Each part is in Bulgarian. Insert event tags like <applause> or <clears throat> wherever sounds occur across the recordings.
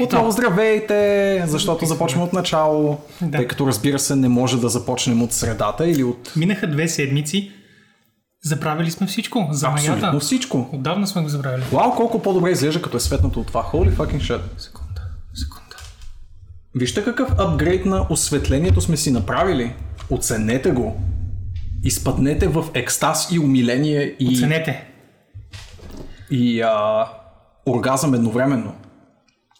Отново здравейте, защото започваме от начало, Да. тъй като разбира се не може да започнем от средата или от Минаха две седмици. Забравили сме всичко. За абсолютно маята. всичко. Отдавна сме го забравили. Вау, колко по-добре изглежда като е светнато от това. Holy fucking shit. Секунда. Секунда. Вижте какъв апгрейд на осветлението сме си направили. Оценете го. Изпаднете в екстаз и умиление и, Ценете. и а, оргазъм едновременно.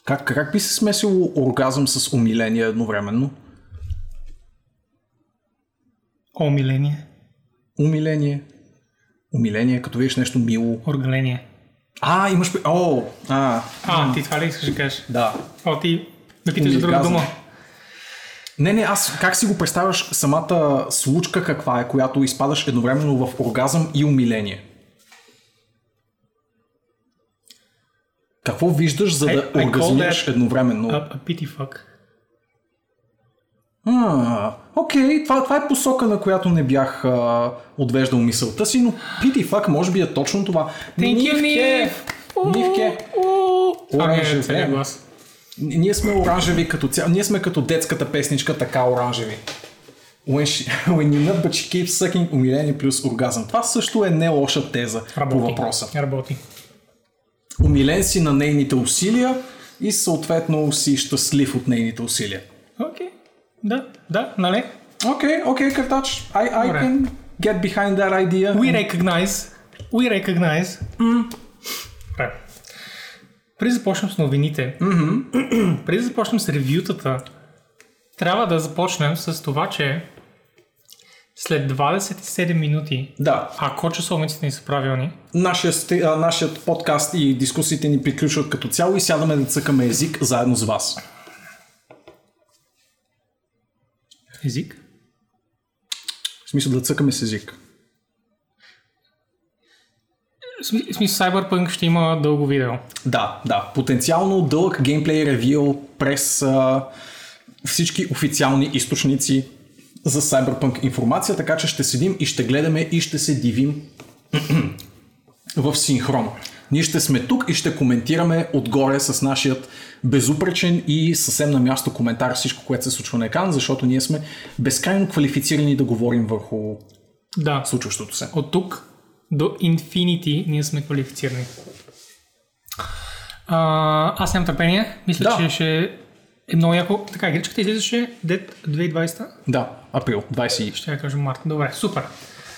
Как, как би се смесило оргазъм с умиление едновременно? О, миление. Умиление. Умиление, като видиш нещо мило. Оргаление. А, имаш... О, а, А, ти това ли искаш да кажеш? да. О, ти да питаш за друга дума. Не, не, аз как си го представяш самата случка каква е, която изпадаш едновременно в оргазъм и умиление? Какво виждаш, за да I- I оргазмираш едновременно? A, a pity fuck. А, окей, това, това е посока, на която не бях а, отвеждал мисълта си, но pity fuck може би е точно това. Нивке! Нив! Нивке! Ми е Ние сме оранжеви като цяло. Ние сме като детската песничка, така оранжеви. When, she, <laughs> when you nut, but she keeps sucking, умиление плюс оргазъм. Това също е не лоша теза по Работи. въпроса. Работи. Умилен си на нейните усилия и съответно си щастлив от нейните усилия. Окей. Да, да, нали? Окей, окей, картач. I, I Добре. can get behind that idea. We recognize. We recognize. Добре. Преди да започнем с новините, преди да започнем с ревютата, трябва да започнем с това, че след 27 минути, Да, ако часовниците ни са правилни, нашия, сте- а, нашият подкаст и дискусиите ни приключват като цяло и сядаме да цъкаме език заедно с вас. език, В смисъл да цъкаме с език. в смисъл Cyberpunk ще има дълго видео. Да, да. Потенциално дълъг геймплей ревил през а, всички официални източници за Cyberpunk информация, така че ще седим и ще гледаме и ще се дивим <clears throat> в синхрон. Ние ще сме тук и ще коментираме отгоре с нашият безупречен и съвсем на място коментар всичко, което се случва на екран, защото ние сме безкрайно квалифицирани да говорим върху Да, случващото се. от тук до Infinity ние сме квалифицирани. А, аз нямам търпение. Мисля, Да. че ще е много яко. Така, игричката излизаше Dead 2020. Да, април, 26. Ще я кажа март. Добре, супер.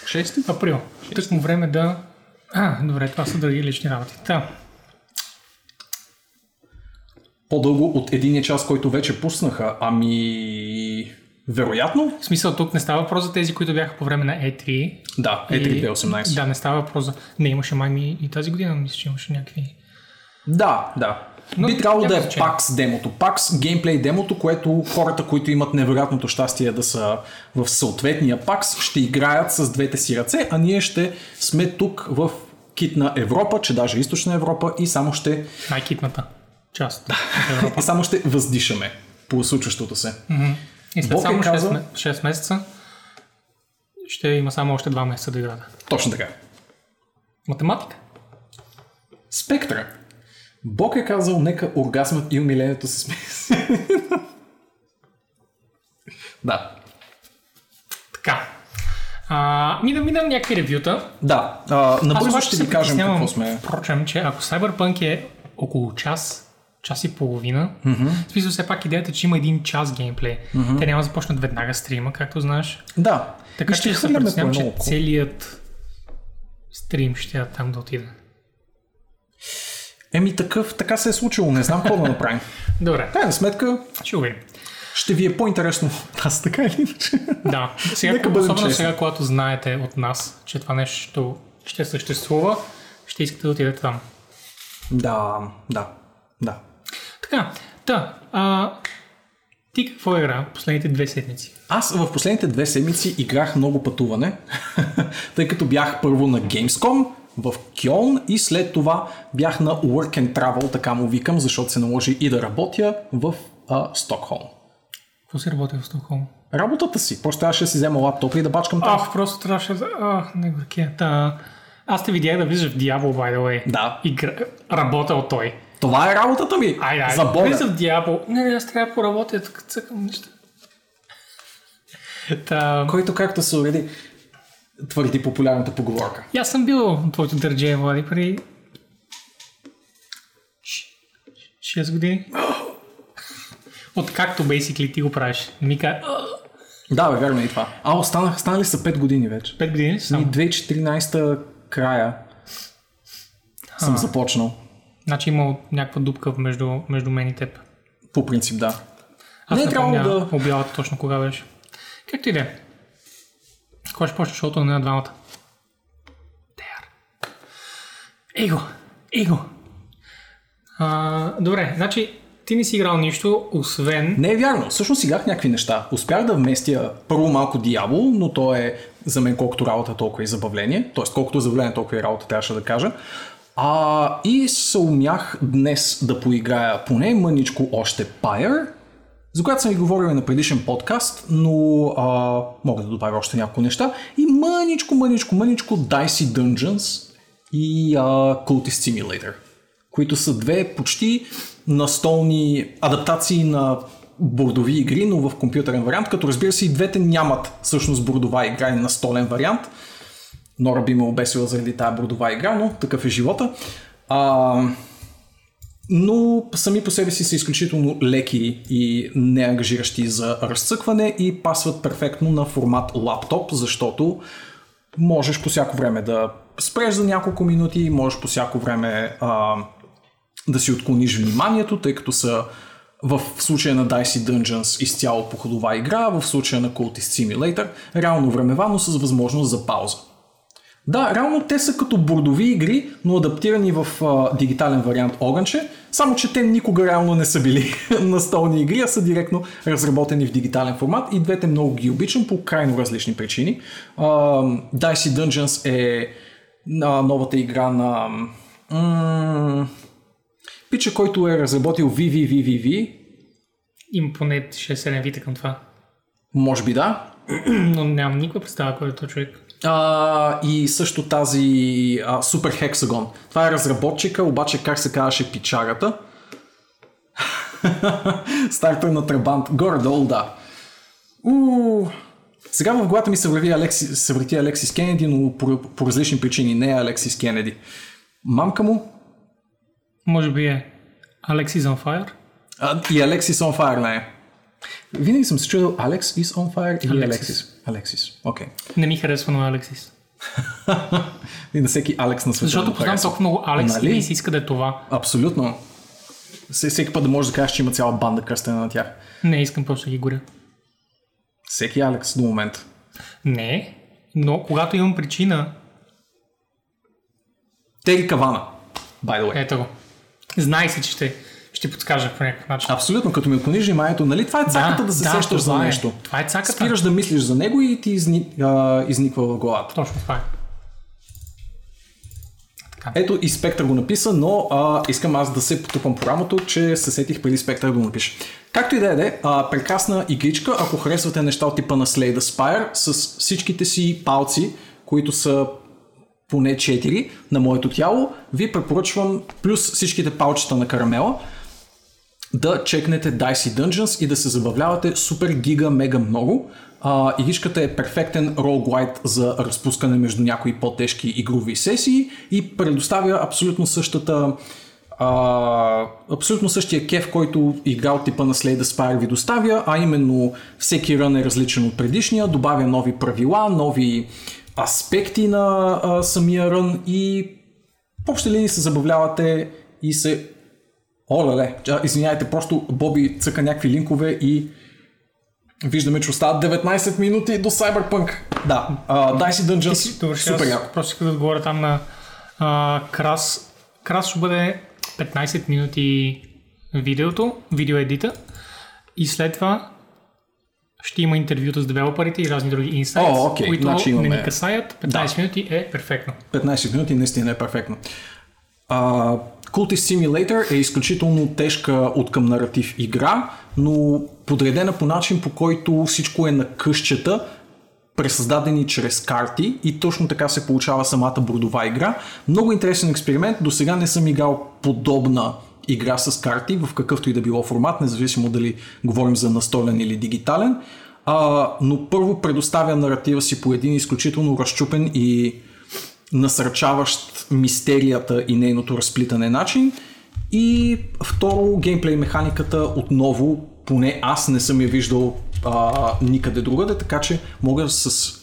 6? Април. Тък му време да... А, добре, това са други лични работи. Та, По-дълго от единия час, който вече пуснаха. Ами... Вероятно? в смисъл тук не става въпрос за тези, които бяха по време на E3. Да, е И- 2018. Да, не става въпрос за... Не, имаше май и тази година, мисля, че имаше някакви... Да, да. Но Би трябвало да е значение. пак с демото. Пак с геймплей демото, което хората, които имат невероятното щастие да са в съответния пакс, ще играят с двете си ръце, а ние ще сме тук в кит на Европа, че даже източна Европа и само ще, Най-китната част. от Европа. <laughs> и само ще въздишаме по случващото се. И след Бог е само 6, казал- ме- 6 месеца ще има само още 2 месеца да играда. Точно така. Математика. Спектра. Бог е казал, нека оргазмът и умилението се смеси. да. Така. А, ми да минам някакви ревюта. Да, а, набързо ще се ви кажем какво сме. Впрочем, че ако Cyberpunk е около час, час и половина, mm-hmm. в смисъл все пак идеята, е, че има един час геймплей. Mm-hmm. Те няма да започнат веднага стрима, както знаеш. Да. Така И се хвърляме по притеснявам, едно че целият стрим ще я там да отиде. Еми такъв, така се е случило, не знам какво да направим. <laughs> Добре, Крайна сметка, ще видим. ще ви е по-интересно от нас, така или иначе. Да, <laughs> сега, Нека особено честни. сега, когато знаете от нас, че това нещо ще съществува, ще искате да отидете там. Да, да, да. Така, та, а, ти какво игра последните две седмици? Аз в последните две седмици играх много пътуване, <laughs> тъй като бях първо на Gamescom в Кьон и след това бях на Work and Travel, така му викам, защото се наложи и да работя в а, Стокхолм. Какво си работил в Стокхолм? Работата си, просто трябваше да си взема лаптопа и да бачкам там. Ах, просто трябваше да... Ах, не горкия. Та... Аз те видях да влизаш в Diablo, by the way. Да. Игра... Работил той. Това е работата ми. Ай, ай, за Бога. влиза в дявол. Не, не, аз трябва да поработя, тук цъкам неща. Та, Който както се уреди, твърди популярната поговорка. и аз съм бил твоето държе, Влади, преди 6 години. <gasps> Откакто basically ти го правиш. Ми кажа, Да, бе, вярно е и това. А, останах, станали са 5 години вече. 5 години само. 2014 края съм започнал. Значи има някаква дупка между, между мен и теб. По принцип, да. Аз Не не, помня да- обявата точно кога беше. Както и да е. Кога ще почне шоуто на двамата? Теар. Его! Его! Добре, значи ти не си играл нищо, освен... Не е вярно. Всъщност играх някакви неща. Успях да вместя първо малко Диабол, но то е за мен колкото работа, толкова и забавление. Тоест, колкото забавление, толкова и работа, трябваше да кажа. А, и се умях днес да поиграя поне мъничко още Pyre, за която съм ви говорил на предишен подкаст, но а, мога да добавя още няколко неща. И мъничко, мъничко, мъничко Dicey Dungeons и а, Cultist Simulator, които са две почти настолни адаптации на бордови игри, но в компютърен вариант, като разбира се и двете нямат всъщност бордова игра и настолен вариант. Нора би ме обесила заради тази бордова игра, но такъв е живота. А, но сами по себе си са изключително леки и неангажиращи за разцъкване и пасват перфектно на формат лаптоп, защото можеш по всяко време да спреш за няколко минути, можеш по всяко време а, да си отклониш вниманието, тъй като са в случая на Dicey Dungeons изцяло походова игра, в случая на Cultist Simulator реално времева, но с възможност за пауза. Да, реално те са като бордови игри, но адаптирани в а, дигитален вариант огънче, само че те никога реално не са били <laughs> настолни игри, а са директно разработени в дигитален формат и двете много ги обичам по крайно различни причини. А, Dicey Dungeons е а, новата игра на м- пича, който е разработил VVVVV, Има поне 6-7 вита към това. може би да, <clears throat> Но нямам никаква представа кой е този човек. А, и също тази а, Super Hexagon. Това е разработчика, обаче как се казваше пичарата? <laughs> Стартер на Трабант. Горе-долу, да. У, сега в главата ми се, върви Алекси, се върти Алексис Кенеди, но по, по различни причини не е Алексис Кенеди. Мамка му Може би е Alexis on Fire? а, и Алексис on Fire не е. Винаги съм се чудил Алекс is on fire или Алексис. Алексис. Окей. Не ми харесва на Алексис. <laughs> и на всеки Алекс на света. Защото познавам толкова много Алекс Нали? и ми се иска да е това. Абсолютно. Все- Всеки път да можеш да кажеш, че има цяла банда кръстена на тях. Не искам просто да ги горя. Всеки Алекс до момента. Не, но когато имам причина, Тери Кавана, by the way. ето го. Знай си, че ще, ще подскажа по някакъв начин. Абсолютно, като ми отклониш вниманието, нали това е цаката да, се сещаш за е. нещо. Това е цаката. Спираш да мислиш за него и ти изни, а, изниква в главата. Точно това е. Ето и Спектър го написа, но а, искам аз да се потупам по рамото, че се сетих преди Спектър да го напише. Както и да е, да е, а, прекрасна игричка, ако харесвате неща от типа на Slay the Spire, с всичките си палци, които са поне 4 на моето тяло, ви препоръчвам, плюс всичките палчета на карамела, да чекнете Dicey Dungeons и да се забавлявате супер гига мега много. А, игричката е перфектен roguelite за разпускане между някои по-тежки игрови сесии и предоставя абсолютно същата а, абсолютно същия кеф, който игра от типа на Slay the Spire ви доставя, а именно всеки рън е различен от предишния, добавя нови правила, нови аспекти на а, самия рън и в линии се забавлявате и се О, леле, а, извиняйте, просто Боби цъка някакви линкове и виждаме, че остават 19 минути до Cyberpunk. Да, uh, Dicey Dungeons, Добре, супер яко. просто искам да отговоря там на а, Крас. Крас ще бъде 15 минути видеото, видеоедита и след това ще има интервюта с девелоперите и разни други инсайти, О, окей, които значи не имаме- ни касаят. 15 минути е перфектно. 15 минути наистина е перфектно. Uh, Cultist Simulator е изключително тежка от към наратив игра, но подредена по начин, по който всичко е на къщета, пресъздадени чрез карти и точно така се получава самата бордова игра. Много интересен експеримент, до сега не съм играл подобна игра с карти в какъвто и да било формат, независимо дали говорим за настолен или дигитален. А, но първо предоставя наратива си по един изключително разчупен и насърчаващ мистерията и нейното разплитане начин. И второ, геймплей механиката отново, поне аз не съм я виждал а, никъде другаде, така че мога с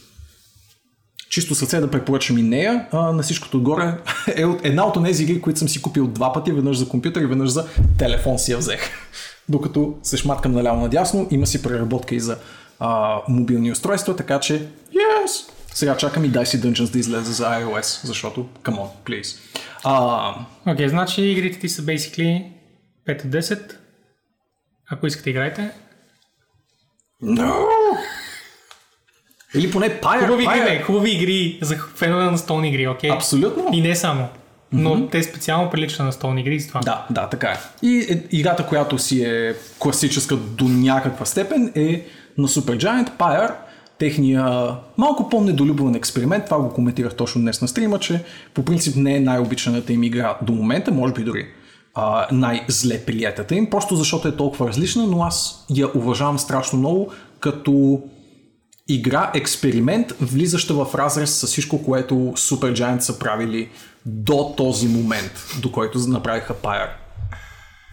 чисто сърце да препоръчам и нея. А, на всичкото отгоре <laughs> е от една от тези игри, които съм си купил два пъти, веднъж за компютър и веднъж за телефон си я взех. <laughs> Докато се шматкам наляво надясно, има си преработка и за а, мобилни устройства, така че yes! Сега чакам и Dicey Dungeons да излезе за iOS, защото come on, please. Окей, значи игрите ти са basically 5 от 10. Ако искате играйте. no! Или поне Pyre, Хубави игри, Pyre. бе, хубави игри за фенове на столни игри, окей? Абсолютно. И не само. Но те специално приличат на столни игри с това. Да, да, така е. И е, играта, която си е класическа до някаква степен е на Supergiant Pyre, техния малко по-недолюбван експеримент, това го коментирах точно днес на стрима, че по принцип не е най-обичаната им игра до момента, може би дори а, най-зле приятата им, просто защото е толкова различна, но аз я уважавам страшно много като игра, експеримент, влизаща в разрез с всичко, което Supergiant са правили до този момент, до който направиха Pyre.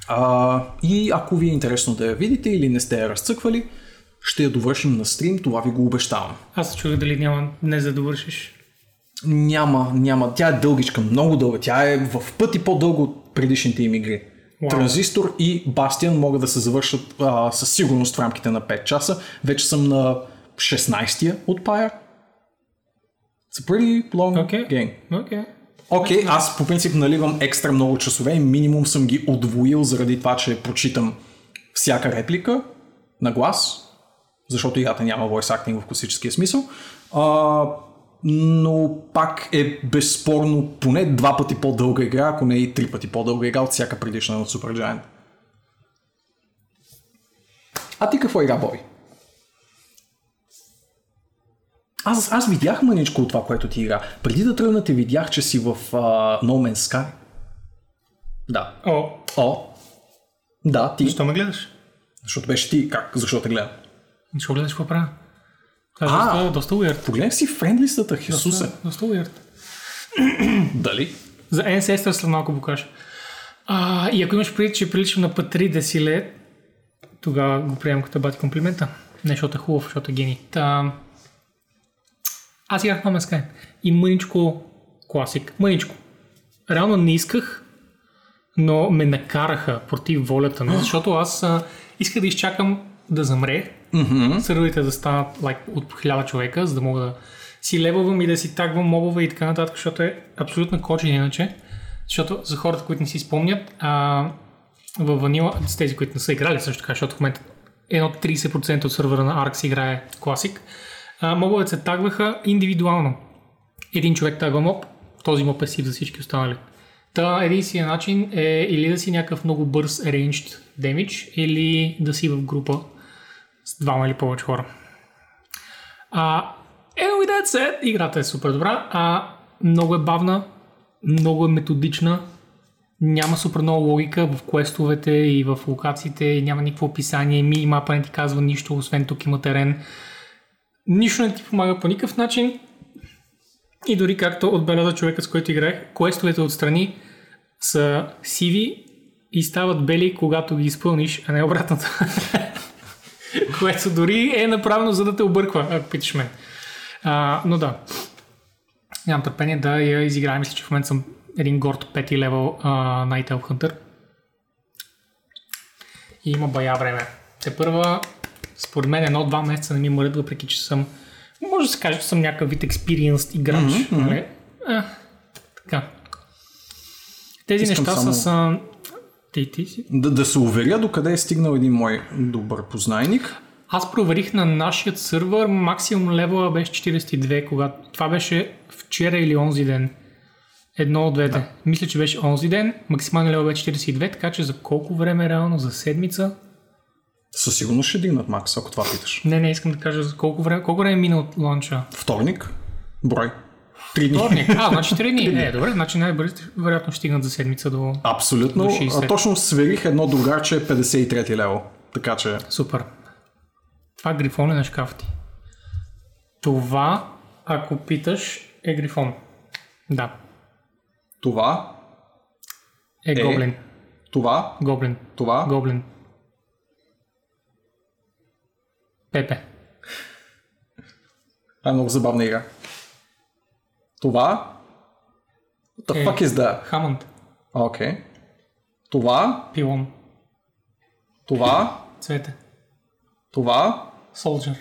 А, и ако ви е интересно да я видите или не сте я разцъквали, ще я довършим на стрим, това ви го обещавам. Аз се чудя дали няма не за довършиш. Няма, няма. Тя е дългичка, много дълга. Тя е в пъти по-дълго от предишните им игри. Вау. Транзистор и Бастиан могат да се завършат а, със сигурност в рамките на 5 часа. Вече съм на 16-я от Pyre. It's a pretty long Окей. game. Окей. Окей, okay, аз по принцип наливам екстра много часове и минимум съм ги удвоил заради това, че прочитам всяка реплика на глас, защото играта няма voice acting в класическия смисъл. А, но пак е безспорно поне два пъти по-дълга игра, ако не и три пъти по-дълга игра от всяка предишна от Supergiant. А ти какво игра, Боби? Аз, аз видях мъничко от това, което ти игра. Преди да тръгна те видях, че си в uh, No Man's Sky. Да. О, О. Да, ти. защо ме гледаш? Защото беше ти. Как? Защо те гледам? Защо гледаш какво правя? Това е доста, доста weird. Погледнах си френдлистата, Хисусе. Доста, доста weird. <clears throat> Дали? За Ancestor след малко покажа. А, и ако имаш предвид, че приличам на Патри Десиле, тогава го приемам като бати комплимента. Не, защото е хубав, защото е гений. Та... Аз играх Man's Sky. И мъничко класик. Мъничко. Реално не исках, но ме накараха против волята ми, <gasps> защото аз а, исках да изчакам да замре, mm-hmm. сървърите да станат like, от хиляда човека, за да мога да си левелвам и да си тагвам мобове и така нататък, защото е абсолютно кочен иначе. Защото за хората, които не си спомнят, а, във Ванила, с тези, които не са играли също така, защото в момента едно 30% от сървъра на Arx играе класик, мобовете се тагваха индивидуално. Един човек тагва моб, този моб е си за всички останали. Та единственият начин е или да си някакъв много бърз ranged damage, или да си в група с двама или повече хора. А, е, with that said, играта е супер добра, а много е бавна, много е методична, няма супер много логика в квестовете и в локациите, няма никакво описание, минимапа не ти казва нищо, освен тук има терен. Нищо не ти помага по никакъв начин. И дори както отбеляза човека, с който играх, квестовете отстрани са сиви и стават бели, когато ги изпълниш, а не обратното. <laughs> <laughs> Което дори е направено за да те обърква, ако питаш мен. А, но да. Нямам търпение да я изиграя. Мисля, че в момента съм един горд пети левел а, Night Elf Hunter. И има бая време. Те първа, според мен, едно-два месеца не ми мърят, въпреки че съм, може да се каже, че съм някакъв вид experienced играч. Mm-hmm, нали? а, така. Тези Искам неща само- с... А... Ти, ти си? Да, да се уверя докъде е стигнал един мой добър познайник. Аз проверих на нашия сървър, максимум левела беше 42, когато това беше вчера или онзи ден. Едно от двете. Да. Мисля, че беше онзи ден, максимален левел беше 42, така че за колко време реално? За седмица? Със сигурност ще дигнат Макс, ако това питаш. Не, не, искам да кажа за колко време, колко време мина от ланча. Вторник. Брой. Три дни. Вторник. А, значи 3 дни. Е, добре, значи най-бързо вероятно ще стигнат за седмица до... Абсолютно. До 60. А, точно сверих едно другарче 53 лево. Така че... Супер. Това грифон е на шкафа ти. Това, ако питаш, е грифон. Да. Това, Е, Е. гоблин. това, Гоблин. това. Гоблин. Пепе. Това е много забавна игра. Това. What the Е. fuck is that? Хамънд. Окей. Това, Пилон. това, Цвете. това. Солджер.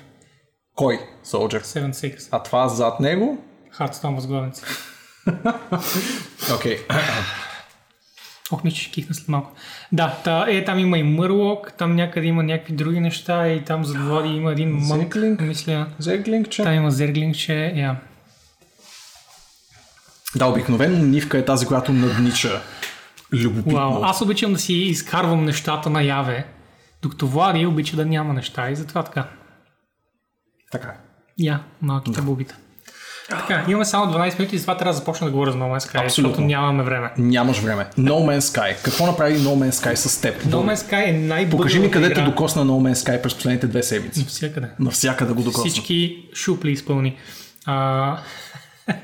Кой? Soldier. 7-6. А това зад него? Хардстон възглавница. Окей. <laughs> Ох, мисля, ще кихна след малко. Да, та, е, там има и Мърлок, там някъде има някакви други неща и там зад има един мънк, мисля. Зерглингче? Там има зерглингче, я. Да, обикновено нивка е тази, която наднича любопитно. Вау, аз обичам да си изкарвам нещата наяве, докато Влади обича да няма неща и затова така. Така е. Я, малките бубита. Така, имаме само 12 минути и затова трябва да започна да говоря за No Man's Sky, Абсолютно. защото нямаме време. Нямаш време. No Man's Sky. Какво направи No Man's Sky с теб? No Man's Sky е най Покажи ми къде те докосна No Man's Sky през последните две седмици. Навсякъде. Навсякъде го докосна. Всички шупли изпълни. А... <laughs>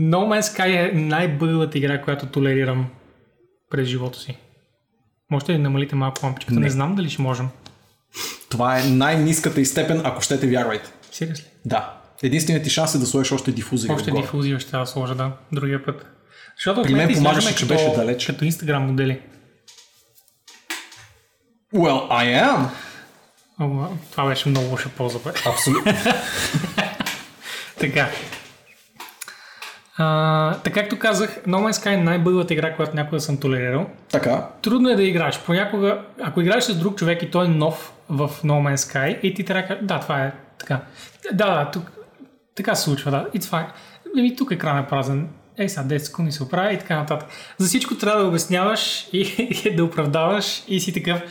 no Man's Sky е най-бъглата игра, която толерирам през живота си. Можете ли да намалите малко лампичката? Не. Не. знам дали ще можем. Това е най-ниската и степен, ако щете вярвайте. Сериус ли? Да. Единственият ти шанс е да сложиш още дифузия Още отгоре. дифузия ще да сложа, да, другия път. Защото При мен помагаше, че беше далеч. Като Instagram модели. Well, I am. Това беше много лоша полза, бе. Абсолютно. <laughs> Така. А, така както казах, No Man's Sky е най-бъглата игра, която някога съм толерирал. така. Трудно е да играеш. Понякога, ако играеш с друг човек и той е нов в No Man's Sky, и ти трябва да това е така. Да, да, тук, така се случва, да. It's fine. Еми, тук екран е празен. Ей, сега 10 секунди се оправя и така нататък. За всичко трябва да обясняваш и, <laughs> и да оправдаваш и си такъв.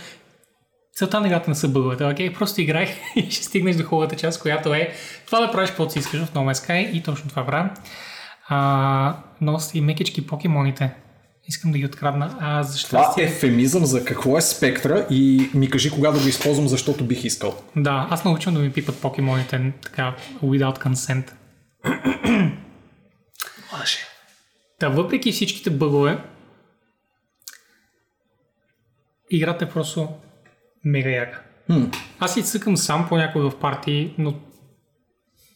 Целта на играта не са бъговете, окей? Просто играй <laughs> и ще стигнеш до хубавата част, която е това да правиш каквото си искаш в No Man's Sky и точно това правя. А, носи и мекички покемоните. Искам да ги открадна. А за Това щастие... е ефемизъм за какво е спектра и ми кажи кога да го използвам, защото бих искал. Да, аз научвам да ми пипат покемоните така, without consent. <clears throat> Лъжи. Та въпреки всичките бъгове, играта е просто мега яка. Аз си цъкам сам понякога в партии, но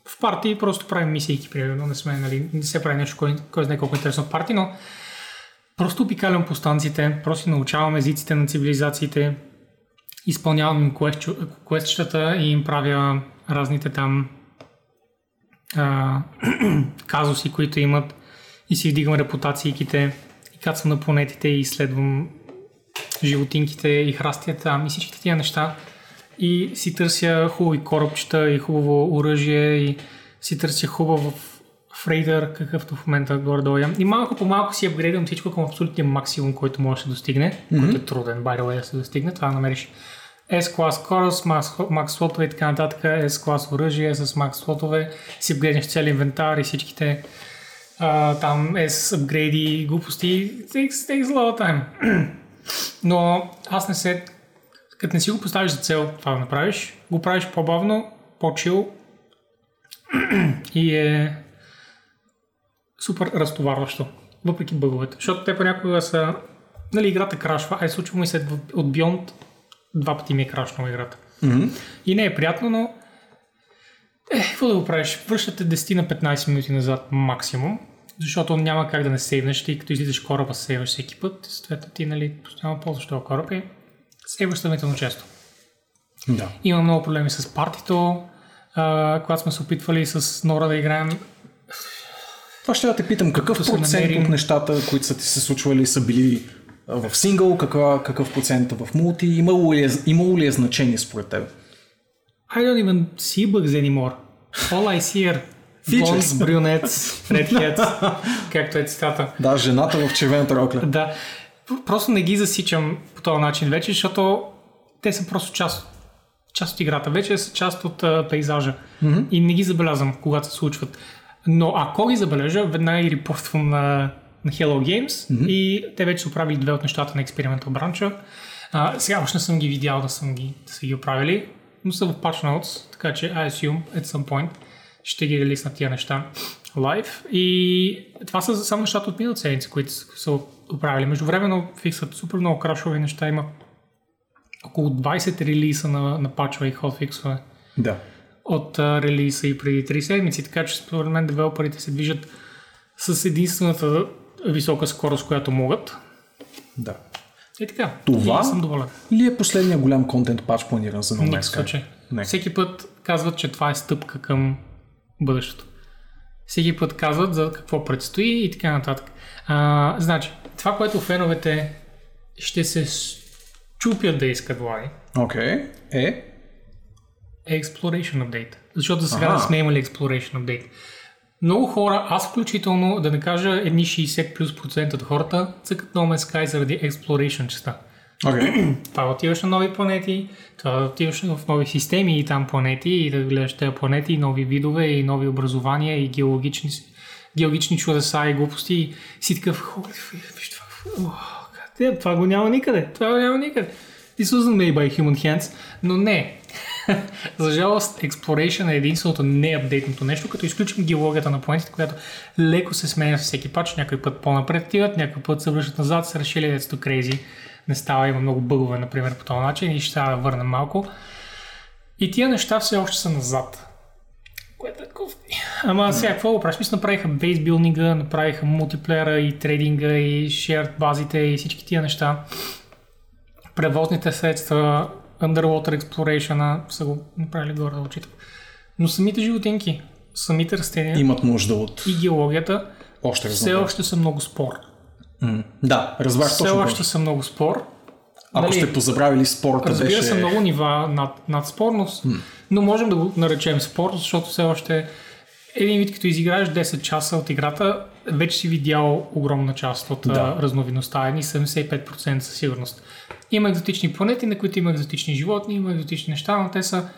в партии просто правим мисийки, примерно, не сме, нали, не се прави нещо, кой, кой знае колко е интересно в партии, но просто обикалям по станциите, просто научавам езиците на цивилизациите, изпълнявам квестчетата и им правя разните там а, <clears throat> казуси, които имат и си вдигам репутациите и кацам на планетите и изследвам животинките и храстията там и всичките тия неща и си търся хубави корабчета и хубаво оръжие и си търся хубав фрейдър, какъвто в момента горе-долу имам. И малко по малко си апгрейдвам всичко към абсолютния максимум, който може да се достигне, mm-hmm. който е труден, by the way, да се достигне. Това намериш S-клас скорост, макс, слотове и така нататък, S-клас оръжие с макс слотове, си апгрейднеш цели инвентар и всичките а, там S апгрейди, глупости. Takes, takes a lot of time. <clears throat> Но аз не се... Като не си го поставиш за цел това да направиш, го правиш по-бавно, по-чил <clears throat> и е супер разтоварващо, въпреки бъговете. Защото те понякога са... Нали, играта крашва, а е случва ми се от Beyond два пъти ми е крашнала играта. Mm-hmm. И не е приятно, но е, какво да го правиш? Връщате 10 на 15 минути назад максимум, защото няма как да не сейвнеш, тъй като излизаш кораба, сейваш всеки път, съответно ти нали, постоянно ползваш този кораб и сейваш сравнително често. Да. Има много проблеми с партито, а, когато сме се опитвали с Нора да играем. Това ще да те питам, какъв се процент намерим- от нещата, които са ти се случвали, са били в сингъл, какъв, какъв процент в мулти, имало ли, е, имало ли е значение според теб? I don't even see bugs anymore. All I see are blondes, brunets, <laughs> redheads, както е цитата. Да, жената в червената рокля. Да. Просто не ги засичам по този начин вече, защото те са просто част, част от играта. Вече са част от а, пейзажа. Mm-hmm. И не ги забелязвам, когато се случват. Но ако ги забележа, веднага ги репортвам на, на Hello Games mm-hmm. и те вече са оправили две от нещата на експериментал бранча. А, сега още не съм ги видял да, съм ги, да са ги оправили, но са в Patch Notes, така че I assume at some point ще ги релиснат тия неща лайв. И това са само нещата от миналата седмица, които са оправили. Междувременно фиксат супер много крашови неща. Има около 20 релиза на, на пачове и хотфиксове. Да. От а, релиза и преди 3 седмици, така че според мен девелоперите се движат с единствената висока скорост, която могат. Да. И така. Това и съм доволен. ли е последния голям контент пач планиран за No Man's. Не. Всеки път казват, че това е стъпка към бъдещето. Всеки път казват за какво предстои и така нататък. А, значи, това, което феновете ще се чупят да искат влади, Окей. Е? е Exploration Update. Защото за сега не сме имали Exploration Update. Много хора, аз включително, да не кажа едни 60 плюс процента от хората, цъкат No Man's Sky заради Exploration частта. Окей. <clears throat> Това отиваш на нови планети, това отиваш в нови системи и там планети и да гледаш тези планети, и нови видове и нови образования и геологични, геологични чудеса и глупости и си такъв, «Holy, виж това, го няма никъде, това го няма никъде. This wasn't made by human hands, но не. <laughs> За жалост, Exploration е единственото неапдейтното нещо, като изключим геологията на планетите, която леко се сменя с всеки пач, някой път по-напред отиват, някой път се връщат назад, са решили дето крейзи. Не става, има много бъгове, например, по този начин и ще трябва да върнем малко. И тия неща все още са назад. Което е кофти. Ама сега какво го правиш? Мисля, направиха бейсбилдинга, направиха мултиплеера и трейдинга и shared базите и всички тия неща. Превозните средства, Underwater Exploration са го направили горе да учите. Но самите животинки, самите растения Имат нужда от и геологията още все още са много спор. М, Да, разбрах Все точно. още какво. са много спор. Ако Нали, сте позабравили спорта, Разбира беше... се, много нива над, над спорност, но можем да го наречем спорт, защото все още един вид, като изиграеш 10 часа от играта, вече си видял огромна част от Да. разновидността, едни 75% със сигурност. Има екзотични планети, на които има екзотични животни, има екзотични неща, но те са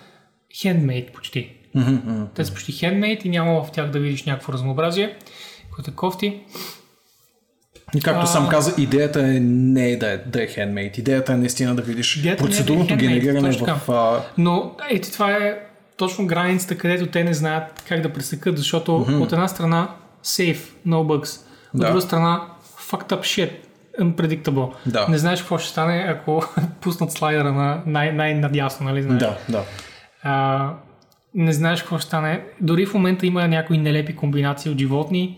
хендмейд почти. Мгм. Те са почти хендмейд и няма в тях да видиш някакво разнообразие, което е кофти. И както А. сам каза, идеята е не е да е, да е handmade. Идеята е наистина да видиш Идеята е да е процедурното handmade, генериране в... А, Но ето това е точно границата, където те не знаят как да пресекат, защото mm-hmm. от една страна safe, no bugs, от Да. друга страна fucked up shit, unpredictable. Да. Не знаеш какво ще стане, ако <laughs> пуснат слайдера на най- най-надясно, нали знаеш? да, да. А, не знаеш какво ще стане. Дори в момента има някои нелепи комбинации от животни.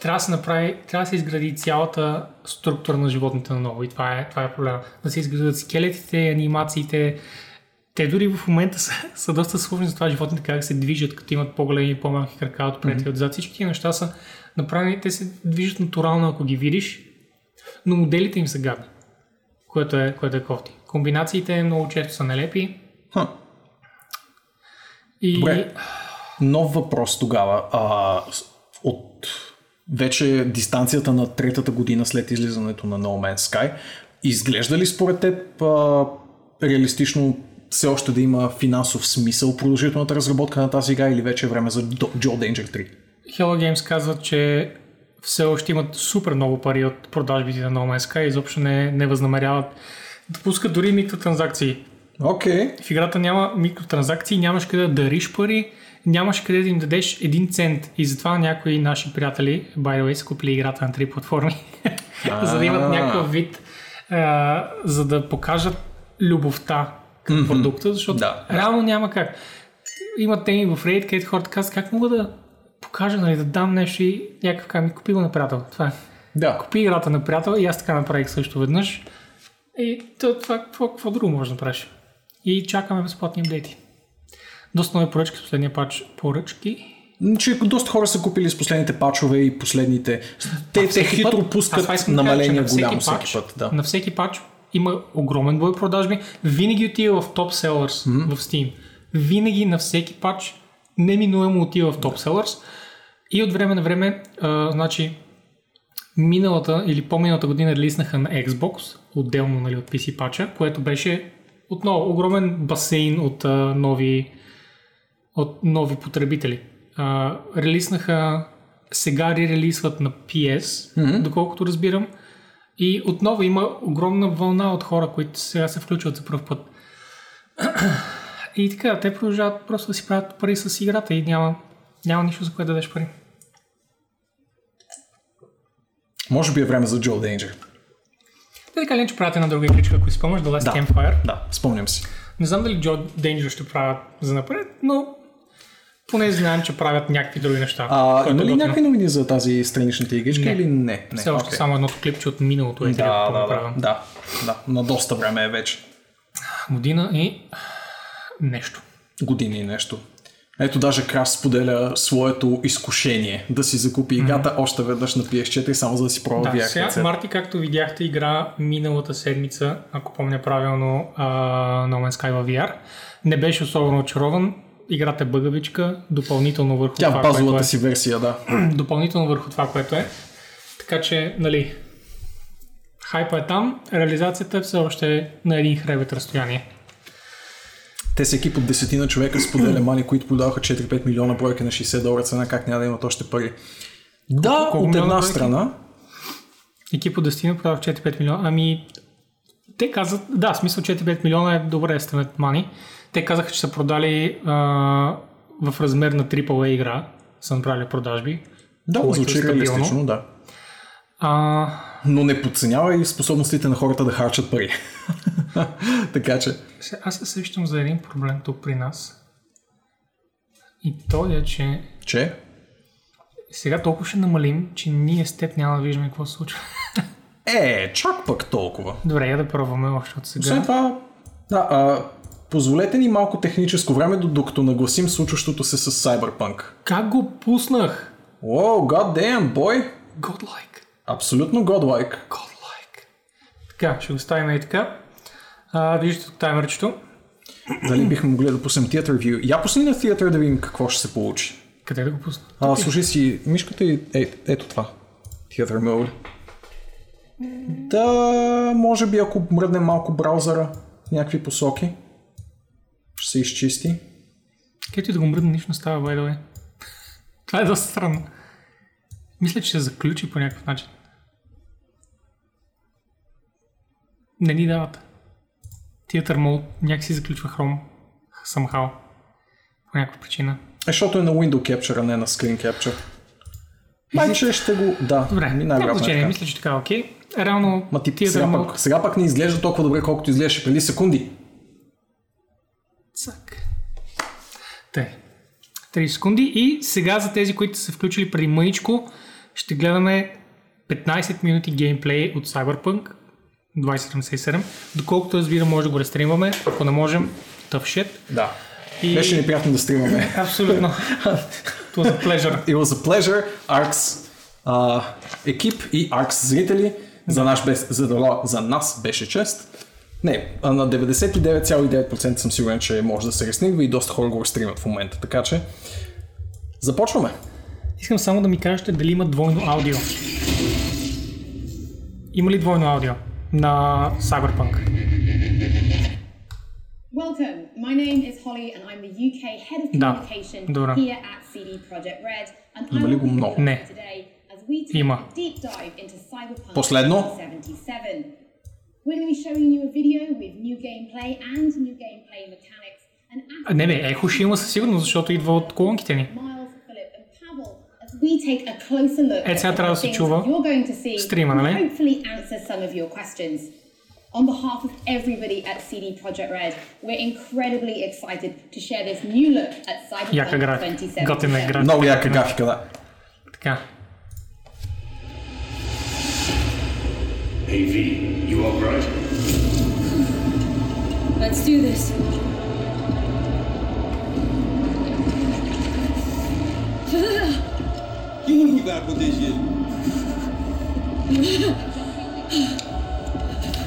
Трябва да се направи, трябва да се изгради цялата структура на животните наново и това е, това е проблема. Да се изградят скелетите, анимациите. Те дори в момента <laughs> са, са доста сложни за това животните как се движат, като имат по-големи и по-малки крака отпред и отзад. Всички тия неща са направени, те се движат натурално, ако ги видиш, но моделите им са гадни, което е, което е кофти. Комбинациите много често са нелепи, Ха. и Добре. Нов въпрос тогава. А, от вече дистанцията на третата година след излизането на No Man's Sky, изглежда ли според теб а, реалистично все още да има финансов смисъл продължителната разработка на тази игра или вече е време за Joe Danger 3? Hello Games казват, че все още имат супер много пари от продажбите на No Man's Sky и изобщо не, не възнамеряват да пускат дори микротранзакции. Окей. В играта няма микротранзакции, нямаш къде да дариш пари, нямаш къде да им дадеш един цент. И затова някои наши приятели, by the way, са купили играта на три платформи, <laughs> за да имат някакъв вид, а, за да покажат любовта към продукта, защото Да. реално няма как. Има теми в Reddit, където хората казват как мога да покажа, нали, да дам нещо и някакъв как ми купи го на приятел. Това е. Да. Купи играта на приятел и аз така направих също веднъж. И то, това, какво, какво друго може да направиш? И чакаме безплатни апдейти. Доста нови поръчки с последния пач. Поръчки? Че доста хора са купили с последните пачове и последните. Те, те Всеки хитро път- аз пускат кажа, намаления на всеки голям пач- всеки път. Да. На всеки пач има огромен брой продажби. Винаги отива в топ селърс в Steam. Винаги на всеки пач неминуемо отива в топ селърс. И от време на време, а, значи, миналата или по-миналата година релизнаха на Xbox, отделно нали, от PC пача, което беше отново огромен басейн от а, нови, от нови потребители. а, релиснаха, сега ререлисват на PS, mm-hmm. доколкото разбирам. И отново има огромна вълна от хора, които сега се включват за първ път. И така, те продължават просто да си правят пари с играта и няма, няма нищо за което да дадеш пари. Може би е време за Joe Danger. Те така ли, че правят една друга игричка, ако си спомняш, The Last Да. Campfire. Да, спомням си. Не знам дали Joe Danger ще правят за напред, но поне знаем, че правят някакви други неща. А, има е ли готино. някакви новини за тази страничната игричка Не. или не? не. Все още окей. само едното клипче от миналото е Да, да, да, да, да, на доста време е вече. Година и нещо. Години и нещо. Ето даже Крас споделя своето изкушение да си закупи играта още веднъж на PS4 само за да си пробва Да, VR сега. Марти, както видяхте, игра миналата седмица, ако помня правилно, а, No Man's Sky във VR. Не беше особено очарован. Играта е бъгавичка, допълнително върху Тя това, базовата е. си версия, да. <clears throat> допълнително върху това, което е. Така че, нали, хайпа е там, реализацията е все още е на един хребет разстояние. Те са екип от десетина човека споделя <clears throat> мани, които продаваха 4-5 милиона бройки на 60 долара цена, как няма да имат още пари. Да, колко от една бройки? страна, Екип от 10 продава 4-5 милиона. Ами, те казват, да, смисъл 4-5 милиона е добре estimate money. Те казаха, че са продали а, в размер на AAA игра, са направили продажби. да, което е звучи реалистично, да. А, Но не подценява и способностите на хората да харчат пари. <laughs> така че, Аз се сещам за един проблем тук при нас. И то е, че че сега толкова ще намалим, че ние с теб няма да виждаме какво се случва. е, чак пък толкова. Добре, я да пробваме още от сега. Освен това, да, а, позволете ни малко техническо време, до- докато нагласим случващото се с Cyberpunk. Как го пуснах? Wow, god damn, boy! Godlike. Абсолютно godlike. Godlike. Така, ще го ставим и така. А, виждате таймерчето. Дали бихме могли да пуснем Theater View? Я пусни на Theater да видим какво ще се получи. Къде да го пусна? А, слушай си мишката и е, ето това. Theater Mode. Да, може би ако мръднем малко браузъра в някакви посоки, ще се изчисти. Където и да го мръдна, нищо не става, by. <laughs> Това е доста странно. Мисля, че се заключи по някакъв начин. Не ни дават. Theater Mode някакси заключва Chrome. Somehow. По някаква причина. Е, защото е на Window Capture, а не на Screen Capture. Майче ще го... Да, Добре, няма е значение. Мисля, че така е окей. Реално, Ма ти сега Mode... пък, сега пък не изглежда толкова добре, колкото изглеждаше преди секунди. Цак. Тъй. 3 секунди и сега за тези, които са се включили преди мъничко, ще гледаме 15 минути геймплей от Cyberpunk 2077. Доколкото разбирам, може да го рестримваме. Ако не можем, tough shit. Да. И... Беше неприятно да стримаме. <laughs> Абсолютно. It was a pleasure. It was a pleasure, ARX а, екип и ARX зрители. За, наш бе, за, за нас беше чест. Не, а на 99,9% съм сигурен, че може да се ресниква и доста хора го стримат в момента. Така че, започваме. Искам само да ми кажете дали има двойно аудио. Има ли двойно аудио на Cyberpunk? Welcome. My name is Holly, and I'm the UK head of Да, communication here at CD Projekt Red. And I Има ли го много? Не. Има. Последно. 2077. We're going to be showing you a video with new gameplay and new gameplay mechanics. And А, Не, бе, ехо ще има със сигурност, защото идва от колонките ни. Miles, Philip, and Pavel as we take a closer look Е, сега at трябва the да се things чува you're going to see стрима, and нали? hopefully answer some of your questions. On behalf of everybody at CD Projekt Red, we're incredibly excited to share this new look at Яка Cyberpunk графика. 2077. Готина е графика. Много яка графика, да. Така. Hey V, you alright? Let's do this. Qui va protéger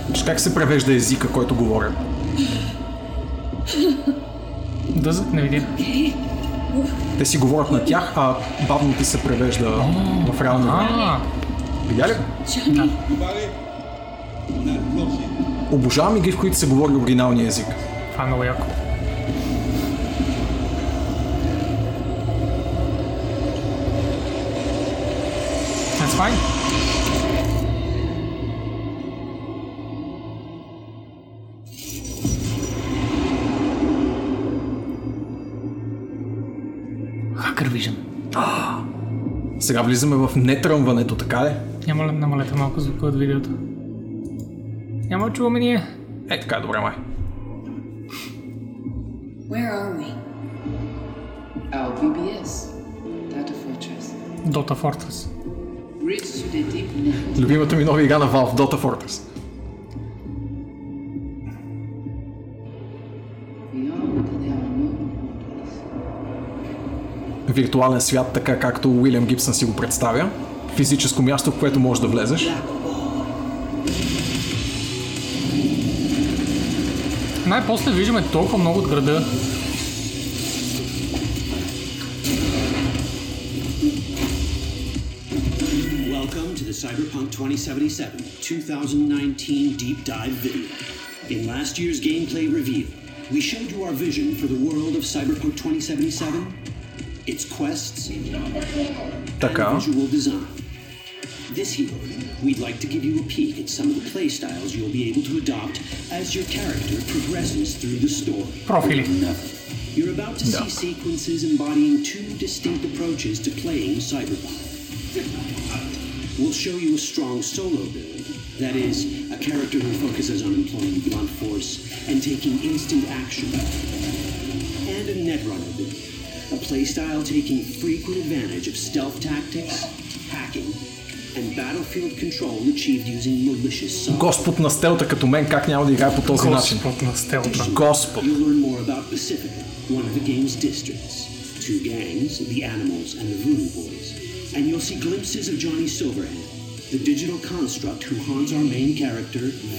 Виж как се превежда езика, който говоря. Дъзът не видя. Те си говорят на тях, а бавно ти се превежда в реално време. Видя ли? Planché. Обожавам игри, в които се говори оригиналния език. Това е много яко. That's fine. Сега влизаме в нетръмването, така ли? Няма ли намалете малко звука от видеото? Няма да чуваме ние. Е, така е добре, май. Where are we? Our BBS. Data Fortress. Dota Fortress. Bridge to the deep net. Любимата ми нова игра на Valve, Dota Fortress. Виртуален свят, така както Уилям Гибсън си го представя. Физическо място, в което можеш да влезеш. Най-после виждаме толкова много от града. Welcome to the Cyberpunk 2077 2019 Deep Dive video. In last year's gameplay review, we showed you our vision for the world of Cyberpunk 2077, its quests, and visual design. This year, We'd like to give you a peek at some of the playstyles you'll be able to adopt as your character progresses through the story. Profili. You're about to see sequences embodying two distinct approaches to playing Cyberpunk. We'll show you a strong solo build, that is, a character who focuses on employing blunt force and taking instant action, and a Netrunner build, a playstyle taking frequent advantage of stealth tactics, hacking, Господ на стелта като мен, как няма да играе по този начин? Господ на стелта. Господ. Two gangs, the Animals the Voodoo Boys, and you'll see glimpses of Johnny Silverhand, the digital construct who haunts our main character, V.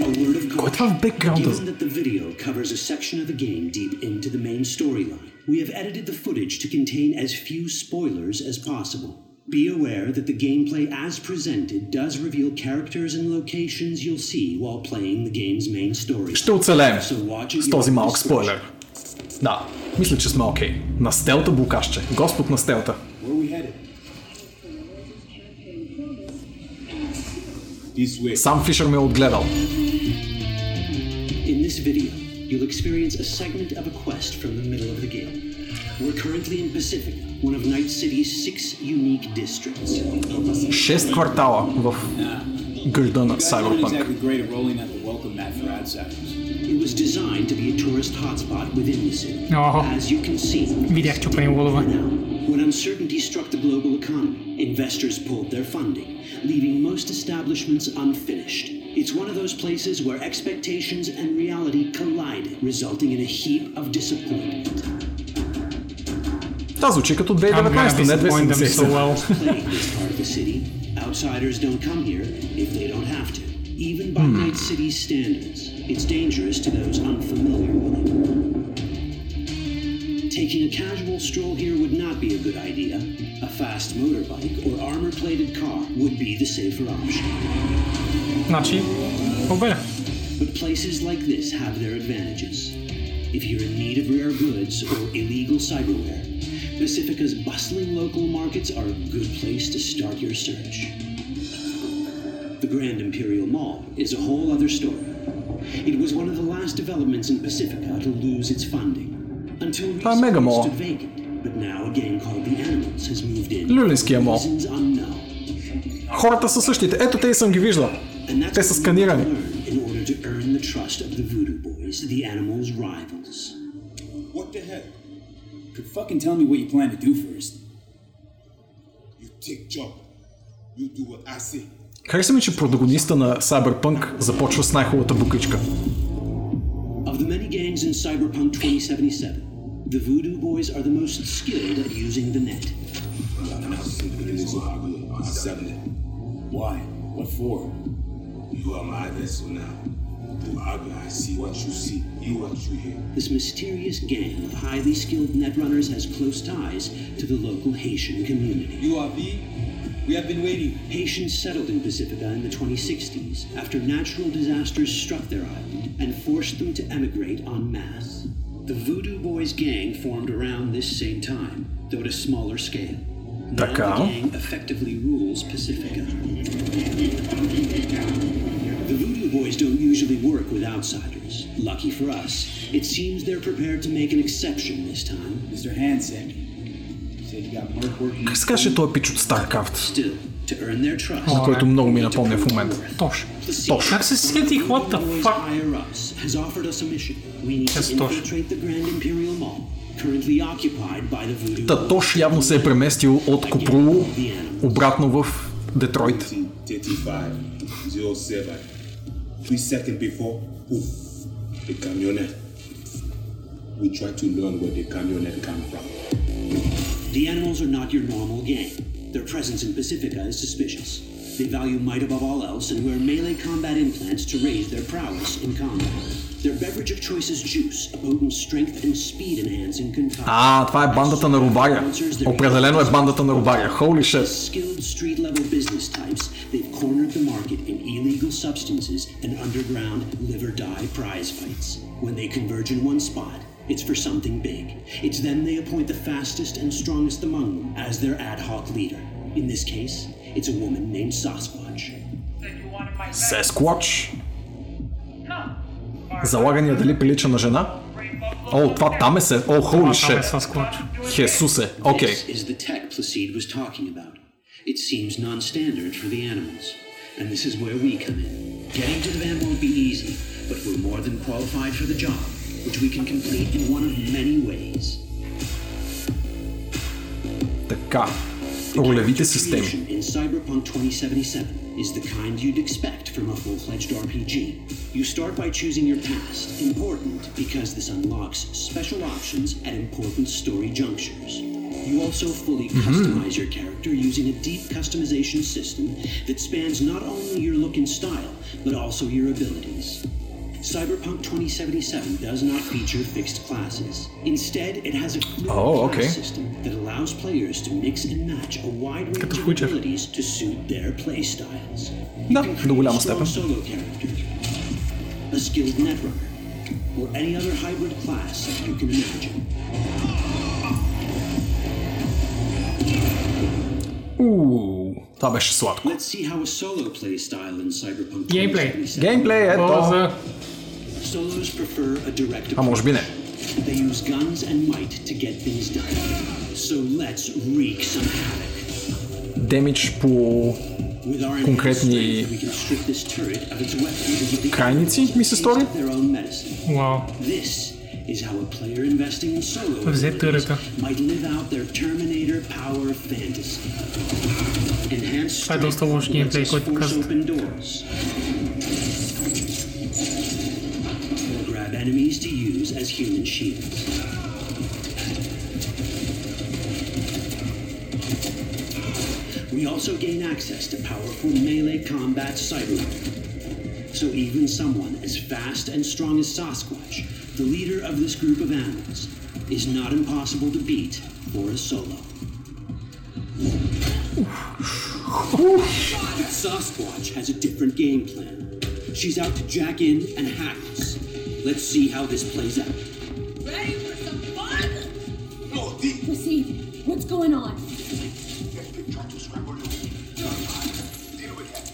A word of Кой е това в caution. бекграунда? Given that the video covers a section of the game deep into the main storyline, we have edited the footage to contain as few spoilers as possible. Be aware that the gameplay as presented does reveal characters and locations you'll see while playing the game's main story. Ще оцелеем So watch at с този your малък discretion. спойлер. Да, мисля, че сме окей. На стелта букашче. Господ на стелта. Where are we headed? This way. Сам Фишер ме е отгледал. In this video, you'll experience a segment of a quest from the middle of the game. We're currently in Pacifica, one of Night City's six unique districts. Шест квартала в града на Guys aren't Cyberpunk. exactly great at rolling out the welcome mat for outsiders. It was designed to be a tourist hotspot within the city. Ого. As you can see, Видях чупени лодове. now, when uncertainty struck the global economy, investors pulled their funding, leaving most establishments unfinished. It's one of those places where expectations and reality collide, resulting in a heap of disappointment. Това звучи като I'm gonna 2019, не disappoint them so 2077. well. Plague this part of the city. Outsiders don't come here if they don't have to. Even by Night City's standards, it's dangerous to those unfamiliar with it. Taking a casual stroll here would not be a good idea. A fast motorbike or armor plated car would be the safer option. Not cheap, but better. But places like this have their advantages. If you're in need of rare goods or illegal cyberware, Pacifica's bustling local markets are a good place to start your search. The Grand Imperial Mall is a whole other story. It was one of the last developments in Pacifica to lose its funding. Until Това е мега recently it мол. stood vacant, but now a gang called the Animals has moved in. Люлинския мол. Хората са същите. Ето те и съм ги виждал. Те са сканирани. What the? Could fucking tell me what you plan to do first. You take job. You do what I say. Хареса ми, че протагониста на Cyberpunk започва с най-хубавата букичка. Of the many gangs in Cyberpunk 2077, the Voodoo Boys are the most skilled at using the net. Why? What for? You are my vessel now. I I see what you see, hear what you hear. This mysterious gang of highly skilled netrunners has close ties to the local Haitian community. You are V? We have been waiting. Haitians settled in Pacifica in the 2060s after natural disasters struck their island and forced them to emigrate en masse. The Voodoo Boys gang formed around this same time, though at a smaller scale. Now the gang effectively rules Pacifica. The Voodoo Boys don't usually work with outsiders. Lucky for us, it seems they're prepared to make an exception this time. Mr. Hand Как се казваше този пич от StarCraft, на който много ми напомня в момента? Тош. Placide, Как се сетих? What the fuck? Та Тош явно се е преместил от Копруло обратно в Детройт. 1935, 07. Three seconds before, poof, the camionette. We try to learn where the camionette come from. The animals are not your normal gang. Their presence in Pacifica is suspicious. They value might above all else and wear melee combat implants to raise their prowess in combat. Their beverage of choice is juice, a potent strength and speed enhancing concoction. Ah, het waren bandas Holy shit. Skilled street level business types, they've cornered the market in illegal substances and underground live or die prize fights. When they converge in one spot, it's for something big. It's then they appoint the fastest and strongest among them as their ad hoc leader. In this case, it's a woman named Sasquatch. Сесквотч. Залагания дали прилича на жена? О, това там е се. О, holy Това там е shit. Сасквач. Хесусе. Окей. This is the tech Placide was talking about. It seems non-standard for the animals. And this is where we come in. Getting to the van won't be easy, but we're more than qualified for the job, which we can complete in one of many ways. Така. Ролевите системи. Distribution in Cyberpunk 2077 is the kind you'd expect from a full-fledged RPG. You start by choosing your past, important because this unlocks special options at important story junctures. You also fully customize your character using a deep customization system that spans not only your look and style, but also your abilities. Cyberpunk 2077 does not feature fixed classes. Instead, it has a fluid Oh, class okay. system that allows players to mix and match a wide range of Witcher. abilities to suit their playstyles. Да, You can до create голяма a strong степен. solo character, a skilled networker, or any other hybrid class you can imagine. Уу, това беше сладко. Let's see how a solo play style in Cyberpunk Gameplay. 2077. Геймплей, ето. Полза. Solos prefer a direct А може би не. They use guns and might to get things done. So let's wreak some havoc. Демидж по With our Конкретни enhanced strength, we can strip this turret of its weapons and give the крайници, ми се taste стори. of their own medicine. Вау. This is how a player investing in solo Взе abilities турета. might live out their Terminator power fantasy. Enhanced Това е доста strength лош геймплей, lets us който force казвате. open doors. Enemies to use as human shields. We also gain access to powerful melee combat cyberweapon. So even someone as fast and strong as Sasquatch, the leader of this group of animals, is not impossible to beat for a solo. Sasquatch has a different game plan. She's out to jack in and hack us. Let's see how this plays out. Ready for some fun? No, D. Proceed. What's going on? Try to scramble you. Deal with that.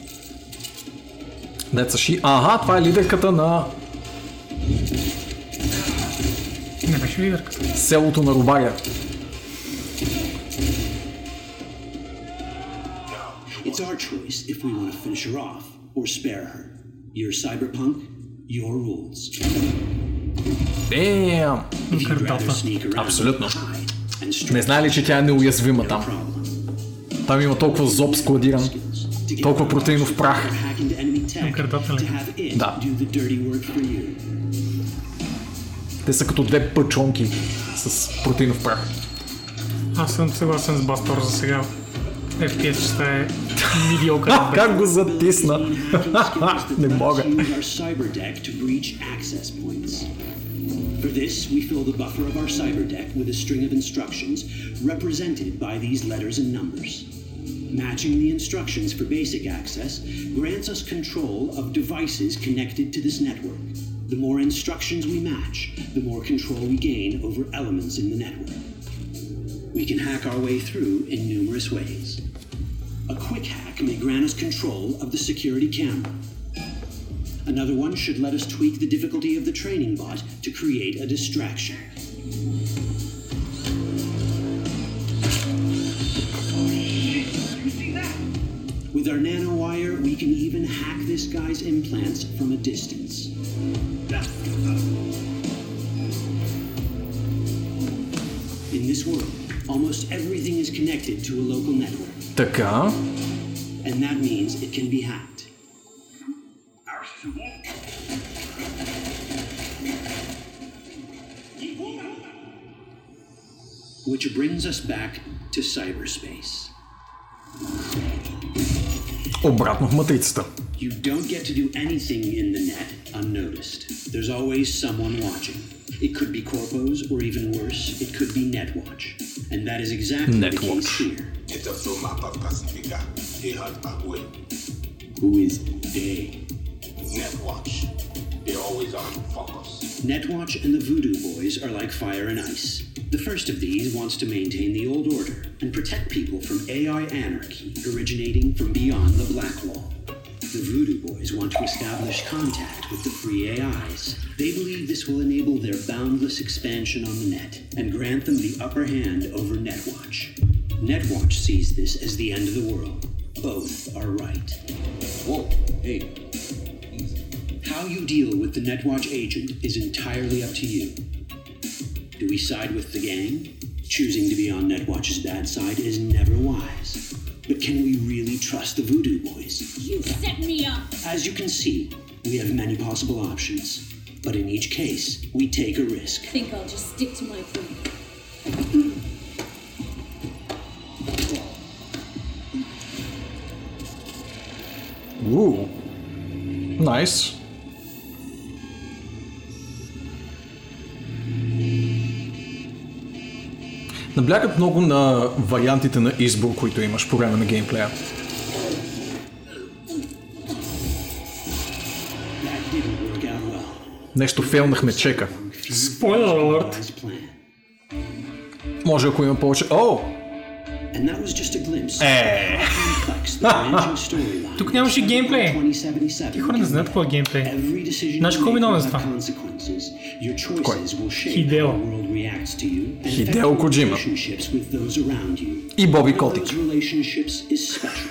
Деца ши. Ага, това е лидерката на Не беше лидерката. селото на Рубаря. It's our choice if we want to finish her off or spare her. Your cyberpunk, your rules. Damn. Абсолютно. Не знае ли, че тя е неуязвима там? Там има толкова зоб складиран. Толкова протеинов прах. Да. Те са като две пъчонки с протеинов прах. Аз съм съгласен с Бастор за сега. FPS частта е медиокър. Ха, как го затисна? <laughs> Не мога. Use our cyber deck to breach access points. For this, we fill the buffer of our cyber deck with a string of instructions represented by these letters and numbers. Matching the instructions for basic access grants us control of devices connected to this network. The more instructions we match, the more control we gain over elements in the network. We can hack our way through in numerous ways. A quick hack may grant us control of the security camera. Another one should let us tweak the difficulty of the training bot to create a distraction. With our nanowire, we can even hack this guy's implants from a distance. In this world, almost everything is connected to a local network, Така. and that means it can be hacked. Which brings us back to cyberspace. Обратно в матрицата. You don't get to do anything in the net unnoticed. There's always someone watching. It could be corpos, or even worse, it could be Netwatch. And that is exactly the Netwatch. case here. It's a film about Pacifica. They had Bagwe. Who is they? Netwatch. They're always on focus. Netwatch and the Voodoo Boys are like fire and ice. The first of these wants to maintain the old order and protect people from AI anarchy originating from beyond the Black Wall. The Voodoo Boys want to establish contact with the free AIs. They believe this will enable their boundless expansion on the net and grant them the upper hand over Netwatch. Netwatch sees this as the end of the world. Both are right. Whoa, hey. How you deal with the Netwatch agent is entirely up to you. Do we side with the gang? Choosing to be on Netwatch's bad side is never wise. But can we really trust the voodoo boys? You set me up! As you can see, we have many possible options. But in each case, we take a risk. I think I'll just stick to my plan. Ooh. Nice. Наблягат много на вариантите на избор, които имаш по време на геймплея. Нещо фейлнахме чека. Спойлер алърт. Може ако има повече... О! And that was just a glimpse Е! of how complex the branching storyline Тук нямаше геймплей. 2077 Ти хора не знаят какво е геймплей. Every decision Знаеш you кой make виновен will за have това? consequences. Your choices will shape Хидео. how the world reacts to you and Хидео affect your Коджима. relationships with those around you. И Боби One of Котик. those relationships is special.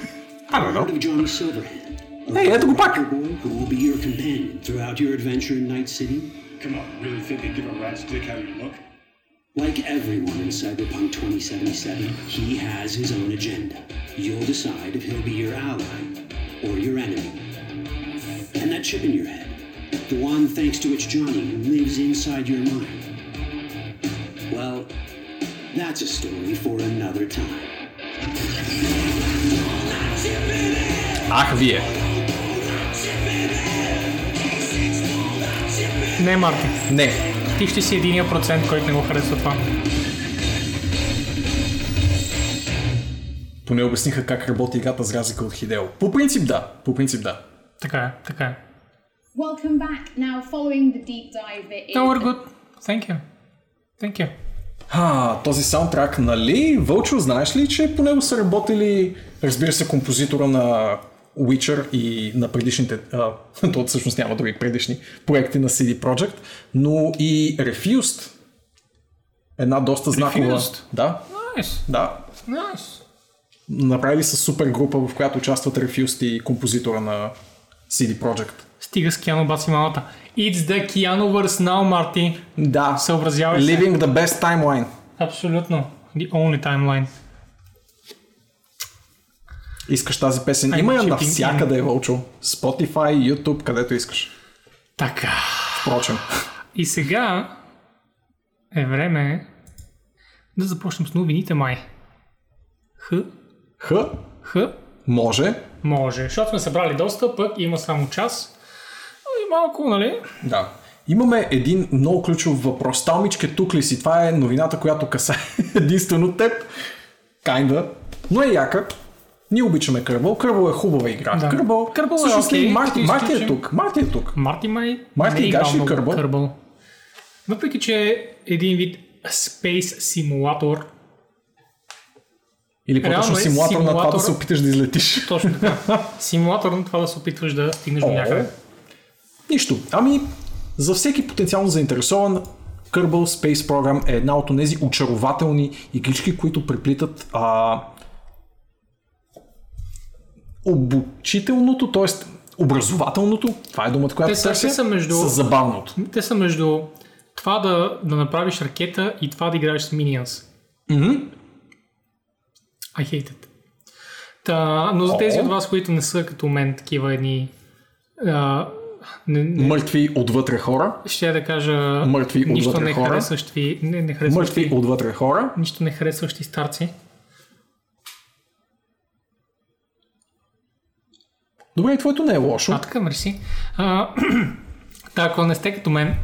I don't know. Heard of Johnny Silverhand? A Hey, ето го пак. biker boy who will be your companion throughout your adventure in Night City. Come on, really think they give a rat's dick how you look? Like everyone in Cyberpunk 2077, he has his own agenda. You'll decide if he'll be your ally or your enemy. And that chip in your head, the one thanks to which Johnny lives inside your mind. Well, that's a story for another time. Ах, вие! Не, Марти. Не. Ти ще си единия процент, който не го харесва това. Поне обясниха как работи играта за разлика от Хидео. По принцип да. По принцип да. Така е, така е. Welcome back. Now, following the deep dive that is No, we're good. Thank you. Thank you. А, този саундтрак, нали? Вълчо, знаеш ли, че по него са работили, разбира се, композитора на Witcher и на предишните, а, <laughs> то всъщност няма други предишни проекти на CD Projekt, но и Refused. Една доста знакова... Refused? Да, Nice. да. Nice. Направили са супер група, в която участват Refused и композитора на CD Projekt. Стига с Киано баци малата. It's the Keanuverse now, Марти. Да, Съобразявай се. Living the best timeline. Абсолютно. The only timeline. Искаш тази песен. Има я навсякъде, Вълчо. Spotify, YouTube, където искаш. Така. Впрочем. И сега е време да започнем с новините май. Х, Х, Х, може. може. Защото сме събрали доста, пък има само час. И малко, нали? Да. Имаме един много ключов въпрос. Талмичке, тук ли си? Това е новината, която касае <laughs> единствено теб. Kinda. Но е яка. Ние обичаме Кърбъл. Кърбъл е хубава игра. Да. Кърбъл, Кърбъл е всъщност и Марти, Марти е тук. Марти е тук. Марти май Марти е много Кърбъл? Кърбъл. Въпреки, че е един вид Space Simulator, Или по-точно Реално е симулатор, на това да симулатор- се опиташ да излетиш. Точно така. <laughs> Симулатор на това да се опитваш да стигнеш до някъде. Нищо. Ами, за всеки потенциално заинтересован, Kerbal Space Program е една от тези очарователни иглички, които преплитат а, обучителното, т.е. образователното, това е думата, която Те са- търся, са между- с забавното. Те са между това да, да направиш ракета и това да играеш с Minions. Мгм. I hate it. Та, но за тези О. от вас, които не са като мен такива едни а, не, не, Мъртви отвътре хора. ще да кажа Мъртви нищо отвътре не хора. харесващи, не, не харесващи, Мъртви отвътре хора. нищо не харесващи старци. Добре, и твоето не е лошо. А, така, мерси. А, <clears throat> та, ако не сте като мен,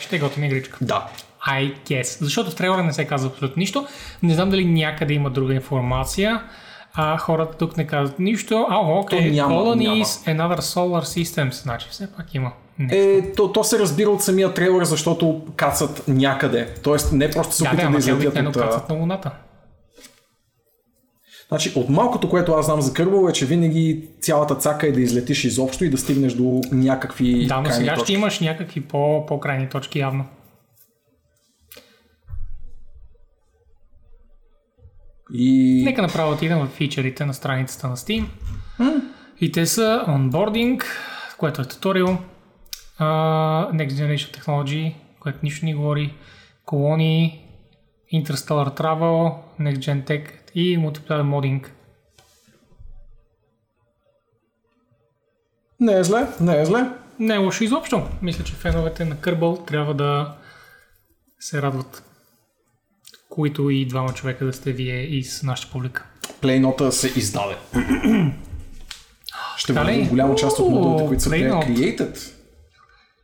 ще готина игричка. Да. I guess. Защото в трейлера не се казва абсолютно нищо. Не знам дали някъде има друга информация. А хората тук не казват нищо. А, окей. Няма, Colonies and other solar systems. Значи все пак има. Е, то, то се разбира от самия трейлер, защото кацат някъде. Тоест не просто се да, да, опитат да, ама те излетят от... кацат на луната. Значи, от малкото, което аз знам за Кърбъл е, че винаги цялата цака е да излетиш изобщо и да стигнеш до някакви Да, но сега точки. ще имаш някакви по, по-крайни точки явно. И... Нека направо отидем в фичерите на страницата на Steam. И те са onboarding, което е туториал, uh, Next Generation Technology, което нищо ни говори, колонии, Interstellar Travel, Next Gen Tech и Multiplayer Modding. Не е зле, не е зле. Не е лошо изобщо. Мисля, че феновете на Кърбъл трябва да се радват. Които и двама човека да сте вие и с нашата публика. Плейнота се издаде. Ще бъде голяма част от модулите, които са created.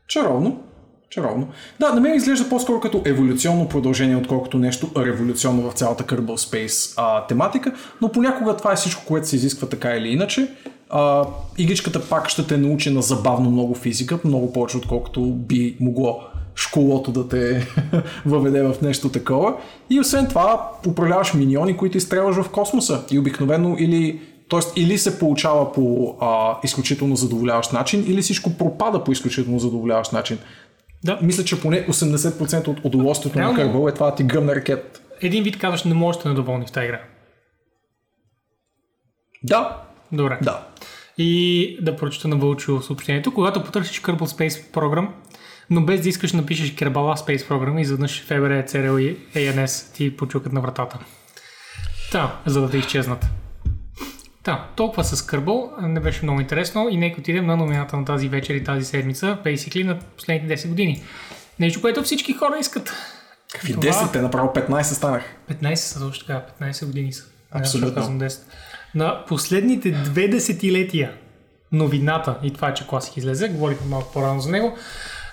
Чаровно. Чаровно. Да, на мен изглежда по-скоро като еволюционно продължение, отколкото нещо революционно в цялата Kerbal Space а, тематика, но понякога това е всичко, което се изисква така или иначе. А, игричката пак ще те научи на забавно много физика, много повече отколкото би могло школото да те <laughs> въведе в нещо такова. И освен това, управляваш миньони, които изстрелваш в космоса. И обикновено или Тоест, или се получава по а, изключително задоволяващ начин, или всичко пропада по изключително задоволяващ начин. Да. Мисля, че поне 80% от удоволствието Реално- на Кърбъл е това да ти гръмне ракет. Един вид казваш, не можеш да недоволни в тази игра. Да, Добре. да. И да прочета на Вълчо съобщението. Когато потърсиш Kerbal Space Program, но без да искаш напишеш Kerbala Space Program, изведнъж FBR, CRL и ANS ти почукат на вратата. Та, за да те изчезнат. Та, толкова с Kerbal не беше много интересно и нека отидем на новината на тази вечер и тази седмица, basically на последните 10 години. Нещо, което всички хора искат. Какви Това- 10, те направо 15 станах. 15 са точно така, 15 години са. Абсолютно. защо казвам 10. На последните две десетилетия новината и това, че класик излезе, говорихме малко по-рано за него,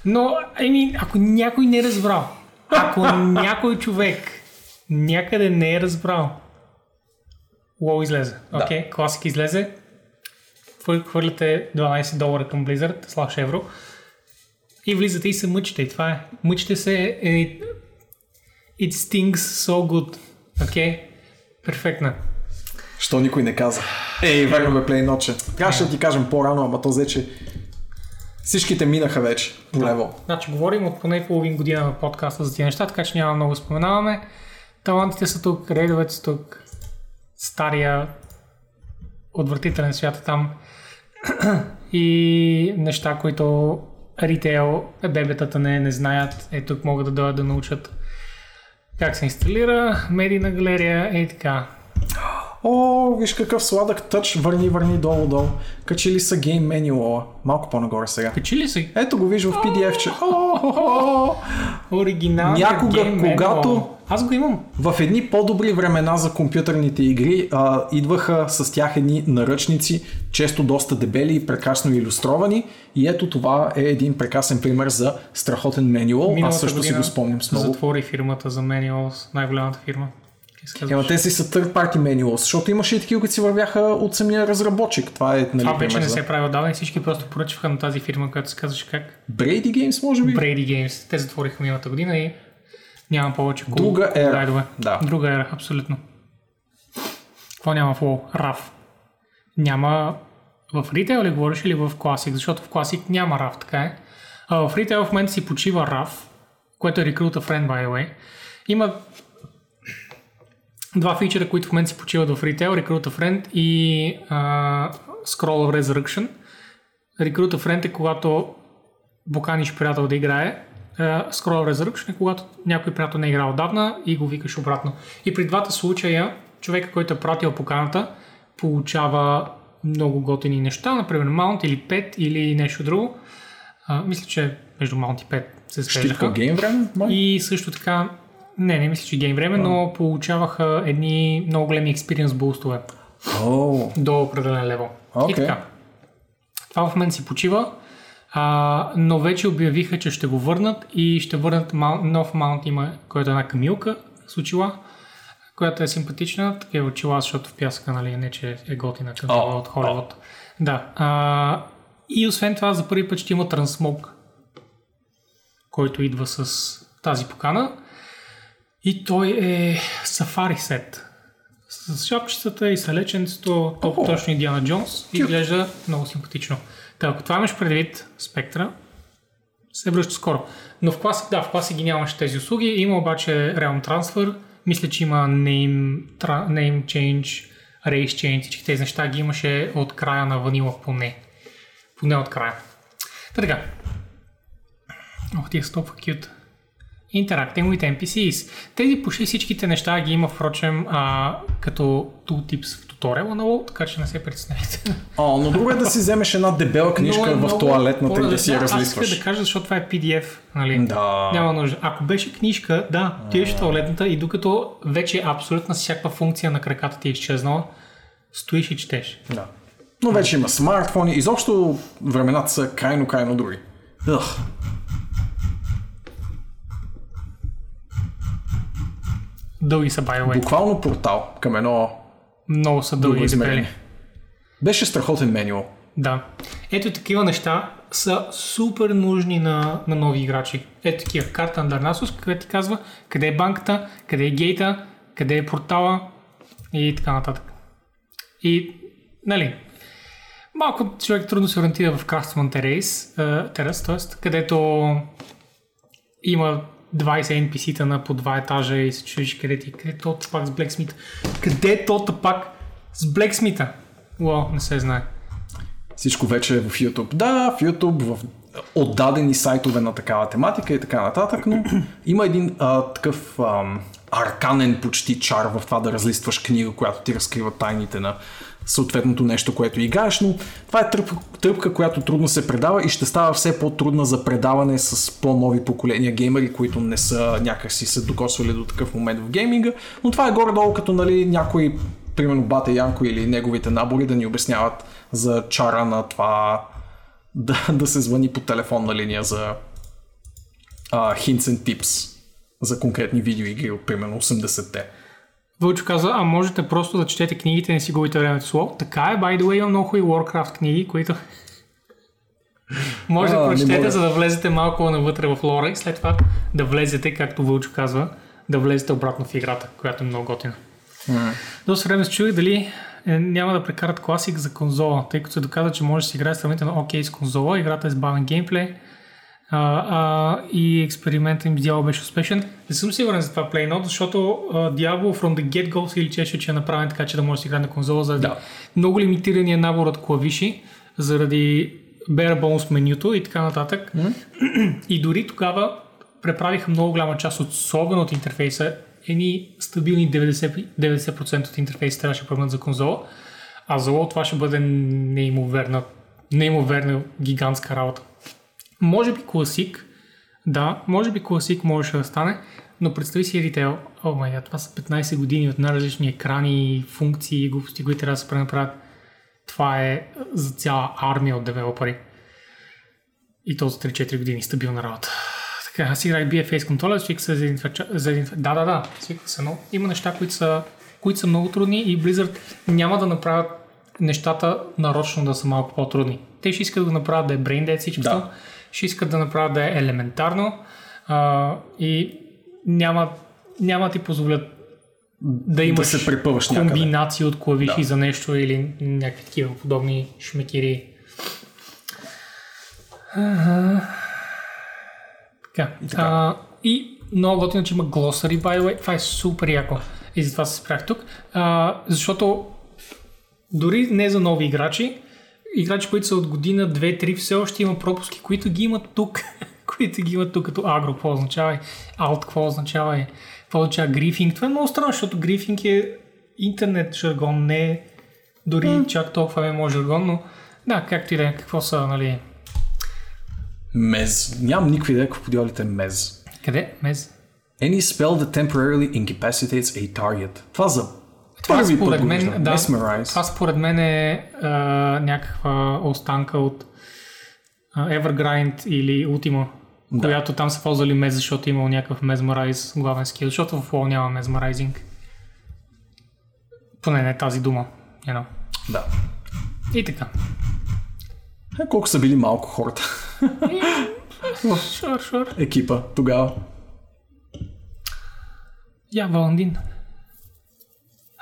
но еми, ако някой не е разбрал, ако <laughs> някой човек някъде не е разбрал, WoW излезе, Да. окей, класик излезе, хвър- хвърляте 12 долара към Blizzard, слаш евро, и влизате и се мъчите. И това е. Мъчите се. е, It stings so good. Окей? Перфектна. Що никой не каза? Ей, верно бе, плейноче. Трябваше да ти кажем по-рано, ама то взе, че всичките минаха вече по левел. Значи говорим от поне половин година на подкаста за тези неща, така че няма много да споменаваме. Талантите са тук, рейдовете са тук, стария отвратителен свят там <clears throat> и неща, които ритейл бебетата не, не знаят, е тук могат да дойдат да научат как се инсталира, медийна галерия и така. О, виж какъв сладък тъч, върни, върни долу-долу. Качили са гейм менюала. Малко по-нагоре сега. Качили се Ето го виж в PDF, че <laughs> оригиналния Някога, гейм manual. Аз го имам. в едни по-добри времена за компютърните игри а, идваха с тях едни наръчници, често доста дебели и прекрасно иллюстровани. И ето това е един прекрасен пример за страхотен менюал. Аз също си го спомням с много. Затвори фирмата за Manuals, най-голямата фирма. Ема те си са third party manuals, защото имаше и такива, които си вървяха от самия разработчик. Това е нали, Това вече не се прави отдавна и всички просто поръчваха на тази фирма, която се казваше как? Brady Games, може би? Brady Games. Те затвориха миналата година и няма повече cool Друга ера. райдове. Да. Друга ера, абсолютно. Какво няма в WoW? RAF. Няма в ритейл ли говориш или в класик? Защото в класик няма RAF, така е. А в ритейл в момента си почива RAF, което е Recruit a Friend, by the way. Има два фичера, които в момента си почиват в ритейл, Recruit a Friend и а, Scroll of Resurrection. Recruit a Friend е когато поканиш приятел да играе. Uh, Scroll Resurrection е когато някой приятел не е играл отдавна и го викаш обратно. И при двата случая човека, който е пратил поканата, получава много готини неща, например Mount или Pet или нещо друго. Uh, мисля, че между Mount и Pet се Щитко свеждаха. гейм време? май? И също така, не, не мисля, че гейм време, но получаваха едни много големи experience бустове О, до определен левел. И Окей. така. Това в момента си почива, а, но вече обявиха, че ще го върнат и ще върнат мал, нов маунт има, който е една камилка с очила, която е симпатична, такива очила, защото в пясъка, нали, не че е готина камила О, от Холивуд. Да. А, и освен това, за първи път ще има трансмог, който идва с тази покана. И той е сафари сет. С шапчетата и с леченцето, толкова Охо. точно Индиана Джонс. Изглежда много симпатично. Та, ако това имаш предвид, спектра, се връща скоро. Но в класик, да, в класик ги нямаше тези услуги. Има обаче Realm Transfer. Мисля, че има name, tra, name change, race change, всички тези неща ги имаше от края на ванила поне. Поне от края. Та така. Ох, ти е толкова cute. Interacting with NPCs. Тези почти всичките неща ги има, впрочем, а, като tooltips в туториала на WoW, така че не се притеснявайте. О, но друго е да си вземеш една дебела книжка е в туалетната и да си я Аз разлистваш. да кажа, защото това е PDF, нали? Да. Няма нужда. Ако беше книжка, да, ти в туалетната и докато вече абсолютно всякаква функция на краката ти е изчезнала, стоиш и четеш. Да. Но вече има смартфони. Изобщо времената са крайно, крайно други. Ugh. Дълги са, by the way. Буквално портал към едно Много са дълги и дебели. Беше страхотен менюал. Да. Ето такива неща са супер нужни на, на нови играчи. Ето такива карта на Дарнасус, където ти казва къде е банката, къде е гейта, къде е портала и така нататък. И, нали, малко човек трудно се ориентира в Craftsman Terrace, uh, Terrace т.е. където има 20 NPC-та на по два етажа и се чудиш къде ти, къде е то пак с Blacksmith? Къде е то пак с Blacksmith? Уау, не се знае. Всичко вече е в YouTube. Да, в YouTube, в отдадени сайтове на такава тематика и така нататък, но <clears throat> има един а, такъв ам, арканен почти чар в това да разлистваш книга, която ти разкрива тайните на съответното нещо, което играеш, но това е тръпка, тръпка, която трудно се предава и ще става все по-трудна за предаване с по-нови поколения геймери, които не са някакси се докосвали до такъв момент в гейминга, но това е горе-долу като нали, някой, примерно Бате Янко или неговите набори да ни обясняват за чара на това <laughs> да, да се звъни по телефонна линия за а, hints and tips за конкретни видеоигри от примерно 80-те. Вълчо каза, а можете просто да четете книгите, не си губите времето с лол. Така е, by the way, има много хубави Warcraft книги, които може А, да прочетете, за да влезете малко навътре в лора и след това да влезете, както Вълчо казва, да влезете обратно в играта, която е много готина. Доста време се чух дали е, няма да прекарат класик за конзола, тъй като се доказа, че може да се играе сравнително окей с конзола, играта е с бавен геймплей а, а, и експериментът им с Diablo беше успешен. Не съм сигурен за това PlayNote, защото Diablo from the get-go се личеше, че е направен така, че да може да играе на конзола заради Да. много лимитирания набор от клавиши, заради bare bones менюто и така нататък. И дори тогава преправиха много голяма част, особено от интерфейса. Едни стабилни 90%, 90% от интерфейса трябваше да премнат за конзола, а за лоу това ще бъде неимоверна, неимоверна гигантска работа. Може би класик, да, може би класик можеше да стане, но представи си ритейл. О май това са 15 години от най-различни екрани, функции и глупости, които трябва да се пренаправят. Това е за цяла армия от девелопери. И то за 3-4 години стабилна работа. Така, аз играх BFA с контроля, свиках се за един, за един... Да, да, да, свиках се, но има неща, които са, които са много трудни и Blizzard няма да направят нещата нарочно да са малко по-трудни. Те ще искат да го направят да е brain dead всичко, Да. Ще искат да направят да е елементарно а, и няма, няма да ти позволят да имаш се препъваш някъде. комбинации от клавиши Да. за нещо или някакви такива подобни шмекири. Ага. Така. А, и много готино, че има glossary, by the way. Това е супер яко. И затова се спрях тук. А, защото дори не за нови играчи, играчи, които са от година, 2-3, все още има пропуски, които ги имат тук. <laughs> които ги имат тук, като агро, какво означава, alt, какво означава, какво означава грифинг. Това е много странно, защото грифинг е интернет жаргон, не е дори mm. чак толкова ММО жаргон, но да, както и да е, какво са, нали, Мез. Нямам никаква идея какво подявалите е мез. къде? Мез? Any spell that temporarily incapacitates a target. Това за Това първи според мен, да, Mesmerize. това според мен е а, някаква останка от а, Evergrind или Ultima, Да. която там са ползвали мез, защото е имал някакъв Mesmerize главен скил, защото в WoW няма Mesmerizing. Поне не тази дума. You know. Да. И така. Е, колко са били малко хората. <laughs> Шур, шур. Екипа тогава. Я, Валандин.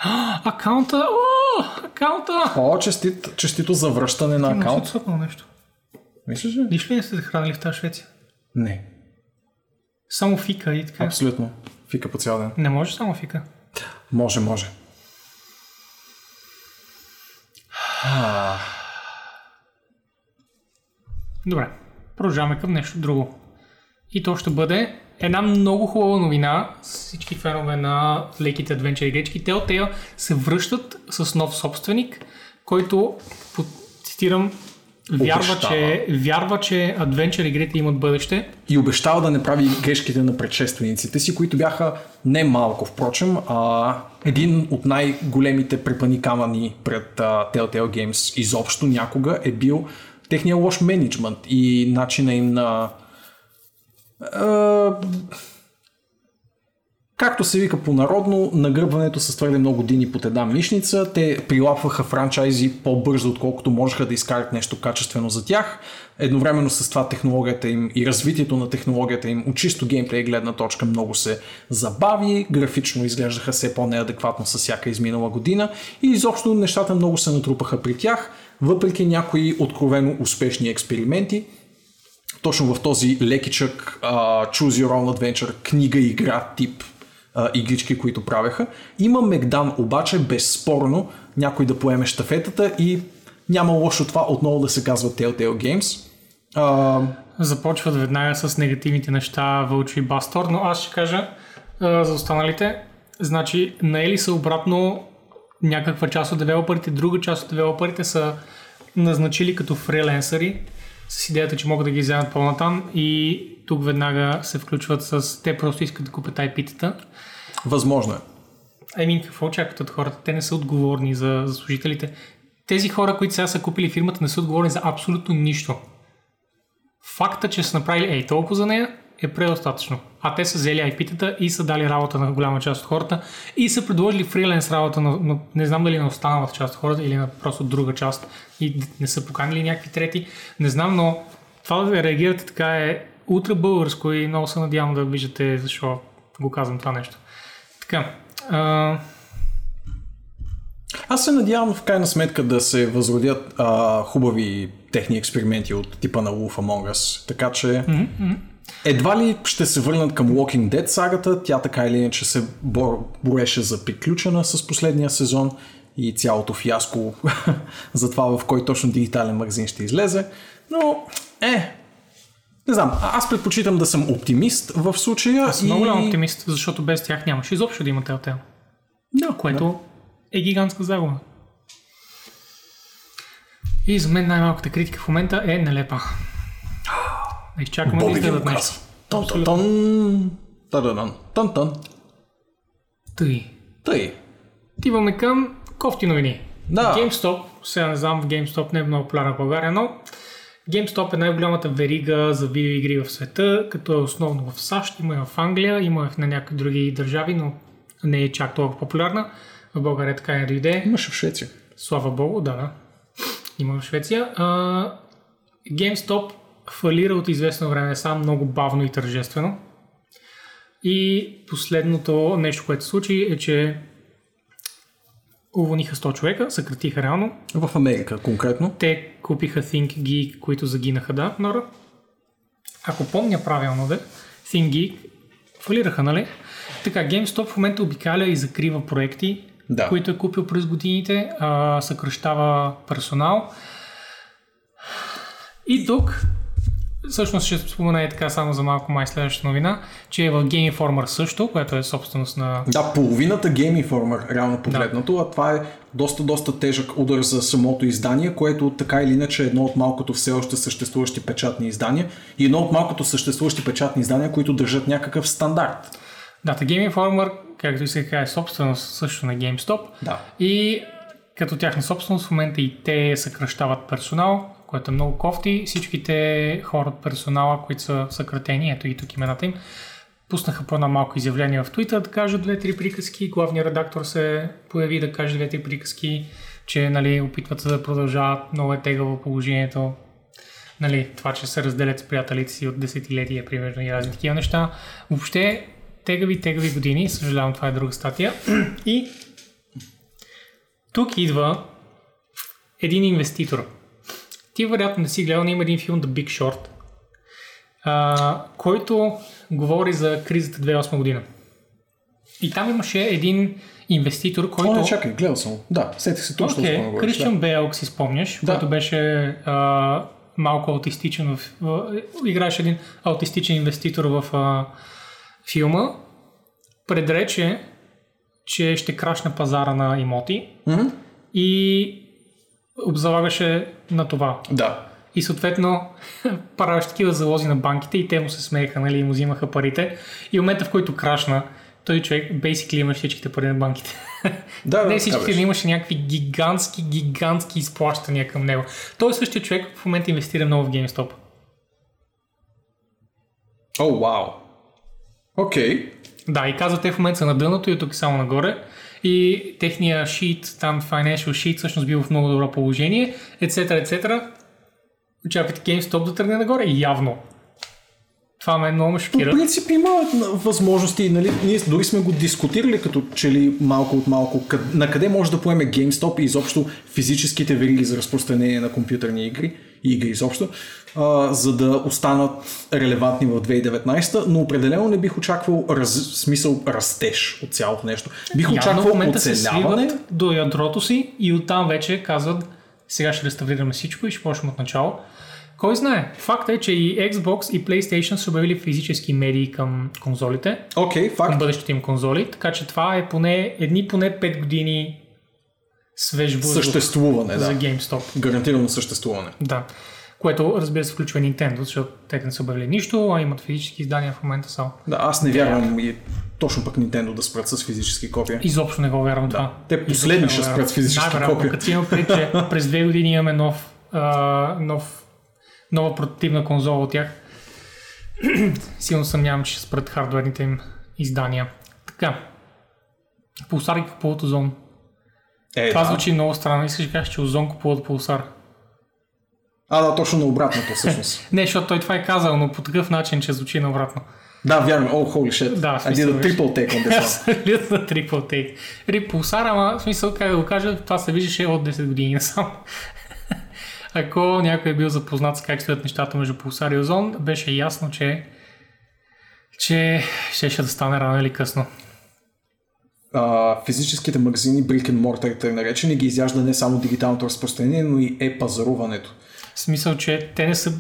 А, Акаунта! О, акаунта! О, честит, честито завръщане на Ти му акаунт. си цъкнал нещо. Мислиш ли? Виж ли не сте се хранили в тази Швеция? Не. Само фика и така. Абсолютно. Фика по цял ден. Не може само фика. Може, може. Добре, продължаваме към нещо друго. И то ще бъде една много хубава новина с всички фенове на леките адвенчър игрички. Telltale се връщат с нов собственик, който, цитирам, вярва, Обещава. че, вярва, че адвенчър игрите имат бъдеще. И обещава да не прави грешките на предшествениците си, които бяха не малко, впрочем, а един от най-големите препани камъни пред а, Telltale Games изобщо някога е бил техния лош менеджмент и начина им на както се вика по-народно, нагръбването с твърде много години под една мишница. Те прилапваха франчайзи по-бързо, отколкото можеха да изкарат нещо качествено за тях. Едновременно с това технологията им и развитието на технологията им от чисто геймплей гледна точка много се забави, графично изглеждаха все по-неадекватно с всяка изминала година и изобщо нещата много се натрупаха при тях, въпреки някои откровено успешни експерименти точно в този лекичък uh, Choose Your Own Adventure книга игра тип uh, игрички, които правеха. Има Мегдан, обаче безспорно някой да поеме щафетата и няма лошо това отново да се казва Telltale Games. Uh, Започват веднага с негативните неща Вълчо и Бастор, но аз ще кажа а, за останалите. Значи, наели са обратно някаква част от девелоперите, друга част от девелоперите са назначили като фриленсъри с идеята, че могат да ги вземат по-натам и тук веднага се включват с... Те просто искат да купят IP-тата. възможно е. Еми, какво очакват от хората? Те не са отговорни за, за служителите. Тези хора, които сега са купили фирмата, не са отговорни за абсолютно нищо. Факта, че са направили ей толкова за нея, е предостатъчно. А те са взели IP-тата и са дали работа на голяма част от хората и са предложили фриленс работа на, на не знам дали на останалата част от хората или на просто друга част и не са поканили някакви трети. Не знам, но това да реагирате така е утре българско и много се надявам да виждате защо го казвам това нещо. Така, а, Аз се надявам в крайна сметка да се възродят а, хубави техни експерименти от типа на Wolf Among Us. Така че едва ли ще се върнат към Walking Dead сагата. Тя така или иначе се бор, бореше за приключена с последния сезон и цялото фиаско <laughs> за това в кой точно дигитален магазин ще излезе. Но, е, не знам, аз предпочитам да съм оптимист в случая. Аз съм много голям оптимист, защото без тях нямаше изобщо да има Telltale. Да, Което е гигантска загуба. И за мен най-малката критика в момента е нелепа. Да изчакаме да изгледат нещо. каза. Тон-тон-тон. Та-да-дан. Тон-тон. Тъй. Тъй. Отиваме към кофти новини. Да. GameStop, сега не знам, в GameStop не е много популярна в България, но GameStop е най-голямата верига за видеоигри в света, като е основно в САЩ, има и в Англия, има и на някои други държави, но не е чак толкова популярна. В България така не дойде. Имаше в Швеция. Слава богу, да, да. Има в Швеция. А, GameStop фалира от известно време сам много бавно и тържествено. И последното нещо, което се случи е, че уволниха 100 човека, съкратиха реално. В Америка конкретно. Те купиха ThinkGeek, които загинаха, да, Нора? Ако помня правилно, да, ThinkGeek фалираха, нали? Така, GameStop в момента обикаля и закрива проекти, Да. които е купил през годините, а, съкръщава персонал. И тук, всъщност ще спомена и така само за малко май следващата новина, че е в Game Informer също, което е собственост на Да, половината Game Informer, реално погледнато, а това е доста, доста тежък удар за самото издание, което така или иначе е едно от малкото все още съществуващи печатни издания и едно от малкото съществуващи печатни издания, които държат някакъв стандарт. Дата Game Informer, както и се казва, е собственост също на GameStop. Да. И като тяхна собственост в момента и те съкръщават персонал, което е много кофти. Всичките хора от персонала, които са съкратени, ето и тук имената им, пуснаха по едно малко изявление в Twitter да кажат две-три приказки. Главният редактор се появи да каже две-три приказки, че нали, опитват се да продължават. Много е тегаво положението. Нали, това, че се разделят с приятелите си от десетилетия, примерно, и разни такива неща. Въобще, тегави, тегави години. Съжалявам, това е друга статия. И тук идва един инвеститор. Ти вероятно не си гледал, но има един филм The Big Short, а, който говори за кризата 2008 година. И там имаше един инвеститор, който... О, чакай, гледал съм. Да, сетих се точно okay, това Кристиан Бейл, ако си спомняш, Да. който беше а, малко аутистичен в, в, играеше един аутистичен инвеститор в а, филма, предрече, че ще крашне пазара на имоти Мгм. и обзалагаше на това. Да. И съответно <laughs> правиш такива залози на банките и те му се смееха, нали, и му взимаха парите. И в момента, в който крашна, той човек basically има всичките пари на банките. <laughs> Да, Не всичките, но имаше някакви гигантски, гигантски изплащания към него. Той същия човек в момента инвестира много в GameStop. О, вау. Окей. Да, и казва, те в момента са на дъното и от тук само нагоре. И техния sheet, там financial sheet, всъщност бил в много добро положение, etc. etc. Очаквайте GameStop да тръгне нагоре. Явно. Това ме много ме По шокира. принцип има възможности, нали, ние дори сме го дискутирали като че ли малко от малко, къд, на къде може да поеме GameStop и изобщо физическите вериги за разпространение на компютърни игри, игри изобщо, а, за да останат релевантни в 2019, но определено не бих очаквал раз, смисъл растеж от цялото нещо. Бих Явно в очаквал момента се оцеляване. до ядрото си и оттам вече казват сега ще реставрираме всичко и ще почнем от начало. Кой знае? Факт е, че и Xbox и PlayStation са обявили физически медии към конзолите, Окей, към факт. бъдещите им конзоли, така че това е поне едни поне 5 години свеж въздух Съществуване, за да. GameStop. Гарантирано съществуване. Да. Което разбира се включва и Nintendo, защото те не са обявили нищо, а имат физически издания в момента само. Да, аз не вярвам и точно пък Nintendo да спрат с физически копия. Изобщо не го вярвам това. Те последни ще спрат с физически Най-вероятно, копия. Като има предвид, че <laughs> през две години имаме нов, а, нов, нова портативна конзола от тях, <clears throat> силно съмнявам, че ще спрат хардверните им издания. Така. Пулсар ги купуват Озон. Е, Това да. звучи много странно. Искаш да кажеш, че Озон купуват Пулсар. А, да, точно на обратното всъщност. <laughs> Не, защото той това е казал, но по такъв начин, че звучи наобратно. да, вярвам. О, holy shit. Да, в I did смисъл, a triple take on this one. Абсолютно triple take. Ри, пулсар, ама в смисъл, как да го кажа, това се виждаше от 10 години насам. <laughs> Ако някой е бил запознат с как стоят нещата между пулсар и озон, беше ясно, че че щеше да стане рано или късно. А, физическите магазини Brick and Mortar, тъй наречени, ги изяжда не само дигиталното разпространение, но и е-пазаруването. В смисъл, че те не са...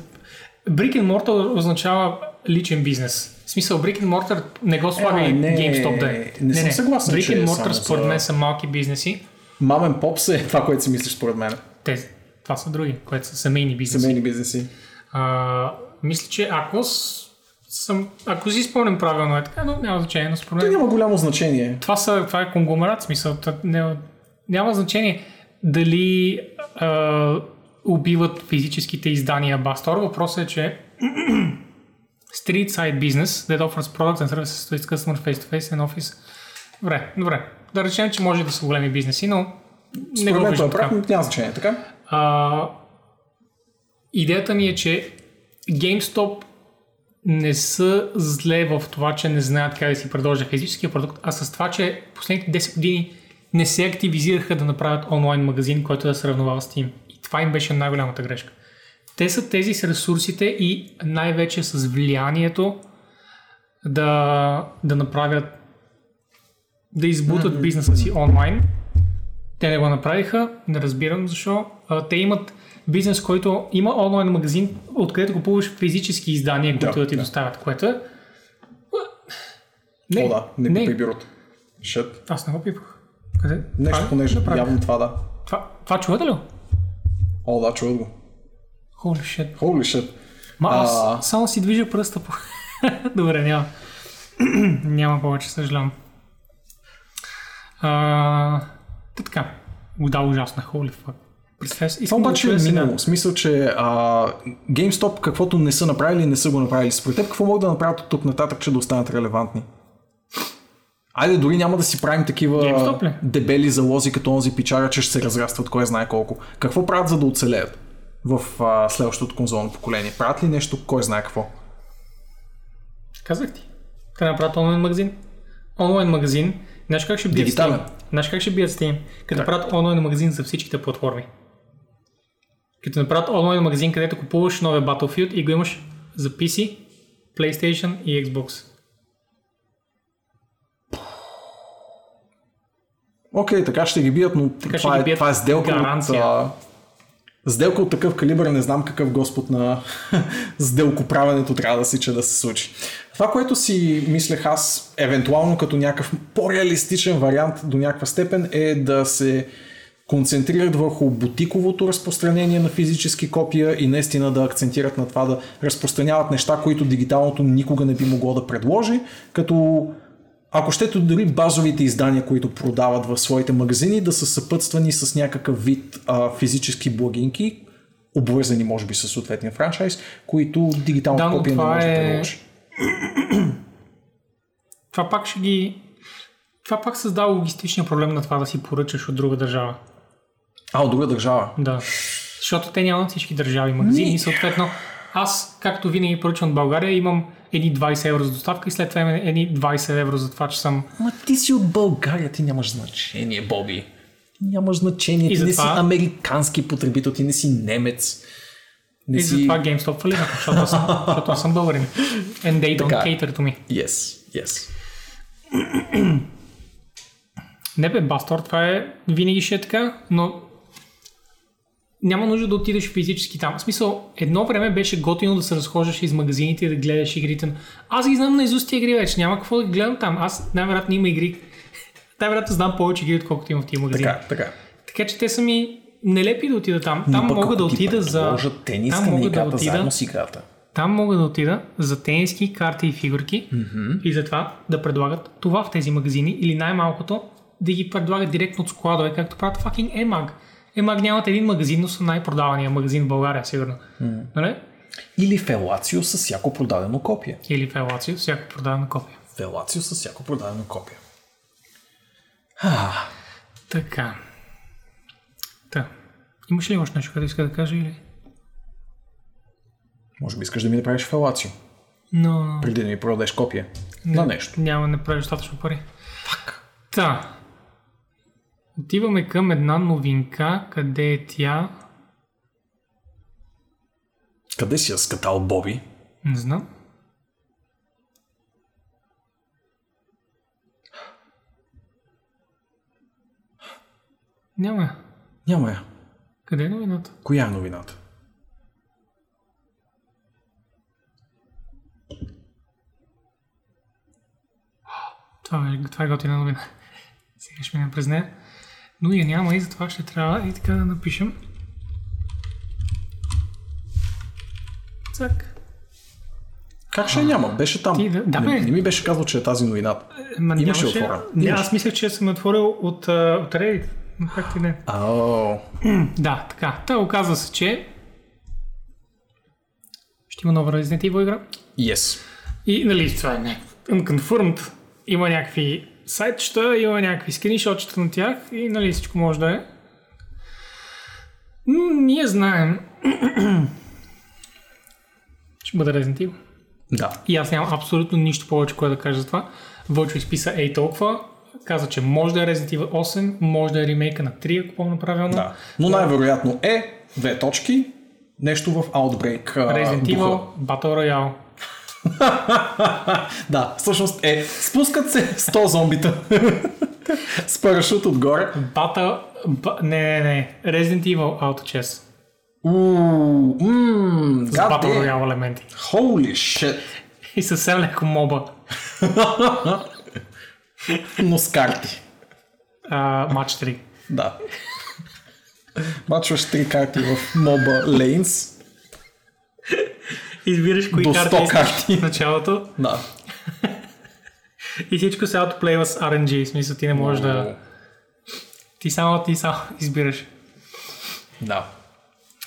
Brick and Mortar означава личен бизнес. В смисъл, Brick and Mortar не го слага Е, и не, GameStop да е. не съм съгласен, Brick and е Mortar според мен са малки бизнеси. Мамен Попс е това, което си мислиш според мен. Те, това са други, което са семейни бизнеси. Семейни бизнеси. А, мисля, че ако с, съм, ако си спомням правилно е така, но няма значение, но според То мен няма голямо значение. това, са, това е конгломерат, смисъл, не, няма значение дали а, убиват физическите издания Бастор. Въпросът е, че <clears throat> street side business that offers products and services to its customer face to face and office. Добре, добре. Да речем, че може да са големи бизнеси, но не Според го мен това виждам е така. няма значение, така? А, идеята ми е, че GameStop не са зле в това, че не знаят как да си предложат физическия продукт, а с това, че последните 10 години не се активизираха да направят онлайн магазин, който да се равновава с Steam. И това им беше най-голямата грешка. Те са тези с ресурсите и най-вече с влиянието да, да направят да избутат бизнеса си онлайн. Те не го направиха, не разбирам защо. Те имат бизнес, който има онлайн магазин, откъдето купуваш физически издания, които да, да ти да. доставят, което е... О, да, не, не. пипай бюрото. Шът. Аз не го пипах. Къде? Нещо Това- по нещо, направи. явно това да. Това, това чувате ли? О, да, чуват го. Holy shit. Holy shit. Ма аз А. само си движа пръста по... <laughs> Добре, няма. <clears throat> няма повече, съжалявам. А, та така. Да, ужасна. Holy fuck. Това да обаче е минало. В смисъл, че а, GameStop каквото не са направили, не са го направили. Според теб какво могат да направят от тук нататък, че да останат релевантни? Айде, дори няма да си правим такива дебели залози, като онзи пичара, че ще се разрастват кой знае колко. Какво правят за да оцелеят в а, следващото конзолно поколение? Правят ли нещо, кой знае какво? Казах ти. Те направят онлайн магазин. Онлайн магазин. Знаеш как ще бият Дигитален. Steam? Знаеш как ще бият Steam? Като направят онлайн магазин за всичките платформи. Като направят онлайн магазин, където купуваш новия Battlefield и го имаш за PC, PlayStation и Xbox. Окей, така ще ги бият, но Така това, е, бият това е сделка гаранция. от... Сделка от такъв калибър, не знам какъв господ на <laughs> сделкоправенето трябва да си, че да се случи. Това, което си мислех аз, евентуално като някакъв по-реалистичен вариант до някаква степен, е да се концентрират върху бутиковото разпространение на физически копия и наистина да акцентират на това да разпространяват неща, които дигиталното никога не би могло да предложи, като ако щето дори базовите издания, които продават в своите магазини, да са съпътствани с някакъв вид а, физически благинки, обвързани може би с съответния франчайз, които дигиталното Да, копие не може да е- предложи. <clears throat> Това пак ще ги... Това пак създава логистичния проблем на това да си поръчаш от друга държава. А, от друга държава. Да. Защото те нямат всички държави магазини съответно аз, както винаги поръчвам от България, имам едни 20 евро за доставка и след това имам едни 20 евро за това, че съм... Ма ти си от България, ти нямаш значение, Боби. Нямаш значение, И ти не си затова- американски потребител, ти не си немец. Не И си... затова GameStop фалира, защото аз съм, <laughs> защото аз съм българин. And they don't Така. cater to me. Yes, yes. Не бе, Бастор, това е винаги ще е така, но няма нужда да отидеш физически там. В смисъл, едно време беше готино да се разхождаш из магазините и да гледаш игрите. Аз ги знам наизуст тия игри вече, няма какво да гледам там. Аз най-вероятно има игри. <laughs> Най-вероятно знам повече игри, отколкото има в тия магазини. Така, така. Така че те са ми нелепи да отида там. Но Там пък мога да отида за... тениска Там мога да отида с играта. там мога да отида за тениски, карти и фигурки mm-hmm. и затова да предлагат това в тези магазини или най-малкото да ги предлагат директно от складове, както правят fucking EMAG. EMAG нямат един магазин, но са най-продавания магазин в България, сигурно. Mm. Нали? Или Фелацио с всяко продадено копие. Или в Елацио, всяко продавана копия. Фелацио с всяко продадено копие. Така. Та. Имаш ли още нещо, което иска да кажа или? Може би искаш да ми направиш Фелацио, Но... преди да ми продадеш копие на нещо. Няма, не прави достатъчно пари. Фак. Та. Отиваме към една новинка, къде е тя? Къде си я скатал, Боби? Не знам. Няма. я. Няма я. Къде е новината? Коя е новината? Това е, това е готина новина. Сега ще минем през нея. Но я няма и затова ще трябва и така да напишем. Цак. Как ще я няма? Беше там. Ти да- да, не, не ми беше казал, че е тази новината. Ма Имаше нямаше- отворен. Не, Имаше. аз мислех, че съм отворил от, а, от Reddit. Но как ти не? Да, така. Та оказва се, че ще има нова Resident Evil игра. Yes. И, нали, това е някакъв unconfirmed. Има някакви сайтчета, има някакви скриншотчета на тях и, нали, всичко може да е. М, ние знаем. <clears throat> ще бъде Resident Evil. Да. И аз нямам абсолютно нищо повече, което да кажа за това. Вълчо изписа ей толкова. каза, че може да е Resident Evil 8, може да е ремейка на 3, ако помня правилно. Да. Но най-вероятно е две точки, нещо в Outbreak. Resident. Evil Battle Royale. <laughs> Да, всъщност е, спускат се 100 зомбита с парашут отгоре. Battle... Ба, не, не, не. Resident Evil Auto Chess. Ууу, ммм, Battle. Royale елементи. Holy shit. И съвсем леко моба. Но с карти. Матч 3. Да. Мачваш три карти в моба Lanes. Избираш кои До карти 100 искаш карти. в началото Да. и всичко се аутоплейва с RNG. В смисъл ти не можеш да... Ти само, ти само избираш. Да.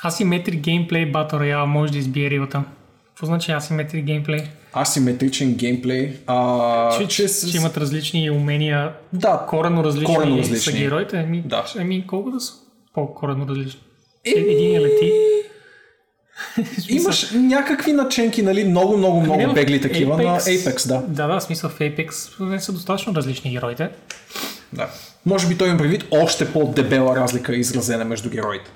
Asymmetric Gameplay Battle Royale може да избие рилата. Какво значи Asymmetric Gameplay? Асиметричен геймплей. А, Че, че, с- че имат различни умения, Да, коренно различни, коренно са различни. героите. Еми, Да. еми колко да са по-коренно различни? Е, Един е лети. Имаш някакви наченки, нали, много, много, много в бегли такива на Apex, да. Да, да, в смисъл в Apex не са достатъчно различни героите. да. Може би той има предвид още по-дебела разлика изразена между героите.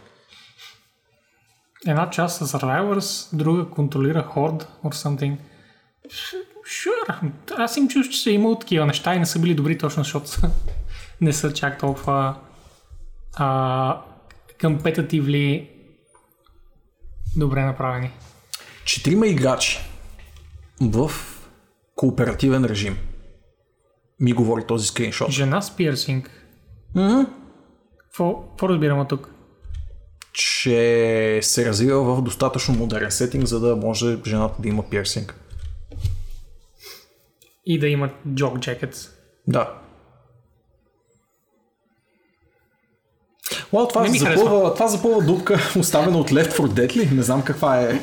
Една част с Survivors, друга контролира Horde or something. Sure. Аз им чуш, че са имал такива неща и не са били добри точно, защото са- не са чак толкова а, competitively добре направени. Четирима играчи в кооперативен режим. Ми говори този скриншот. Жена с пирсинг. Какво разбирам от тук? Че се развива в достатъчно модерен сетинг, за да може жената да има пирсинг. И да имат джок джекетс. Да. Уау, това, Не ми запълва, това запълва дупка, <laughs> оставена от Left 4 Dead ли? Не знам каква е.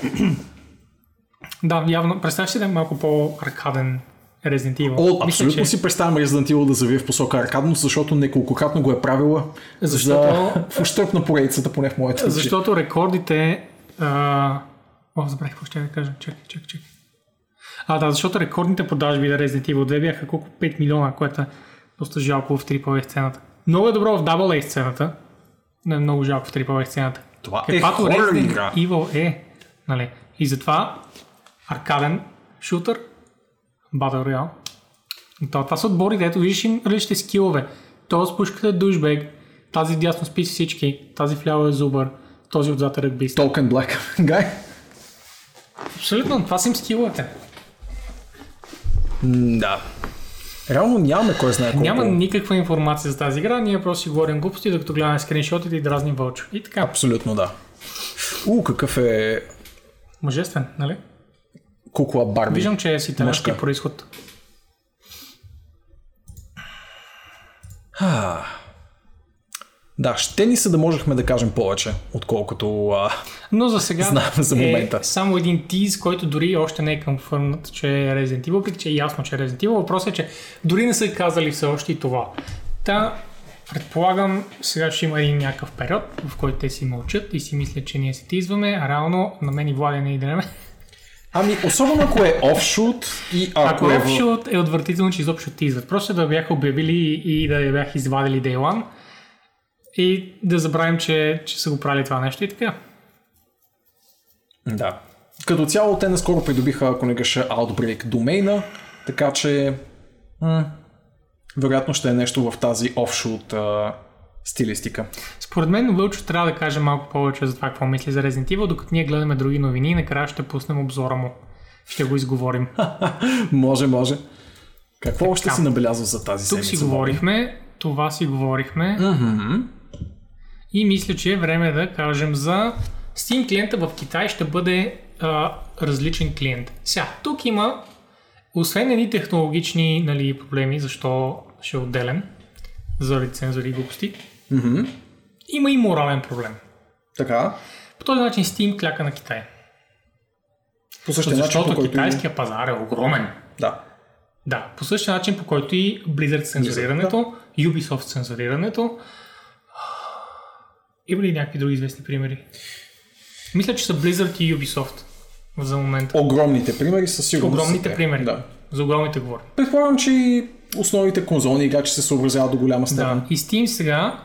Да, явно. Представяш си да е малко по-аркаден Resident Evil. О, Мисля, абсолютно че- си представям Resident Evil да завие в посока аркадност, защото неколкократно го е правила Защото- за, <laughs> в ущърп на поредицата, поне в моята. Защото рекордите... А... О, забравих какво ще да кажа. Чакай, чакай, чакай. А, да, защото рекордните продажби на Resident Evil 2 бяха колко 5 милиона, което е доста жалко в AAA сцената. Много е добро в AA сцената, е много жалко в AAA сцената. Това е Каквато Resident игра. Evil е. Нали? И затова аркаден шутър, Battle Royale. Това, това са отборите, ето виждаш им различните скилове. Този с пушката е душбег, тази дясно спи всички, тази вляво е зубър, този отзад е ръгбист. Token Black Guy. Абсолютно, това са им скиловете. Да. Реално нямаме кой знае колко. Няма никаква информация за тази игра, ние просто си говорим глупости, докато гледаме скриншотите и дразним вълчо. И така, Абсолютно да. У, какъв е мъжествен, нали? кукла Барби. Виждам, че е с италиански Мъжка. происход. Да, ще ни се да можехме да кажем повече, отколкото... А... Но за сега Знам за момента. е само един тиз, който дори още не е конфърмнат, че е Resident Evil, въпреки че е ясно, че е Resident Evil. Въпросът е, че дори не са казали все още и това. Та, предполагам, сега ще има един някакъв период, в който те си мълчат и си мислят, че ние се тизваме, а реално на мен и Владя не идеме. Ами, особено ако е офшут и ако, Ако е... е офшот е отвратително, че изобщо тизват. Просто да бяха обявили и да я бяха извадили Day One и да забравим, че, че са го правили това нещо и така. Да. Като цяло те наскоро придобиха, ако не греша, Outbreak домейна, така че м- вероятно ще е нещо в тази офшут а, стилистика. Според мен Вълчо трябва да каже малко повече за това какво мисли за Resident Evil, докато ние гледаме други новини и накрая ще пуснем обзора му. Ще го изговорим. <laughs> може, може. Какво още си набелязал за тази Тук седмица? си говорихме, това си говорихме. И мисля, че е време да кажем за Steam клиента в Китай ще бъде а, различен клиент. Сега, тук има, освен едни технологични нали, проблеми, защо ще е отделен, заради цензури и глупости, има и морален проблем. Така. По този начин Steam кляка на Китай. По същия начин, Защото по който... китайския пазар е огромен. Да. Да, по същия начин, по който и Blizzard цензурирането, Ubisoft цензурирането. Има ли някакви други известни примери? Мисля, че са Blizzard и Ubisoft за момента. Огромните примери със сигурност. Огромните са примери. Да. За огромните говоря. Предполагам, че и основните конзолни играчи се съобразяват до голяма степен. Да. И Steam сега,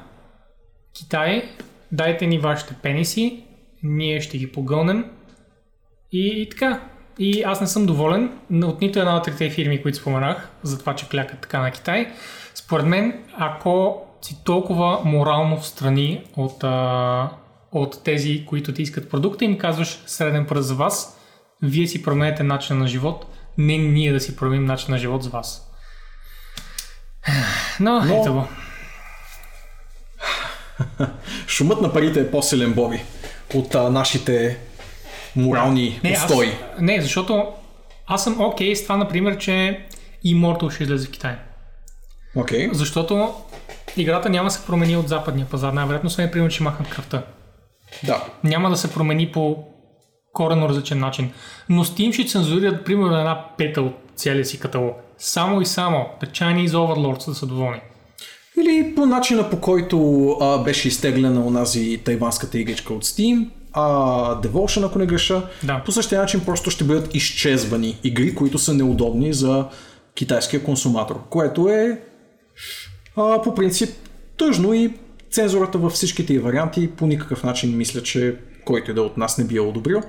Китай, дайте ни вашите пениси, ние ще ги погълнем. И, и така. И аз не съм доволен от нито една от трите фирми, които споменах, за това, че клякат така на Китай. Според мен, ако си толкова морално в страни от, а, от тези, които ти искат продукта, им казваш среден пръст за вас, вие си променете начин на живот, не ние да си променим начин на живот за вас. <sighs> Но, Но- ето го. <laughs> Шумът на парите е по-силен, Боби, от а, нашите морални Не, устои. аз, не, защото аз съм окей с това, например, че Immortal ще излезе в Китай. Окей. Защото играта няма да се промени от западния пазар, най-вероятно, освен примерно, че махнат кръвта. Да. Няма да се промени по коренно различен начин. Но Steam ще цензурират примерно една пета от целия си каталог. Само и само The Chinese Overlords да са доволни. Или по начина по който а, беше изтеглена онази тайванската игричка от Steam, а, Devotion, ако не греша, Да. по същия начин просто ще бъдат изчезвани игри, които са неудобни за китайския консуматор, което е а, по принцип тъжно и цензурата във всичките й варианти по никакъв начин мисля, че който и да е от нас не би я одобрил.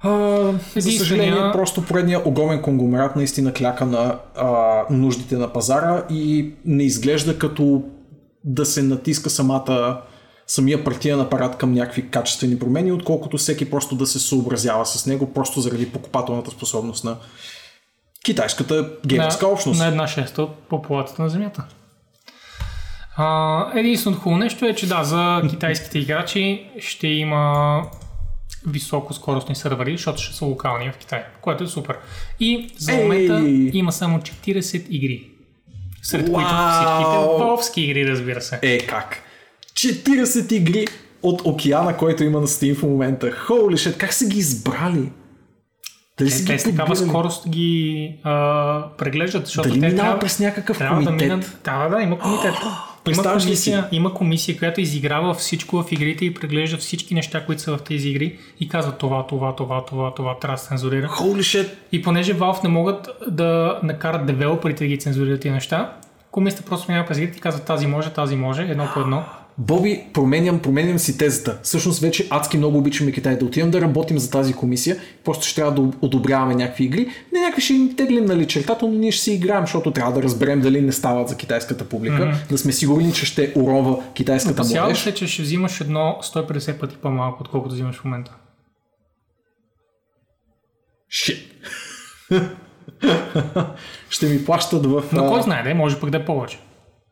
А, за съжаление, просто поредния огромен конгломерат наистина кляка на а, нуждите на пазара и не изглежда като да се натиска самата самия партиен апарат към някакви качествени промени, отколкото всеки просто да се съобразява с него, просто заради покупателната способност на китайската геймерска общност. на една шеста от популацията на Земята. А, единственото хубаво нещо е, че да, за <laughs> китайските играчи ще има високоскоростни сървъри, защото ще са локални в Китай, което е супер. И за Ей! момента има само 40 игри. Сред които Вау! всичките волски игри, разбира се. Е, как? 40 игри от океана, който има на Steam в момента. Holy shit, как са ги избрали? Дали Те ги с такава скорост ги а, преглеждат, защото Дали те трябва, през някакъв трябва да комитет? минат. Да, да, има комитет. <gasps> има, комисия, има комисия, която изиграва всичко в игрите и преглежда всички неща, които са в тези игри и казва това, това, това, това, това трябва да цензурира. Holy shit. И понеже Valve не могат да накарат девелоперите да ги цензурират тези неща, комисията просто минава през игрите и казва тази може, тази може, едно по едно. Боби, променям, променям си тезата. Всъщност вече адски много обичаме Китай да отидем да работим за тази комисия. Просто ще трябва да одобряваме някакви игри. Не някакви ще им теглим нали, чертата, но ние ще си играем, защото трябва да разберем дали не стават за китайската публика. Mm-hmm. Да сме сигурни, че ще урова китайската Опасявам младеж. се, че ще взимаш едно 150 пъти по-малко, отколкото взимаш в момента. Shit. <laughs> ще ми плащат в Но кой знае, да, може пък да е повече.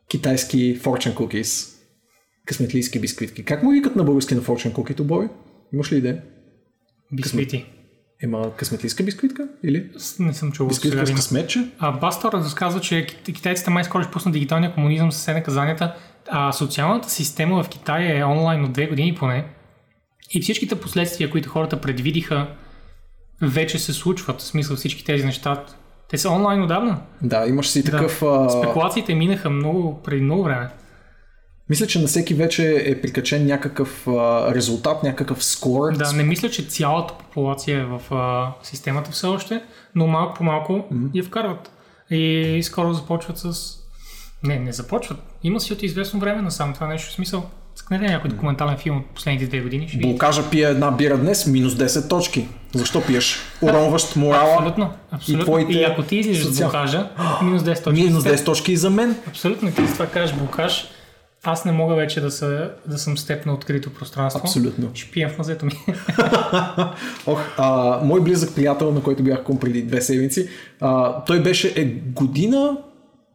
китайски fortune cookies. Късметлийски бисквитки. Как му викат на български на fortune cookie, Боби? Имаш ли идея? Бисквити. Има късметлийска бисквитка? Или? Не съм чувал. Бисквитка да с късметче? А Бастор разказва, че кит- китайците май скоро ще пуснат дигиталния комунизъм с наказанията. А социалната система в Китай е онлайн от две години поне. И всичките последствия, които хората предвидиха, вече се случват. В смисъл всички тези неща. Те са онлайн отдавна. Да, имаш си Да. такъв... А... Спекулациите минаха много, преди много време. Мисля, че на всеки вече е прикачен някакъв а, резултат, някакъв скор. Да, не мисля, че цялата популация е в а, системата все още, но малко по малко mm-hmm. я вкарват. И скоро започват с... Не, не започват. Има си от известно време насам това нещо. В смисъл, скнете някой документален филм от последните две години. Ще. Блокажа пие една бира днес, минус 10 точки. Защо пиеш? Уронващ морала. Абсолютно. абсолютно. И, твоите ако ти излизаш социал- блокажа, <gasps> минус 10 точки. Минус 10 точки и за мен. Абсолютно. Ти с това кажеш блокаж. Аз не мога вече да, са, да съм с теб на открито пространство. Абсолютно. Ще пием в мазето ми. <laughs> Ох, а, мой близък приятел, на който бях кум преди две седмици, а, той беше е година,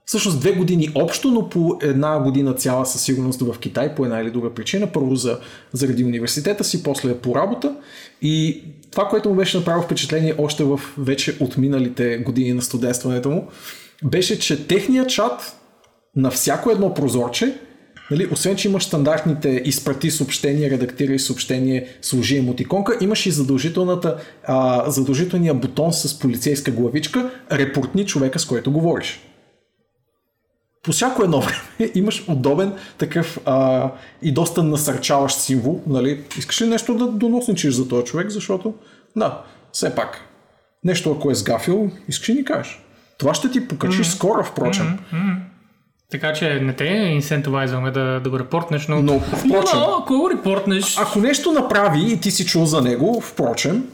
всъщност две години общо, но по една година цяла със сигурност в Китай, по една или друга причина. Първо за, заради университета си, после по работа. И това, което му беше направило впечатление още в вече отминалите години на студентстването му, беше, че техният чат на всяко едно прозорче Нали, освен, че имаш стандартните изпрати съобщение, редактирай съобщение, сложи емотиконка, имаш и задължителната, а, задължителния бутон с полицейска главичка, репортни човека, с който говориш. По всяко едно <laughs> време имаш удобен такъв а, и доста насърчаващ символ. Нали? Искаш ли нещо да доносничиш за този човек, защото да, все пак, нещо ако е сгафил, искаш ли ни кажеш. Това ще ти покачи скоро, впрочем. Така че не те инсентивайзваме да, да го репортнеш, но... Но, впрочем, но ако го репортнеш... ако нещо направи и ти си чул за него, впрочем,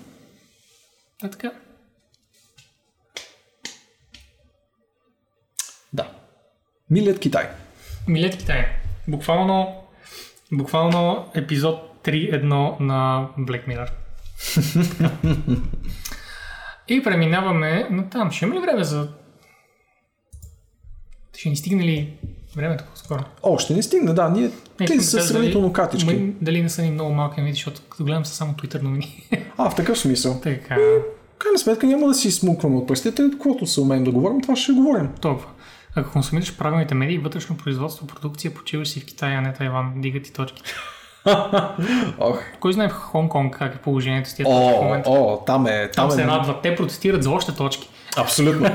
А така. да. Милият Китай. Милет Китай. Буквално, буквално епизод 3.1 на Black Mirror. <laughs> И преминаваме на там. Ще има ли време за... Ще ни стигне ли времето по-скоро? О, ще не стигне, да. Ние Не, са сравнително дали- катички. м- Дали не са ни много малки новини, защото като гледам са само Twitter новини. А, в такъв смисъл. така, В крайна сметка няма да си смукваме от пръстите, каквото се умеем да говорим, това ще говорим. толкова. Ако консумираш правилните медии, вътрешно производство, продукция, почиваш си в Китай, а не Тайван. Дига ти точки. <laughs> Ох. Кой знае в Хонг-Конг как е положението с тия точки в момента? о, там е. Там Там, се е. радват. Те протестират за още точки. Абсолютно.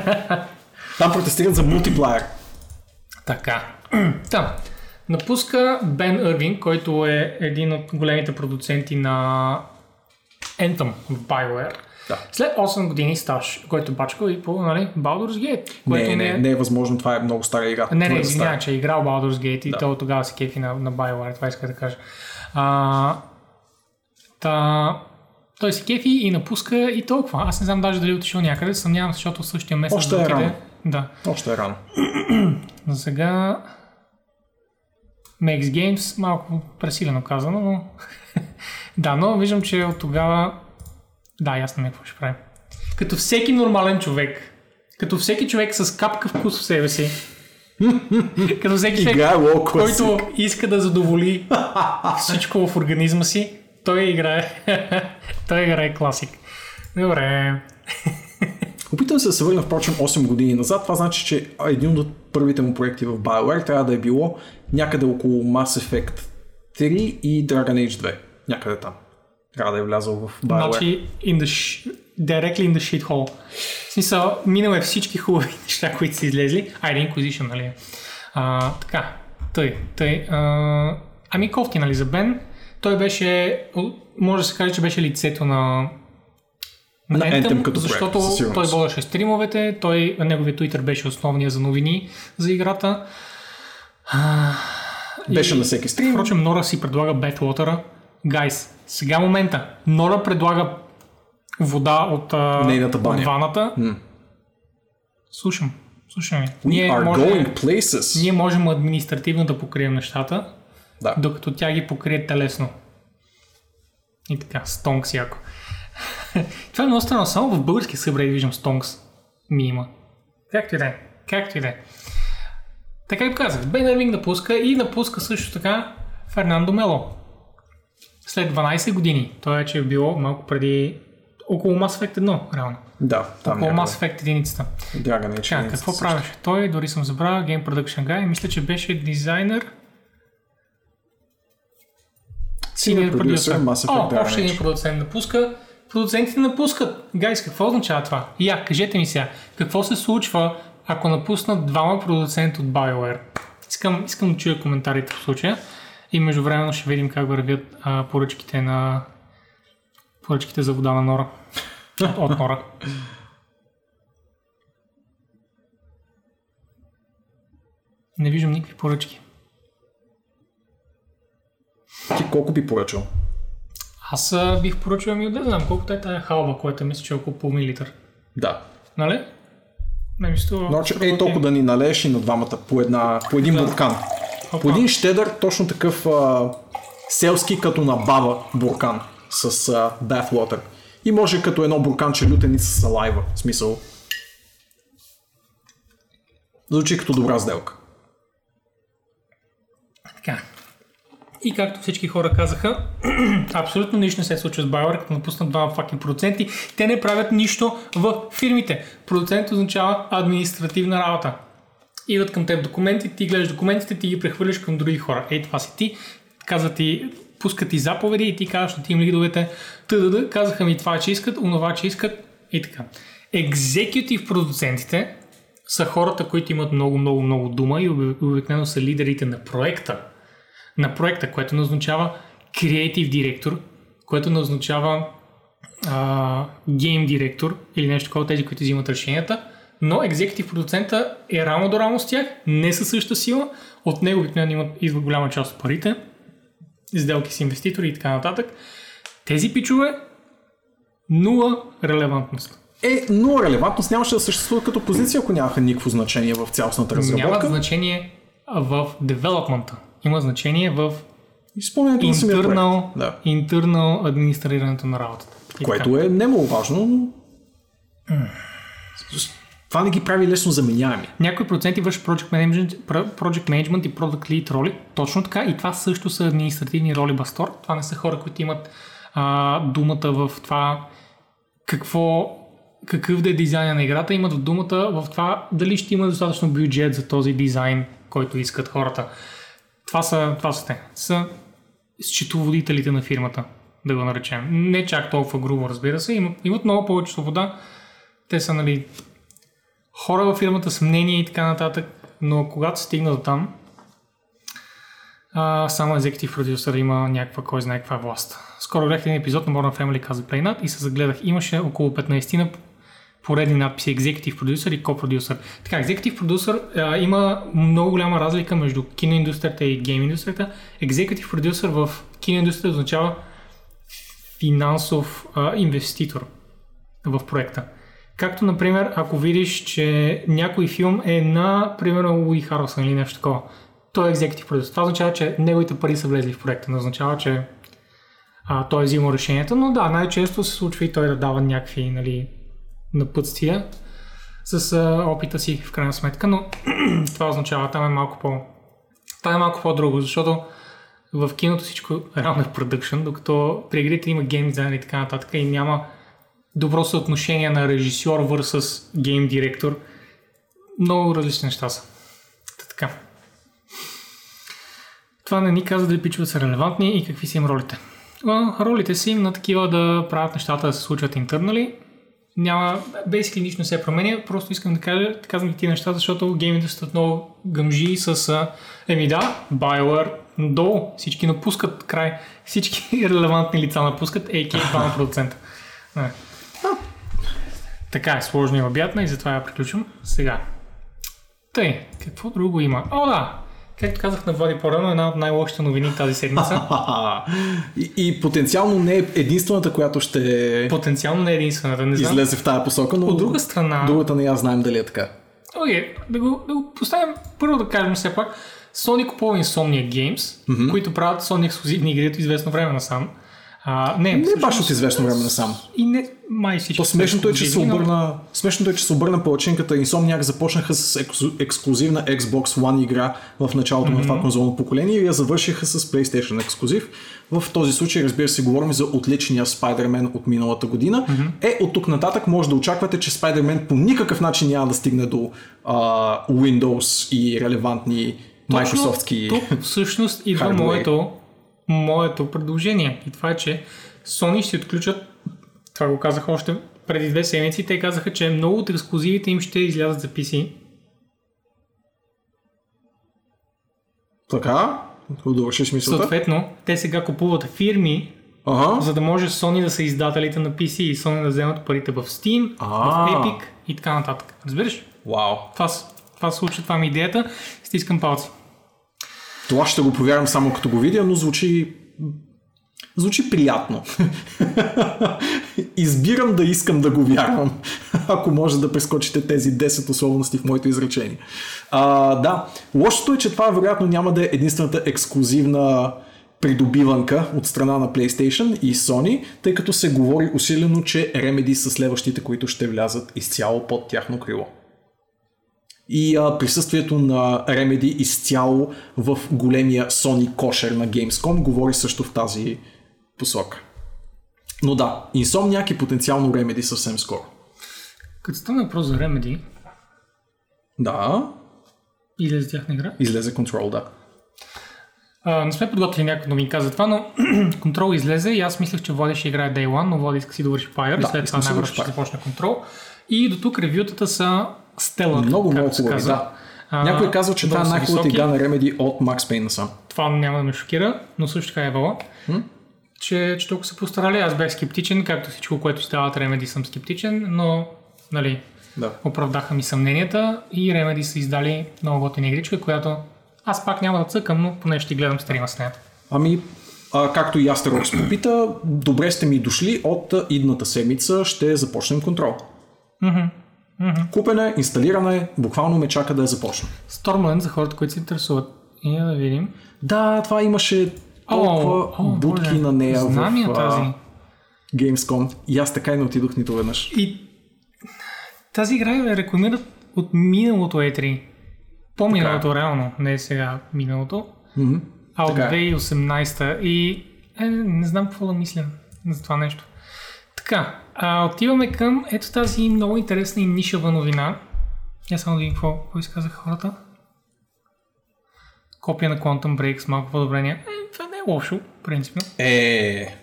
<laughs> там протестират за мултиплеер. Така. <clears throat> Та. Напуска Бен Ирвин, който е един от големите продуценти на Anthem в BioWare. Да. След 8 години стаж, който е бачкал и по нали, Baldur's Gate. Което Не, не, не е възможно, това е много стара игра. Не, не, извинявай, че е играл Baldur's Gate и Да. то тогава се кефи на, на BioWare, това иска да кажа. А, та, той се кефи и напуска и толкова. Аз не знам даже дали е отишъл някъде, съмнявам защото в същия месец Още е рано. Да. Още е рано. <clears throat> За сега Makes Games, малко пресилено казано, но <laughs> да, но виждам, че от тогава да, ясно ми е какво ще правим. Като всеки нормален човек, като всеки човек с капка вкус в себе си, <laughs> като всеки човек, който иска да задоволи всичко в организма си, той играе, <laughs> той играе класик. Добре. Опитам се да се върна, впрочем, 8 години назад. Това значи, че един от първите му проекти в BioWare трябва да е било някъде около Mass Effect 3 и Dragon Age 2. Някъде там. Трябва да е влязъл в BioWare. Значи, in the sh- directly in the shit hole. В смисъл, минал е всички хубави <laughs> неща, които са излезли. Айде, Inquisition, нали? А, така, тъй, тъй. А, ами кофти, нали, за Бен. Той беше, може да се каже, че беше лицето на на На Anthem, Anthem като проект, защото сигурност. той водеше стримовете, той, неговият Twitter беше основния за новини за играта. Беше И- на всеки стрим. Впрочем, Нора си предлага Бетлотъра. Гайс, сега момента. Нора предлага вода от, Нейната баня. от ваната. Слушам. Слушам ви. We are може, going places. ние можем административно да покрием нещата, Да. докато тя ги покрие телесно. И така, стонкс яко. <laughs> Това е много странно. Само в български събрей виждам стонкс. Ми има. Както и да е. Както и да е. Така и казах. Бен Ервинг напуска и напуска също така Фернандо Мело. След 12 години. Той вече е било малко преди около Mass Effect 1, реално. Да, там Около някъде. Mass Effect единицата. Чакай, единицата какво също. правеше? Той, дори съм забравил, Game Production Guy, мисля, че беше дизайнер. Senior producer, Mass Effect О, още един продуцент напуска. Продуцентите напускат. Гайс, какво означава това? Я, кажете ми сега, какво се случва, ако напуснат двама продуценти от BioWare? Искам, искам да чуя коментарите в случая. И междувременно ще видим как вървят а, поръчките на поръчките за вода на Нора. От Нора. Не виждам никакви поръчки. Ти колко би поръчал? Аз бих поръчал ми да знам колкото е тая халба, която мисля, че е около половин литър. Да. Нали? Не ми струва. Значи, струва ей толкова да ни налееш и на двамата по, една, по един Да. буркан. Опа. По един щедър, точно такъв а, селски като на баба буркан с а, bathwater. И може като едно бурканче лютени с салайва. В смисъл. Звучи като добра сделка. Така. И както всички хора казаха, <clears throat> абсолютно нищо не се случва с BioWare, като напуснат двама факи проценти. Те не правят нищо в фирмите. Продуцент означава административна работа. Идват към теб документи, ти гледаш документите, ти ги прехвърляш към други хора. Ей, това си ти. Казват ти, пускат ти заповеди и ти казваш на тим лидовете, тъдъда, казаха ми това, че искат, онова, че искат и така. Екзекютив продуцентите са хората, които имат много, много, много дума и обик- обикновено са лидерите на проекта на проекта, което не означава креатив директор, което не означава гейм директор или нещо такова, тези, които взимат решенията. но Executive продуцента е рамо до рамо с тях, не със същата сила, от него обикновено имат идва голяма част от парите, сделки с инвеститори и така нататък. Тези пичове нула релевантност. Е, но релевантност нямаше да съществува като позиция, ако нямаха никакво значение в цялостната разработка. Нямат значение в девелопмента. Има значение в Изпълнението на самия проект. internal, Да. internal администрирането на работата. И Което така. е немаловажно, но... Това не ги прави лесно заменяеми. Някои проценти вършат project management, project management и product lead роли. Точно така. И това също са административни роли Бастор. Това не са хора, които имат а, думата в това какво какъв да е дизайна на играта, имат думата в това дали ще има достатъчно бюджет за този дизайн, който искат хората. Това са, това са те. Са счетоводителите на фирмата, да го наречем. Не чак толкова грубо, разбира се. Имат, имат много повече свобода. Те са, нали, хора във фирмата с мнение и така нататък, но когато стигна до там, а, само Executive Producer има някаква, кой знае каква власт. Скоро гледах един епизод на Modern Family каза Playnut и се загледах. Имаше около 15 на поредни надписи Executive Producer и Co-Producer. Така, Executive Producer а, има много голяма разлика между киноиндустрията и гейм индустрията. Executive Producer в киноиндустрията означава финансов а, инвеститор в проекта. Както, например, ако видиш, че някой филм е на, примерно, Луи Харлсън или нещо такова, той е executive producer. Това означава, че неговите пари са влезли в проекта. Не означава, че а, той е взимал решенията, но да, най-често се случва и той да дава някакви нали, напътствия с а, опита си в крайна сметка, но <clears throat> това означава, там е малко по... Това е малко по-друго, защото в киното всичко реално е продъкшн, докато при игрите има гейм дизайн и така нататък и няма добро съотношение на режисьор versus гейм директор. Много различни неща са. Та така. Това не ни казва дали пичове са релевантни и какви са им ролите. Ролите са им на такива да правят нещата да се случват интернали. Няма, basically нищо не се променя, просто искам да кажа, да казвам ги тия неща, защото геймите са много гъмжи с, а, еми да, BioWare, долу, всички напускат край, всички <laughs> релевантни лица напускат, AK 2%. Не. Така е, сложно и обятна и затова я приключвам сега. Тъй, какво друго има? О, да! Както казах на Влади по-рано, една от най-лошите новини тази седмица. <laughs> и, и потенциално не е единствената, която ще Потенциално не е единствената, не знам. излезе в тая посока, но От друга страна, другата не я знаем дали е така. Окей, да, го, да го поставим първо да кажем все пак. Sony купува Insomnia Games, mm-hmm. които правят Sony ексклюзивни игри от известно време насам. А, не, Не всъщност- баш от известно време насам. И не, май всички. То са смешното е, че се обърна, смешното е, че се обърна палачинката. Insomniac започнаха с ексклю- ексклюзивна Xbox One игра в началото mm-hmm. на това конзолно поколение и я завършиха с PlayStation ексклюзив. В този случай, разбира се, говорим за отличния Spider-Man от миналата година. Mm-hmm. Е, от тук нататък може да очаквате, че Spider-Man по никакъв начин няма да стигне до а, Windows и релевантни Microsoftски Тук всъщност идва моето, моето предложение. И това е, че Sony ще отключат, това го казах още преди две седмици, те казаха, че много от ексклюзивите им ще излязат за PC. Така, довършиш мисълта. Съответно, те сега купуват фирми, Ага. за да може Sony да са издателите на PC и Sony да вземат парите в Steam, А. в Epic и така нататък. Разбираш? Вау. Това, това случва, това ми е идеята. Стискам палци. Това ще го повярвам само като го видя, но звучи... Звучи приятно. <laughs> Избирам да искам да го вярвам, <laughs> ако може да прескочите тези 10 условности в моето изречение. А, да, лошото е, че това вероятно няма да е единствената ексклюзивна придобиванка от страна на PlayStation и Sony, тъй като се говори усилено, че Remedy са следващите, които ще влязат изцяло под тяхно крило и а, присъствието на Remedy изцяло в големия Sony кошер на Gamescom говори също в тази посока. Но да, Insomniac и потенциално Remedy съвсем скоро. Като стана въпрос за Remedy, Да, или за тяхна игра, излезе Control, да. А, не сме подготвили някаква новинка за това, но <clears throat> Control излезе и аз мислех, че Влади ще играе Day One, но Влади иска си да върши Fire Да, след това най-вероятно довърши ще започне Control. И до тук ревютата са Stellar, Много, много се казва. да. А, Някой казва, че това е най-хубавата игра на Remedy от Max Payne насам. Това няма да ме шокира, но също така е вала. Че, че толкова са постарали, аз бях скептичен, както всичко, което става от Remedy съм скептичен, но нали, Да. Оправдаха ми съмненията и Remedy са издали много готина игричка, която аз пак няма да цъкам, но поне ще гледам стрима с нея. Ами, а, както и Астерокс <clears throat> попита, добре сте ми дошли от идната седмица, ще започнем контрол. Купене, инсталиране, буквално ме чака да я започна. Stormland за хората, които се интересуват. И да видим. Да, това имаше толкова О, о, будки Боже, на нея знам я в тази. Gamescom. И аз така и не отидох нито веднъж. И тази игра я рекламират от миналото E3. По-миналото реално, не е сега миналото. А от Така е. 2018 и е, не знам какво да мисля за това нещо. Така, а, отиваме към ето тази много интересна и нишава новина. Я само да видим какво, какво изказаха хората. Копия на Quantum Break с малко подобрение. Е, това не е лошо, принципно. Е,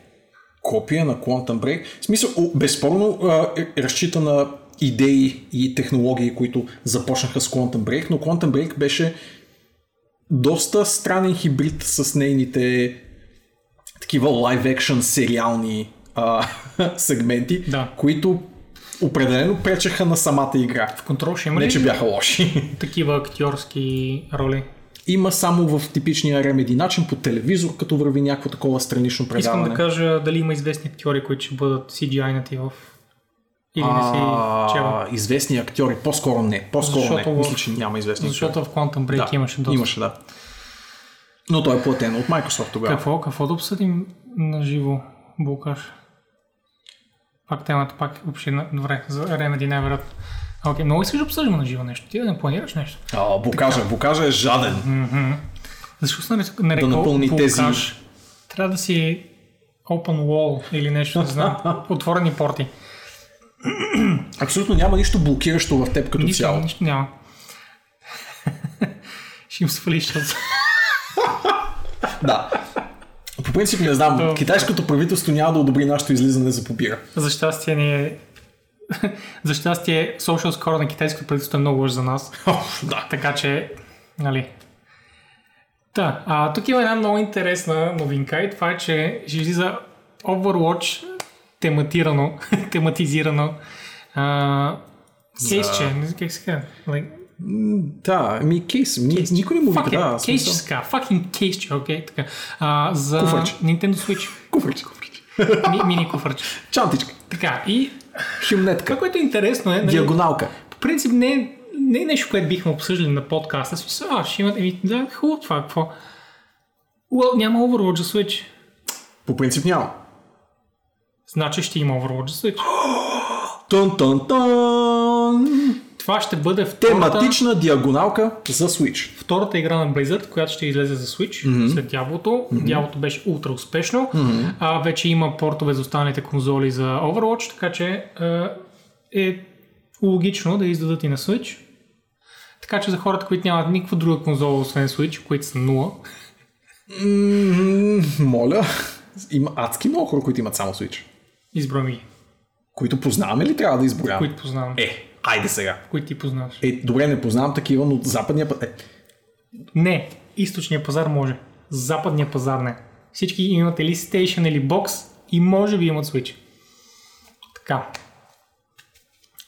копия на Quantum Break. В смисъл, безспорно е, разчита на идеи и технологии, които започнаха с Quantum Break, но Quantum Break беше доста странен хибрид с нейните такива live-action сериални а, сегменти, Да. които определено пречеха на самата игра. В контрол ще има Не, ли че бяха лоши. такива актьорски роли? Има само в типичния ремеди начин по телевизор, като върви някакво такова странично Искам предаване. да кажа дали има известни актьори, които ще бъдат CGI-нати в... Или не си чела. А, известни актьори, по-скоро не. По-скоро Защото не. в- Мисля, че няма известни Защото актьори. в Quantum Break да, имаше доста. Имаше, да. Но той е платен от Microsoft тогава. Какво, какво да обсъдим на живо, Булкаш? Пак темата, пак въобще, на- добре, за Remedy най-вероятно. Окей, много искаш да обсъждаме на живо нещо. Ти да не планираш нещо. А, Букажа, Букажа е жаден. Защо се нарек- нарекал Да напълни Булкаш? тези- Трябва да си open wall или нещо, не знам. <laughs> Отворени порти. Абсолютно няма нищо блокиращо в теб като Нищо, цяло. нищо няма. <laughs> Ще им свалиш. Да. По принцип не знам, Добре. китайското правителство няма да одобри нашето излизане за побира. За щастие ни е... <laughs> За щастие social score на китайското правителство е много лъж за нас. <laughs> да. Така че, нали... Да, а, тук има една много интересна новинка и това е, че ще излиза Overwatch тематирано, <laughs> тематизирано а, кейсче, не знам как се казва. Like, Да, ми кейс. Ми, никой не му вика, да. it, смисъл. кейсче се казва, fucking кейсче, окей, така. А, за Куфърче. Nintendo Switch. <laughs> Куфрич, куфрич. Ми, мини куфърче. Чантичка. Така, и Химнетка. това, което е интересно е, нали, Диагоналка. по принцип не, е- не е нещо, което бихме обсъждали на подкаста. Смисъл, а, ще имат, еми, да, хубаво това, какво? Well, няма Overwatch за Switch. По принцип няма. Значи ще има Overwatch за Switch. <gasps> Тън, тън, тън. Това ще бъде втората, Тематична диагоналка за Switch. втората игра на Blizzard, която ще излезе за Switch mm-hmm. след Дяволото. Mm-hmm. Дяволото беше ултра успешно. Mm-hmm. А, вече има портове за останалите конзоли за Overwatch, така че а, е логично да издадат и на Switch. Така че за хората, които нямат никаква друга конзола, освен Switch, които са нула, Моля. Има адски много хора, които имат само Switch. изброи ги, Които познаваме ли трябва да изброяваме? които познавам. Е, айде сега. Които ти познаваш. Е, добре, не познавам такива, но западния път... Е, Не, източния пазар може. Западния пазар не. Всички имат или Station или Box и може би имат Switch. Така.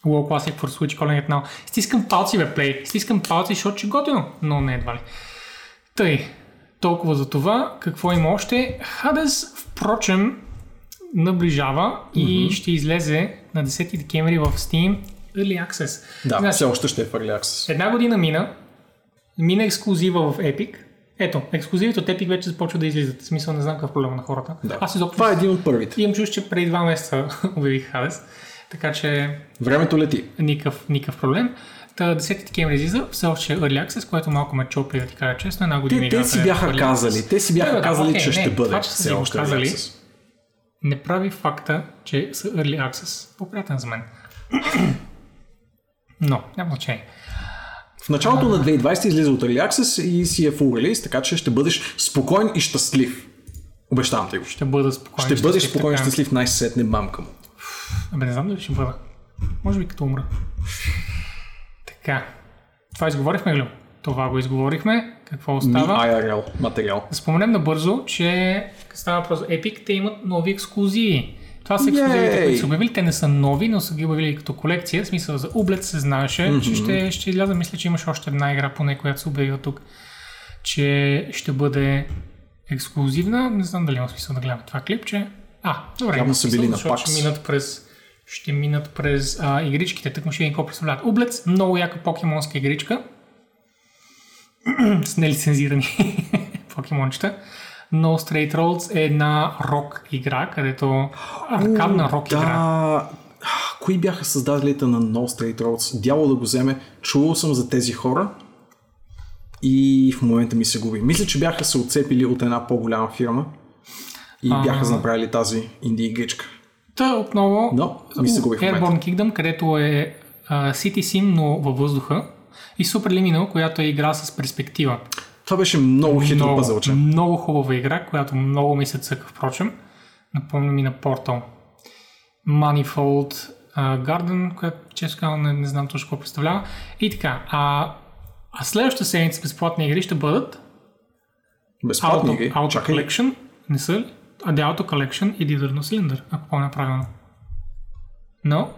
WoW Classic for Switch Calling it now. Стискам палци, бе, Play. Стискам палци, защото че готино. Но не едва ли. Тъй. Толкова за това. Какво има още? Hades, впрочем, наближава и ще излезе на 10 декември в Steam Early Access. да, Значи, все още ще е в Early Access. Една година мина, мина ексклюзива в Epic. Ето, ексклюзивите от Epic вече започват да излизат. В смисъл не знам какъв проблем на хората. Да. Аз изобщо Това е един от първите. имам чувство, че преди два месеца <laughs> обявих Hades. Така че Времето лети. никакъв, никакъв проблем. Та 10 декември излиза, все още е Early Access, което малко ме чопли да ти кажа честно. Една година Те, те си е бяха казали, те си бяха Да, да, казали, окей, че не, ще бъде. Това, че са си го казали, не прави факта, че са Early Access. По-приятен за мен. Но, няма значение. В началото на 2020 излиза от Early Access и си е full release, така че ще бъдеш спокоен и щастлив. Обещавам ти го. Ще бъда спокоен. Ще бъдеш спокоен и щастлив, най-сетне мамка му. Абе, не знам дали ще бъда. Може би като умра. Така. Това изговорихме ли? Това го изговорихме. Какво Ми остава? IRL материал. Да споменем набързо, че става въпрос Epic, те имат нови ексклюзиви. Това са ексклюзивите, които са обявили. Те не са нови, но са ги обявили като колекция. В смисъл за Облет се знаеше, mm-hmm. че ще, ще изляза. Мисля, че имаш още една игра, поне която се обявила тук, че ще бъде ексклюзивна. Не знам дали има смисъл да гледам това клипче. А, добре. Явно са били на PAX. Ще минат през, ще минат през а, игричките. Тък му ще видим какво представляват. Облец, много яка покемонска игричка. <clears throat> с нелицензирани <laughs> покемончета. No Straight Roads е една рок игра, където аркадна рок игра. Да. Кои бяха създателите на No Straight Roads? Дяло да го вземе. Чувал съм за тези хора и в момента ми се губи. Мисля, че бяха се отцепили от една по-голяма фирма и А. бяха направили тази инди игричка. Та отново Но ми се губи. Airborne Kingdom, където е а, City Sim, но във въздуха. И Super Liminal, която е игра с перспектива. Това беше много хитро много, пъзълче. много хубава игра, която много ми се цъка, впрочем. Напомня ми на Portal. Manifold а, Garden, която често казвам не, не знам точно какво представлява. И така. А, а следващата седмица безплатни игри ще бъдат Безплатни Auto, игри. Auto Чакай. Collection, не са ли? А, The Auto Collection и Dithering Cylinder, ако помня правилно. Но,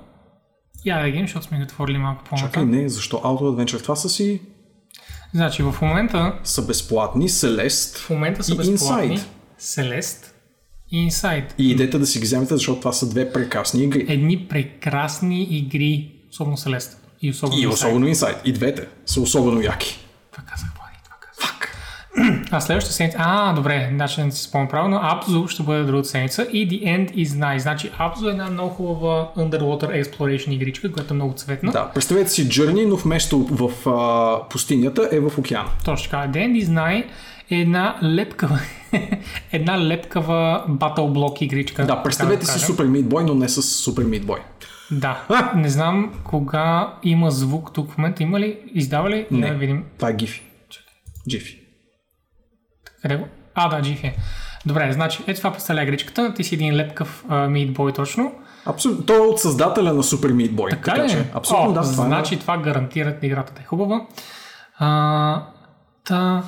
я да ги защото сме ги отворили малко Чакай, по-нататък. не, защо Auto Adventure? Това са си Значи в момента, са безплатни, Celeste в момента са и безплатни Inside. Celeste и Inside. И идете да си ги вземете, защото това са две прекрасни игри. Едни прекрасни игри, особено Celeste. И особено И Inside. особено Inside. И двете са особено яки. Това казах. А следващата седмица... А, добре, значи не си спомням правилно. Abzu ще бъде другата седмица и The End is Nice. Значи Abzu е една много хубава Underwater Exploration игричка, която е много цветна. Да, представете си Journey, но вместо в а, пустинята е в океана. Точно така. The End is Nice е една лепкава, <laughs> една лепкава Battle Block игричка. Да, представете си. Super Meat Boy, но не с Super Meat Boy. Да. Не знам кога има звук тук в момента. Има ли? Издава ли? Не. Да видим. Това е Giphy. Giphy. Къде го? А, да, GIF е. Добре, значи, ето това представлява игричката. Ти си един лепкав мидбой точно. Абсолютно. Той е от създателя на Super Meat Boy. Така, така че, абсолютно О, да. Това значи е... това гарантира играта да е хубава. А, та...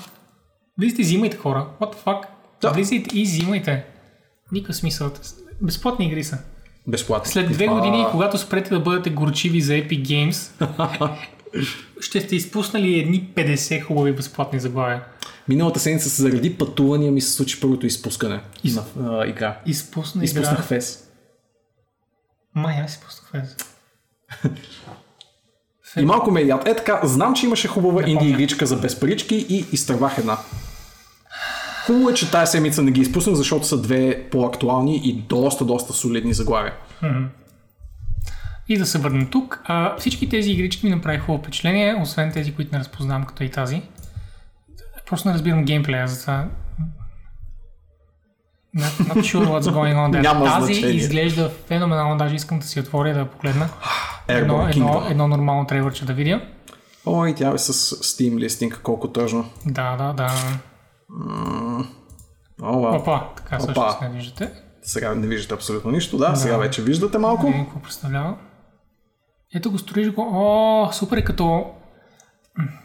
Влизайте и взимайте хора. What the fuck? Да. Влизайте и взимайте. Никакъв смисъл. Безплатни игри са. безплатно. След две години, когато спрете да бъдете горчиви за Epic Games, <laughs> ще сте изпуснали едни 50 хубави безплатни заглавия. Миналата седмица заради пътувания ми се случи първото изпускане Из- на а, игра. Изпусна Изпуснах игра. фес. Май, аз си пуснах фез. <laughs> И малко ме е яд. Е така, знам, че имаше хубава Не инди игричка за без парички и изтървах една. Хубаво е, че тази седмица не ги изпуснах, защото са две по-актуални и доста, доста солидни заглавия. И да се върнем тук. А, всички тези игрички ми направиха хубаво впечатление, освен тези, които не разпознавам като и тази. Просто не разбирам геймплея, затова... Not, not sure what's going on there. Няма тази значение. изглежда феноменално, даже искам да си отворя да я погледна. Едно, едно, едно нормално трейлърче да видя. Ой, тя е с Steam листинг, колко тъжно. Да, да, да. Ова, Опа, така също Опа. не виждате. сега не виждате абсолютно нищо, да, сега вече виждате малко. Видим какво представлява. Ето го строиш го. О, супер е като...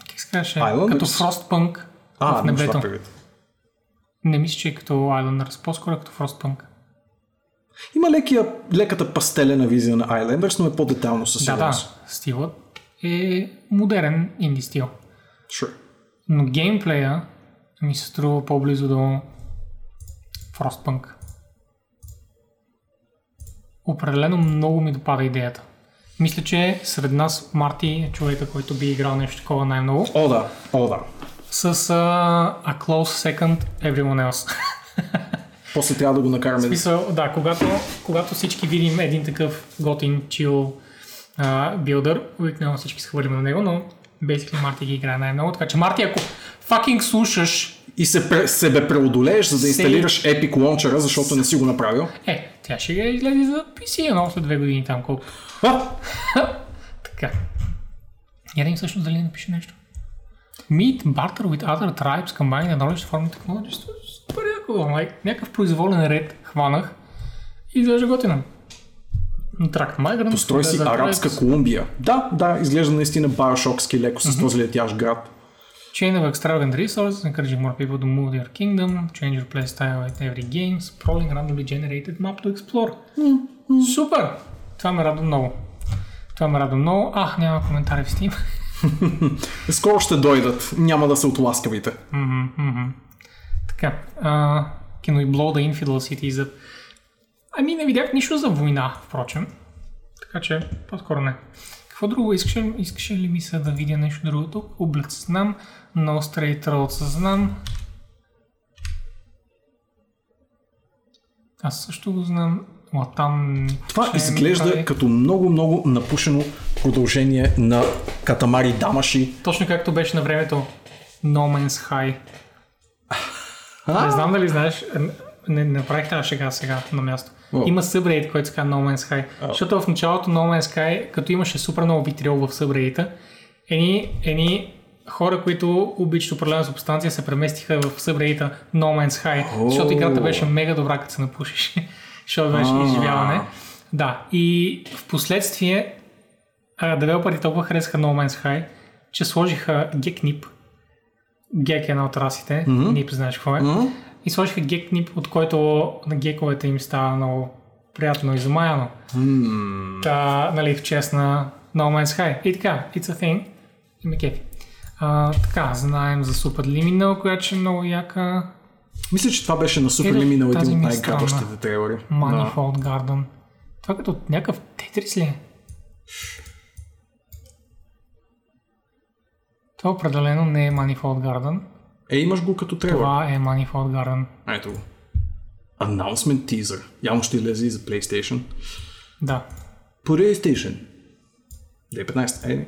Как се казваше? Като Frostpunk А, в не небето. предвид. Не мисля, че е като Islanders, по-скоро е като Frostpunk. Има лекия, леката пастелена визия на Islanders, но е по-детално със Да, да, стилът е модерен инди стил. Sure. Но геймплея ми се струва по-близо до Frostpunk. Определено много ми допада идеята. Мисля, че сред нас Марти е човека, който би играл нещо такова най-много. О, да, о, да. С uh, a close second everyone else. <laughs> После трябва да го накараме. Смисъл, да, когато, когато всички видим един такъв готин, чил билдър, обикновено всички се хвърлим на него, но basically Марти ги играе най-много. Така че Марти, ако fucking слушаш, И се пре, себе преодолееш, за да Се- инсталираш Epic Launcher, защото не си го направил. е, тя ще я излезе за PC, но след две години там колко. <laughs> Така. Я да им всъщност дали не напише нещо. Meet barter with other tribes combine the knowledge to form technology. Супер яко, like, някакъв произволен ред хванах и изглежда готино. Тракт Migrant. Построй си арабска Колумбия. Да, да, изглежда наистина байошокски леко с този летящ град. Chain of extravagant resources, encouraging more people to move their kingdom, change your play style at every game, sprawling randomly generated map to explore. Супер! Това ме радва много. Това ме радва много. А, няма коментари в Steam. <laughs> Скоро ще дойдат. Няма да се отласкавите. Така, а, can we infidel cities up? Ами не видях нищо за война, впрочем. Така че, по-скоро не. Какво друго искаше, искаше ли ми се да видя нещо друго тук? Облец знам, No Straight Roads знам. Аз също го знам. Латам... Това ми изглежда прави. като много-много напушено продължение на Катамари Дамаши. Точно както беше на времето No Man's High. Не знам дали знаеш, не, не направих тази шега сега на място. О. Има събрейт, който се казва No Man's High. Защото в началото No Man's Sky, като имаше супер много витрил в събрейта, едни, едни хора, които обичат определена субстанция, се преместиха в събрейта No Man's High, защото играта беше мега добра, като се напушиш. Защото беше изживяване. Да, и в последствие девелоперите толкова харесаха No Man's Sky, че сложиха GeckNip. Gek е една от расите, mm-hmm. Nip знаеш какво е. Mm-hmm. И сложиха GeckNip, от който на гековете им става много приятно и замаяно. Mm-hmm. Та, нали, в чест на No Man's Sky. И така, it's a thing. И ме кефи. А, така, знаем за Super Liminal, която е много яка. Мисля, че това беше на Супер тази един от е странна. трейлери. Manifold Garden. Това като някакъв тетрис ли е? Това определено не е Manifold Garden. Е, имаш го като трейлер. Това е Manifold Garden. Ето го. Announcement teaser. Явно ще излезе и за PlayStation. Да, PlayStation. 2015. Е,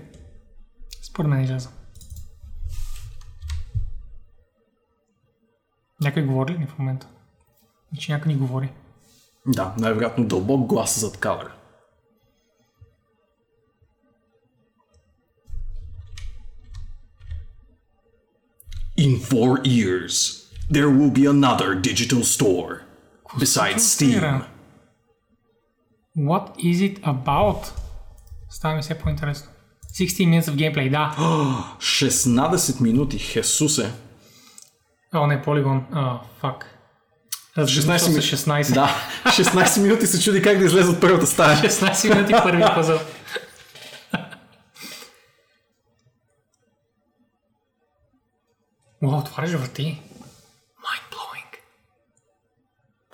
според мен излезе. Някой говори ли ни в момента? Значи някой ни говори. да, най-вероятно дълбок глас зад кадъра. In four years, there will be another digital store. Besides Steam. What is it about? Става ми все по-интересно. 60 minutes of gameplay, да. <gasps> 16 минути, Хесусе. О, не, полигон. А, фак. 16 минути. минути. 16. Да, 16 минути се чуди как да излезе от първата стая. 16 минути първи пъзъл. Уау, отваряш врати. Mind blowing.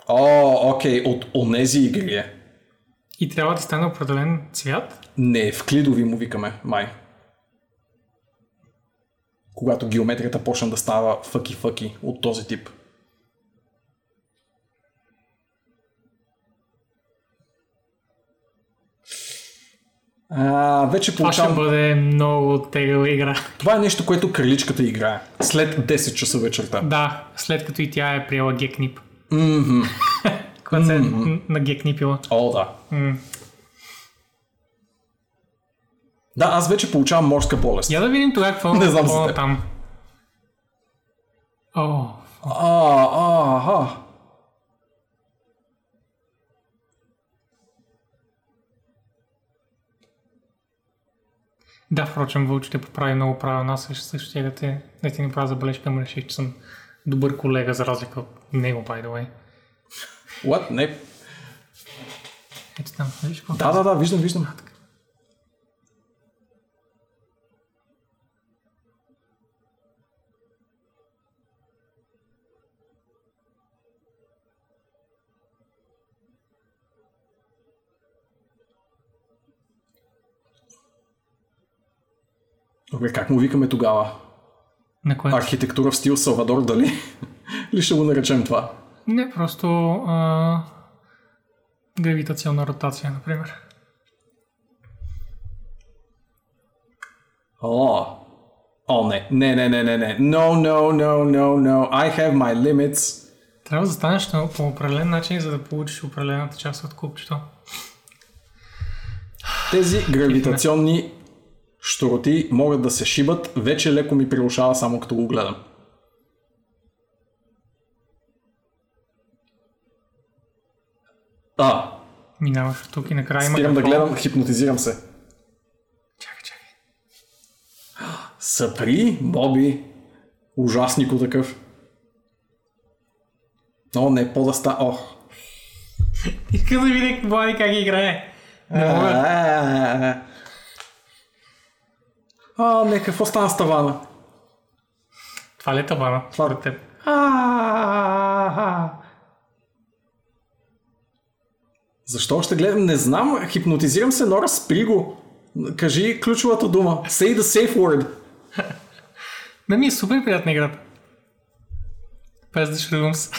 О, окей, от онези игри е. И трябва да стане определен цвят. Не, в клидови му викаме, май. Когато геометрията почна да става фъки-фъки от този тип. А, вече Това ще получавам... бъде много тегава игра. Това е нещо, което краличката играе. След 10 часа вечерта. Да, след като и тя е приела гекнип. Mm-hmm. <laughs> Когато се е на гекнипила. О, да. Да, аз вече получавам морска болест. Я да видим тогава какво Не знам за какво теб. там. О, А, а, а. Да, впрочем, Вълчо те поправи много правилно. Аз също, ще да, те, да ти направя забележка, ама реших, че съм добър колега, за разлика от него, by the way. What? Не. Ето там, виж какво? Да, да, да, виждам, виждам. Добре, как му викаме тогава? На което? Архитектура в стил Салвадор Дали? <laughs> Ли ще го наречем това? Не, просто а... гравитационна ротация, например. О, о, не, не, не, не, не, не. No, no, no, no, no. I have my limits. Трябва да застанеш на- по определен начин, за да получиш определената част от купчето. Тези гравитационни штороти могат да се шибат. Вече леко ми прирушава само като го гледам. А, Минаваш от тук и накрая има спирам да гледам, хипнотизирам се. Чакай, чакай. Съпри, Боби. Ужаснико такъв. О, не, по да ста... Ох. <laughs> Искам да видя Влади как играе. Не мога. А, не, какво стана с тавана? Това ли е тавана? Според теб. А, Защо още гледам? Не знам. Хипнотизирам се, но разпри го. Кажи ключовата дума. Say the safe word. <laughs> На ми е супер приятна играта. Без да се.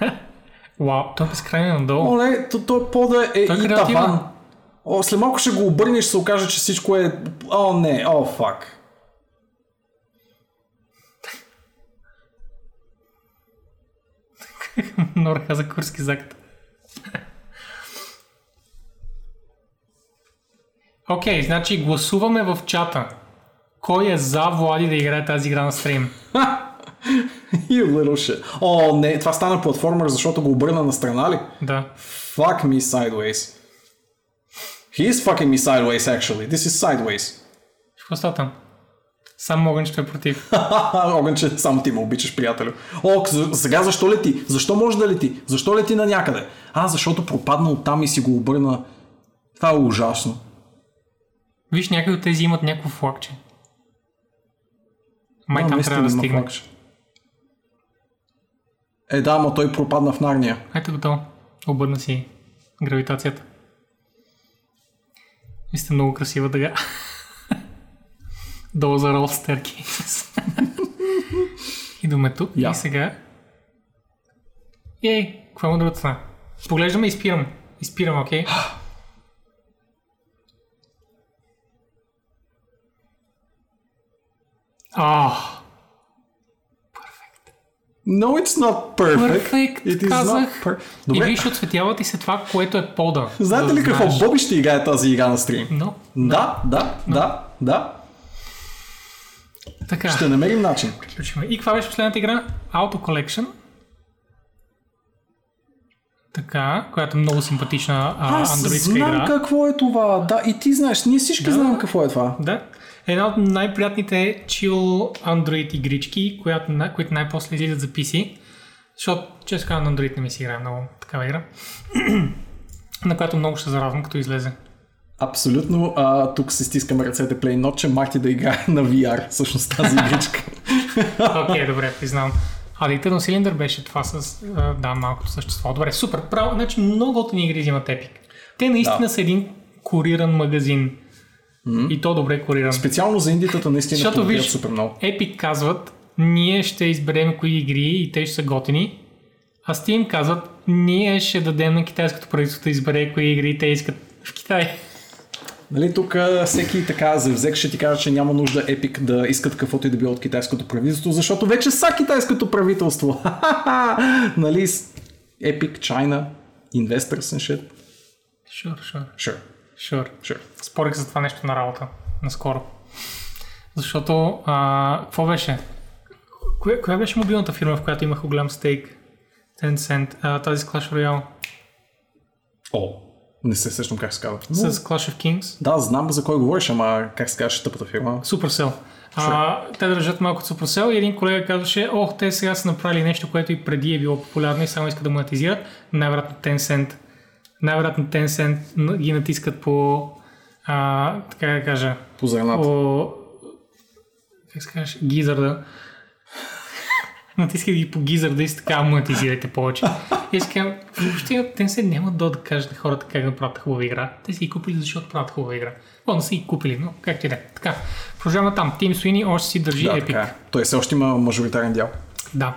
<laughs> Вау, той е безкрайно надолу. Оле, то, то пода е Той е и креативен. таван. О, след малко ще го обърнеш, ще се окаже, че всичко е... О, не, о, фак. <laughs> Нора каза курски закат. Окей, значи гласуваме в чата. Кой е за Влади да играе тази игра на стрим? <laughs> You little shit. О, не, това стана платформер, защото го обърна на страна ли? Да. Fuck me sideways. He is fucking me sideways, actually. This is sideways. Какво става там? Сам Могън ще е против. <laughs> Огънче, само ти ме обичаш, приятелю. О, сега защо лети? Защо може да лети? Защо лети на някъде? А, защото пропадна оттам и си го обърна. Това е ужасно. Виж, някои от тези имат някакво флагче. Май Да, там трябва да стигне. флагче. Е, да, ама той пропадна в Нарния. Ето готово. Обърна си гравитацията. Сте много красива дъга. Долу за рол стерки. Идваме тук Я. и сега... Ей, какво има другата страна? Поглеждаме и спирам. И спирам, окей? А, No, it's not perfect. перфект, It is казах. not per... И Добре, виж, отсветява ти се това, което е пода. знаете ли какво? знаеш. Боби ще играе тази игра на стрим. Но, Да, да, да, да. така. Ще намерим начин. Приключваме. И каква беше последната игра? Auto Collection. Така, която е много симпатична а, Аз андроидска знам игра. какво е това. Да, и ти знаеш, ние всички Да. знаем какво е това. Да. Една от най-приятните chill Android игрички, която, които най-после излизат за PC. Защото, често казвам, на Android не ми си играе много такава игра. <clears throat> на която много ще се зарадвам, като излезе. Абсолютно. А, тук се стискаме ръцете Play Not, че Марти да играе <laughs> на VR, всъщност тази игричка. <laughs> Окей, добре, признавам. А Eternal Cylinder беше това с, да, малкото същество. Добре, супер. Право, значи много готини игри взимат Epic. Те наистина Да. са един куриран магазин. И то добре куриран. Специално за индитата наистина Защото виж, супер много. Epic казват, ние ще изберем кои игри и те ще са готини. А Steam казват, ние ще дадем на китайското правителство да избере кои игри те искат в Китай. Нали, тук всеки така завзек ще ти каже, че няма нужда Epic да искат каквото и да било от китайското правителство, защото вече са китайското правителство. <laughs> нали, Epic, China, Investors and shit. Sure, sure, Sure, sure. sure. Спорих за това нещо на работа. Наскоро. Защото, а, какво беше? Коя, коя беше мобилната фирма, в която имаха голям стейк? Tencent, а, тази с Clash Royale. О, не се сещам как се казва. Но, С Clash of Kings. Да, знам за кой говориш, ама как се казваше тъпата фирма. Supercell. А, те държат малко от Supercell и един колега казваше, ох, те сега са направили нещо, което и преди е било популярно и само искат да монетизират. Най-вероятно Tencent, най-вероятно Tencent ги натискат по, а, така да кажа, По зърната. по, как се казваш, гизърда. Натискат ги по гизърда и си така монетизирайте повече. И казвам, въобще Tencent няма да да кажат на хората как да правят хубава игра. Те са ги купили, защото правят хубава игра. О, не са ги купили, но както и да е. Така, продължаваме там. Тим Суини още си държи Да, Epic. така е. Той все още има мажоритарен дял. Да.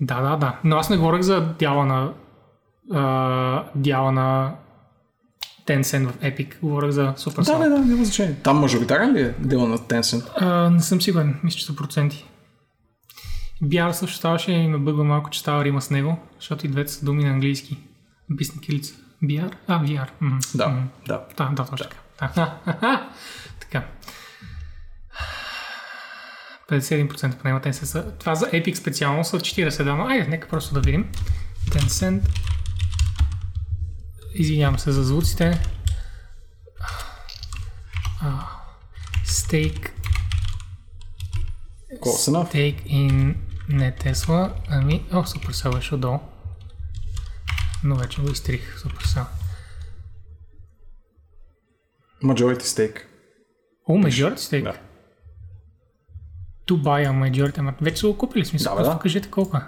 Да, да, да. Но аз не говорих за дяла на а, дяла на Tencent в Epic. Говорих за Supercell. Да, да, да, няма значение. Там мажоритарен ли е дела на Tencent? А, не съм сигурен, мисля, че са проценти. BR също ставаше и ме бъгва малко, че става рима с него, защото и двете са думи на английски. Написани кирилица. BR? А, VR. Мгм. Да, Мгм. да. Да, да, точно така. Да. <laughs> така. 51% по него те са. Това за Epic специално са 40 да, но айде, нека просто да видим. Tencent. Извинявам се за звуците. Stake Close enough. Take in не Тесла, ами... О, Supercell беше отдолу. Но вече го изтрих, Supercell. Majority stake. О, majority stake. Да. To buy a majority, ама вече са го купили, смисъл, Да, просто да. кажете колко е.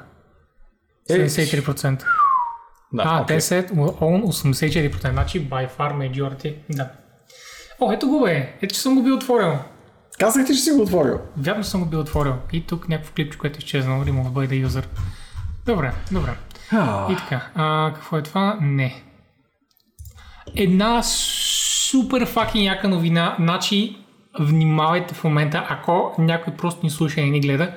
Е, 73%. Да, а, окей. Tencent will own 84%, значи by far majority, да. О, ето го бе, ето че съм го бил отворил. Казах ти, че си го отворил. Вярно съм го бил отворил. И тук някакво клипче, което е изчезнало, remove by the user. Добре, добре. А, И така, а, какво е това? Не. Една супер факин яка новина, значи внимавайте в момента, ако някой просто ни слуша и ни гледа.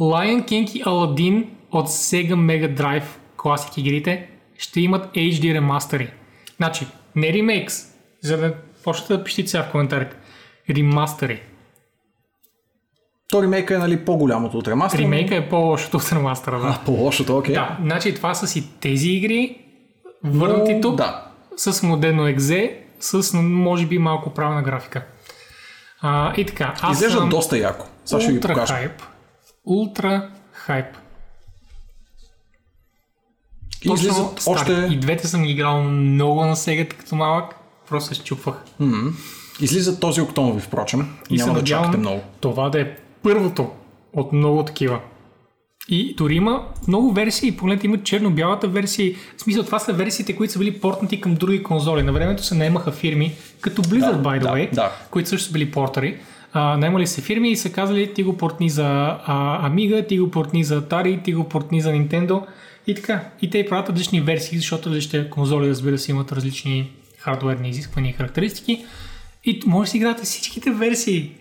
Lion King и Aladdin от Sega Mega Drive класик игрите ще имат HD ремастери. Значи, не ремейкс, за да почнете да пишете сега в коментарите. Ремастери. То ремейка е нали по-голямото от ремастера. Ремейка е по-лошото от ремастера, да. А, по-лошото, окей. Да, значи това са си тези игри, върнати Но, тук, Да. с модерно екзе, с може би малко правна графика. А, и така, аз Изглежда съм доста яко. Сега ще ви покажа. хайп. Ултра хайп. И Точно излизат стари. още... И двете съм играл много на сегата като малък. Просто се щупвах. Излизат този октомври, впрочем. И Няма се да чакате много. това да е първото от много такива. И дори има много версии, погледнете има черно-бялата версия. В смисъл това са версиите, които са били портнати към други конзоли. На времето се наемаха фирми, като Blizzard, Да, by the да, way, да. които също са били портери. А, наемали се фирми и са казали ти го портни за а, Amiga, ти го портни за Atari, ти го портни за Nintendo и така. И те правят различни версии, защото различните конзоли, разбира се, имат различни хардуерни изисквания и характеристики. И може да си играте всичките версии.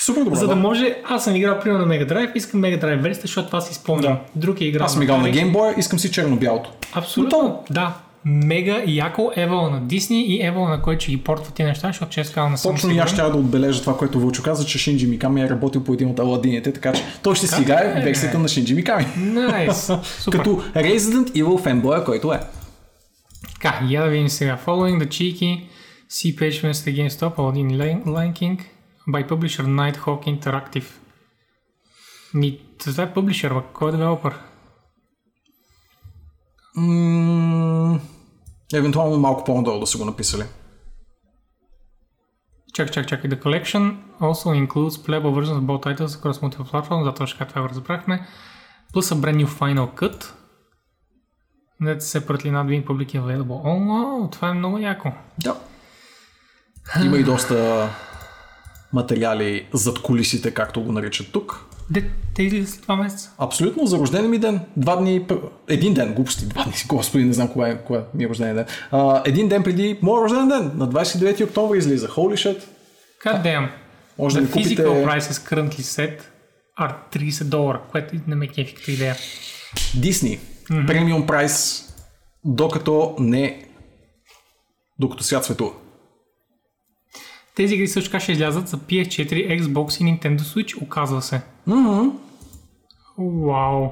Супер добре. За да да. може, аз съм играл примерно на Mega Drive, искам Mega Drive версията, защото това си спомням. Да. Друг е играл Аз съм играл на. Game Boy, искам си черно-бялото. Абсолютно, да. Мега яко евала на Дисни и евала на който ще ги портва тези неща, защото често казвам не съм Точно и аз ще да отбележа това, което Вълчо каза, че Шинджи Миками е работил по един от Аладините, така че той ще си играе е? версията на Шинджи Миками. Найс. Като Resident Evil фенбоя, който е. Така, я да видим сега. Following the cheeky C page when the GameStop, Aladdin Lion King by publisher Nighthawk Interactive. Ми, това е бе. кой е девелопър? Евентуално малко по-надолу да са го написали. Чакай, чакай, чакай. The collection also includes playable versions of both titles across multiple platforms. Да, точно това го разбрахме. Plus a brand new Final Cut. That's separately not being publicly available. О, wow, това е много яко. Да. Има и доста материали зад колисите, както го наричат тук. Де, те излизат след два месеца. Абсолютно, за рожден ми ден. Два дни, един ден, глупости, два дни, <laughs> господи, не знам кога е, кога ми е рожден ден. А, един ден преди моят рожден ден, на 29 октомври излиза. Holy shit. God damn. Може The да ми купите... physical price is currently set are 30 долара, което не ме кефи като идея. Disney. Премиум прайс, докато не... Докато свят светува. Тези игри също така ще излязат за PS4, Xbox и Nintendo Switch, оказва се. Вау.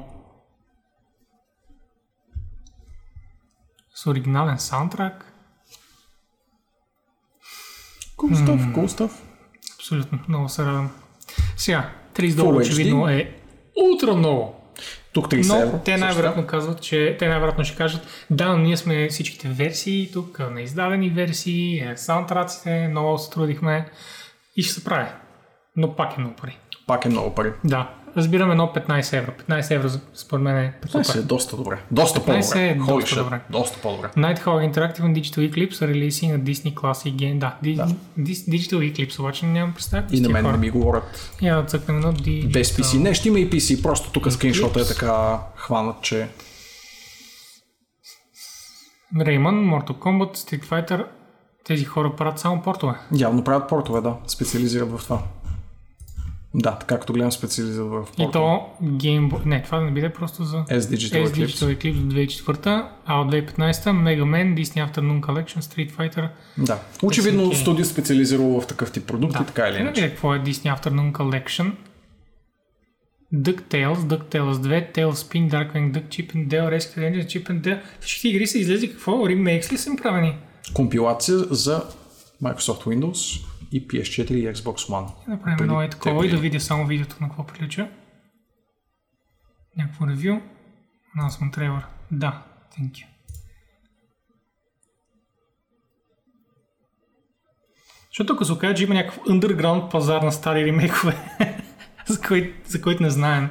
С оригинален саундтрак. Cool stuff, cool. Абсолютно, много се радвам. Сега, 30 долара очевидно е ултра много. Тук 30 Но евро. те най-вероятно казват, че те най-вероятно ще кажат, да, но ние сме всичките версии тук, на издадени версии, е, саундтраците, много се трудихме и ще се прави. Но пак е много пари. Пак е много пари. Да, разбирам едно 15 евро. 15 евро според мен е Това супер. е доста добре. Доста 15 по-добре. е Holy доста shit, добре. Доста по-добре. Nighthawk Interactive and Digital Eclipse са релиси на Disney Classic Game. Да, Di- Да. Digital Eclipse, обаче нямам представа. И на мен не ми говорят Я да цъкнем едно Digital. без PC. Не, ще има и PC, просто тук скриншота е така хванат, че Rayman, Mortal Kombat, Street Fighter. Тези хора правят само портове. явно правят портове, да. Специализират в това. Да, така като гледам специализират в И портове. то Game Boy... Не, това да не биде просто за S Digital S Eclipse. Digital Eclipse от 2004, а от 2015 Mega Man, Disney Afternoon Collection, Street Fighter. Да. Очевидно SNK. студио специализирало в такъв тип продукти, така или Е, иначе. какво е Disney Afternoon Collection? DuckTales, DuckTales 2, Tailspin, Darkwing Duck, Chip and Dale, Rescue Rangers, Chip and Dale. Всички игри са излезли какво? Ремейкс ли са им правени? Компилация за Microsoft Windows и PS4 и Xbox One. Да направим едно е такова и да видя само видеото на какво прилича. Някакво ревю. Announcement trailer. Да, thank you. Защото ако се окаже, че има някакъв underground пазар на стари ремейкове, <laughs> за, кой, за който не знаем,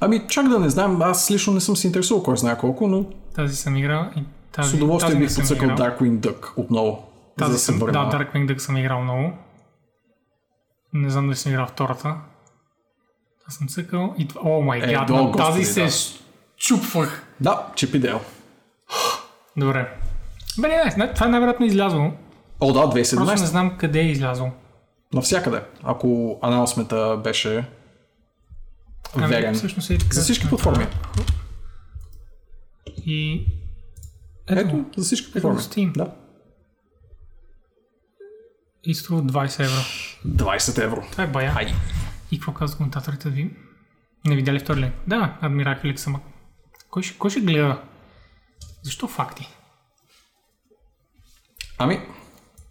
Ами чак да не знам, аз лично не съм се интересувал кой знае колко, но тази съм играл и тази, с удоволствие тази бих подсъкал. Darkwing Duck отново. Тази да съм, да. Darkwing Duck съм играл много. Не знам дали съм играл втората. Аз съм цъкал и това... О май Е, гад, господи, тази се да. чупвах. Да, Чип и Дейл. Добре. Бе, не, не, това е най-вероятно излязло. О, да, Просто не 2017. знам къде е излязло. Навсякъде. Ако анаунсмента беше верен. Ами, всъщност е така. За всички платформи. И... Ето, Ето, за всички ето платформи. в Steam. Да. И струва 20 евро. 20 евро. Това е бая. Хайде. И какво казват коментаторите ви? Не видяли втори ли? Да, адмира Феликс ама. Кой ще, кой ще гледа? Защо факти? Ами,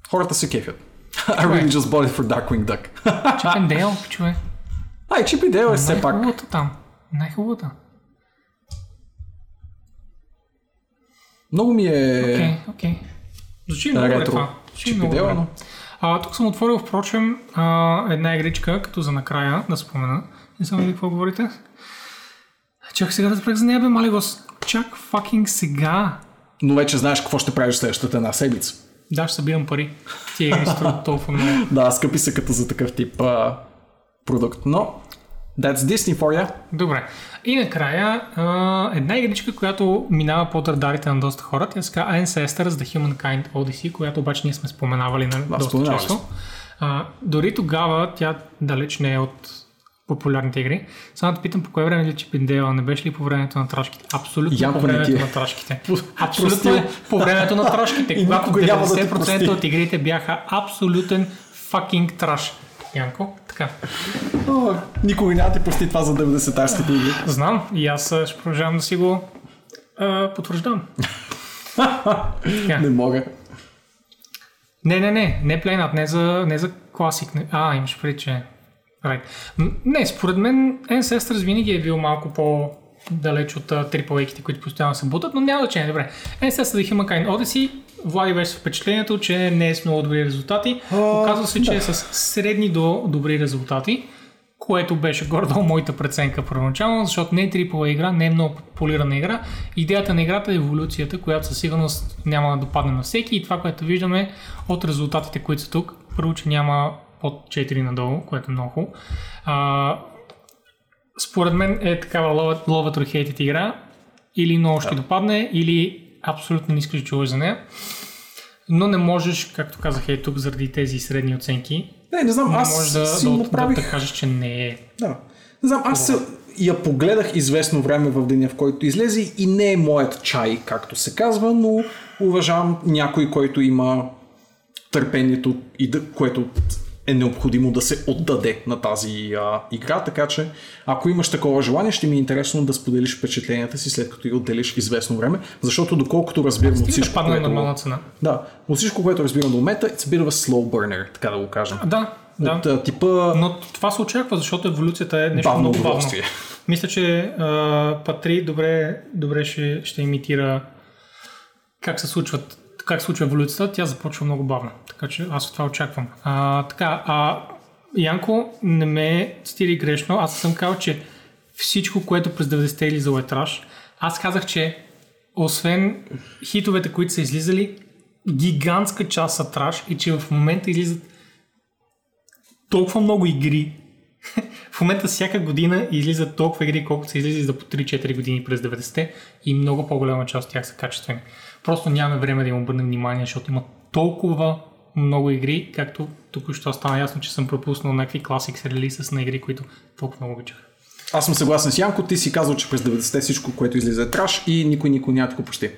хората се кефят. <laughs> I really just bought it for Darkwing Duck. <laughs> Чакай, Дейл, човек. Ай, Чип и Дейл е все пак. Най-хубавата там. Най-хубавата. Много ми е... Окей, окей. Звучи много добре това. Звучи много добре. А, тук съм отворил, впрочем, а, една игричка, като за накрая, да спомена. Не знам ли какво говорите. Чак сега да разбрах за нея, бе, Малигос. Чак факинг сега. Но вече знаеш какво ще правиш следващата една седмица. Да, ще събирам пари. Тия игри струват толкова много. <laughs> Да, скъпи са като за такъв тип а, продукт. Но, that's Disney for you. Добре. И накрая а, една игричка, която минава под радарите на доста хора. Тя се казва Ancestors The Humankind Odyssey, която обаче ние сме споменавали на доста често. А, дори тогава тя далеч не е от популярните игри. Само да питам по кое време ли Чипиндейл не беше ли по времето на трашките? Абсолютно Янко по не времето ти е. на трашките. Абсолютно е по времето на трашките, когато никога няма да ти 90% прости. от игрите бяха абсолютен fucking траш. Янко, така. О, никога няма ти прости това за 90-тарските игри. Знам и аз а, ще продължавам да си го а, потвърждавам. Така. Не мога. Не, не, не, не Playnut, не за, не за класик. Не. А, имаш преди, че... Right. М, Не, според мен Ancestors винаги е бил малко по далеч от AAA-ките, които постоянно се бутат, но няма значение. Добре. Ancestors The Humankind Odyssey, Влади беше с впечатлението, че не е с много добри резултати. Оказва се, че е с средни до добри резултати, което беше гордо <laughs> моята преценка първоначално, защото не е AAA игра, не е много полирана игра. Идеята на играта е еволюцията, която със сигурност няма да допадне на всеки и това, което виждаме от резултатите, които са тук, първо, че няма под 4 надолу, което е много хубаво. Според мен е такава love, love it or hate it игра. Или много ще допадне, или абсолютно не искаш да чуваш за нея. Но не можеш, както казах е тук, заради тези средни оценки, Не, не знам, не аз можеш да, си да, да, направих... да, кажеш, че не е. Да. Не знам, аз се, я погледах известно време в деня, в който излезе и не е моят чай, както се казва, но уважавам някой, който има търпението, и да, което е необходимо да се отдаде на тази а, игра, така че ако имаш такова желание, ще ми е интересно да споделиш впечатленията си след като й отделиш известно време, защото доколкото разбирам от Стига да всичко, на което... нормална цена. Да, от всичко, което разбирам до момента, it's a bit of a slow burner, така да го кажем. Да, да. От а, типа... Но това се очаква, защото еволюцията е нещо Бавно много бавно. Мисля, че а, Патри добре, добре ще, ще имитира как се случват как случва еволюцията, тя започва много бавно. Така че аз от това очаквам. А, така, а Янко, не ме цитири грешно. Аз съм казал, че всичко, което през 90-те е излизало е траш. Аз казах, че освен хитовете, които са излизали, гигантска част са траш и че в момента излизат толкова много игри. <laughs> в момента всяка година излизат толкова игри, колкото са излизали за по 3-4 години през 90-те и много по-голяма част от тях са качествени. Просто нямаме време да им обърнем внимание, защото има толкова много игри, както току-що стана ясно, че съм пропуснал някакви класикс релиза на игри, които толкова много обичах. Аз съм съгласен с Янко, ти си казал, че през 90-те всичко, което излиза е траш и никой никой няма да го почти.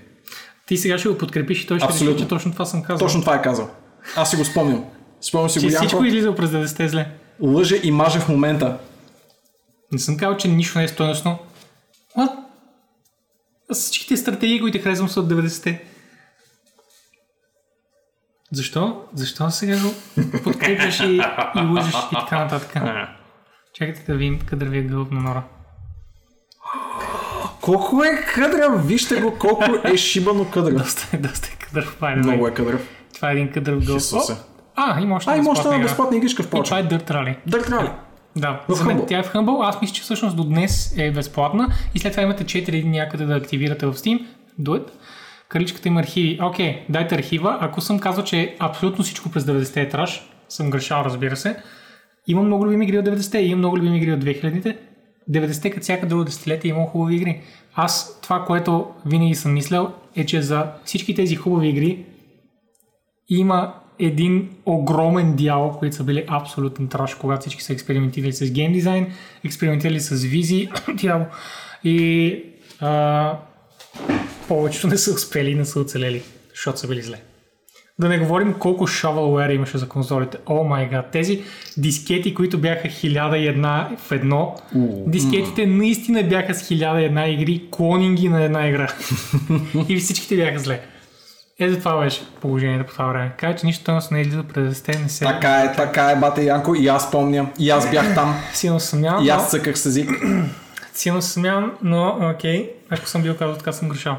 Ти сега ще го подкрепиш и той ще Абсолютно. реши, че точно това съм казал. Точно това е казал. Аз си го спомням. Спомням си че го всичко Янко. е излизал през 90-те зле. Лъже и маже в момента. Не съм казал, че нищо не е стойностно. What? Всичките стратегии, които харесвам са от 90-те. Защо? Защо сега го подкрепяш и, и лъжеш и така нататък? Чакайте да видим кадървия гълъб на Нора. Колко е къдрав, вижте го колко е шибано къдрав. <laughs> Доста е, доста е кадръв. by the way. Много е къдрав. Това е един. Исусе. О, А, има още А, има още една безплатна игричка в И това повече. е Dirt Rally. Дърт Рали. Да, В Humble. тя е в Humble. Аз мисля, че всъщност до днес е безплатна и след това имате 4 дни някъде да активирате в Steam. Do it. Краличката има архиви. Окей, дайте архива. Ако съм казал, че абсолютно всичко през 90-те е траш, съм грешал, разбира се. Има много любими игри от 90-те, има много любими игри от 2000-те. 90-те, като всяка друга десетилетие, има хубави игри. Аз това, което винаги съм мислял, е, че за всички тези хубави игри има един огромен дял, които са били абсолютен траш, когато всички са експериментирали с гейм дизайн, експериментирали с визии <clears throat> дяло и а, повечето не са успели и не са оцелели, защото са били зле. Да не говорим колко shovelware имаше за конзолите. О май гад, тези дискети, които бяха 1001 в едно, дискетите наистина бяха с 1001 игри, клонинги на една игра. <laughs> и всичките бяха зле. Ето това беше положението по това време. Кажа, че нищо тъмно не излиза през 10 не се... Така е, така е, бате Янко. И аз помня. И аз бях там. Силно съмнявам, И аз цъках с език. Силно съмнявам, но окей, ако съм бил казал така съм грешал.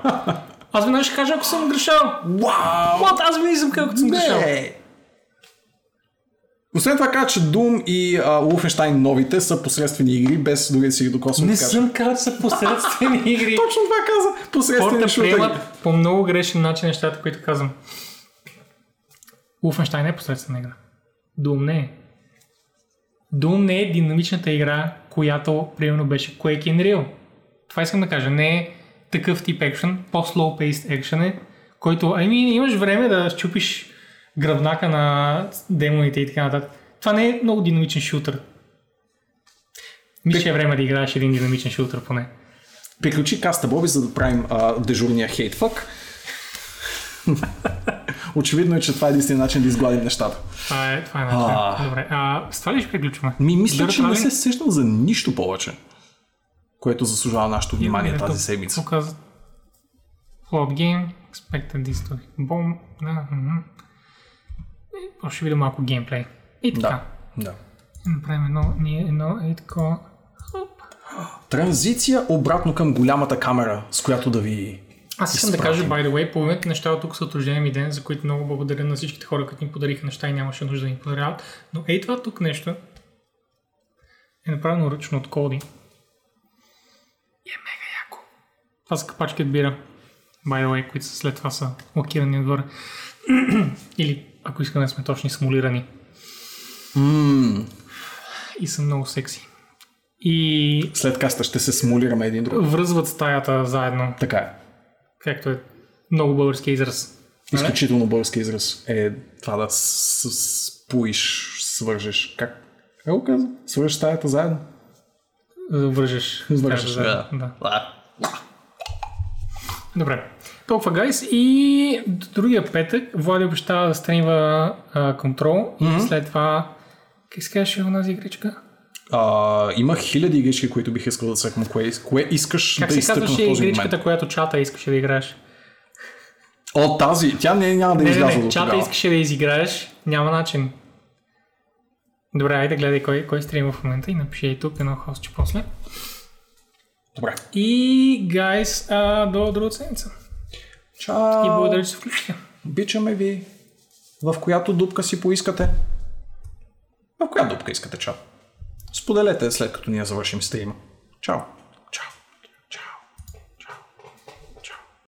Аз веднага ще кажа, ако съм грешал. Вау! What? Аз винаги съм казал, ако съм грешал. Не! Освен това каза, че Doom и Wolfenstein новите са посредствени игри, без дори да си ги докосвам. Не съм казал, че са посредствени <laughs> игри. Точно това каза. Посредствени Хората приемат по много грешен начин нещата, които казвам. Wolfenstein е посредствена игра. Doom не е. Doom не е динамичната игра, която примерно беше Quake in Real. Това искам да кажа. Не е такъв тип екшен, по-slow paced екшен е, който, ами имаш време да щупиш гръбнака на демоните и така нататък. Това не е много динамичен шутър. Мисля, е време да играеш един динамичен шутър поне. Приключи каста Боби, за да правим а, дежурния хейтфък. Очевидно е, че това е единствен начин да изгладим нещата. Това е, това е начин. А. Добре. А, с това ли ще приключваме? Ми, мисля, Dirt че не се сещам за нищо повече, което заслужава нашето внимание Имаме тази седмица. тук казват Float Game, Expected this to Bomb. Да, после ще видим малко геймплей. И така. Да. да. Направим едно, ние едно и. Хоп. Транзиция обратно към голямата камера, с която да ви Аз искам да кажа, by the way, половината неща от тук са от рождения ми ден, за които много благодаря на всичките хора, които ни подариха неща и нямаше нужда да ни подаряват. Но ей това тук нещо е направено ръчно от Коди. И е мега яко. Това са капачки от бира, by the way, които след това са лакирани отгоре. <clears throat> Или, ако искаме да сме точни, смолирани. И са много секси. И След каста ще се смолираме един друг. връзват стаята заедно, Така е. както е много български израз. Изключително български израз е това да споиш, свържеш. Как? Как го каза? Свържеш стаята заедно. Вържеш. Вържеш, да. да. Добре. Толкова, гайс. И другия петък Влади обещава да стримва а, контрол. И след това... Как се казваше онази игричка? А, има хиляди игрички, които бих искал да цъкам. Кое, кое искаш Как да се изтъкна в този игричката, момент? която чата искаше да играеш? О, тази. Тя не, няма да Не, изляза не, чата тогава. искаше да изиграеш. Няма начин. Добре, айде гледай кой, кой стрима в момента и напиши и тук едно хостче после. Добре. И, гайс, до друга седмица. Чао. И благодаря, че се включихте. Обичаме ви. В която дупка си поискате? В коя дупка искате, чао? Споделете след като ние завършим стрима. Чао.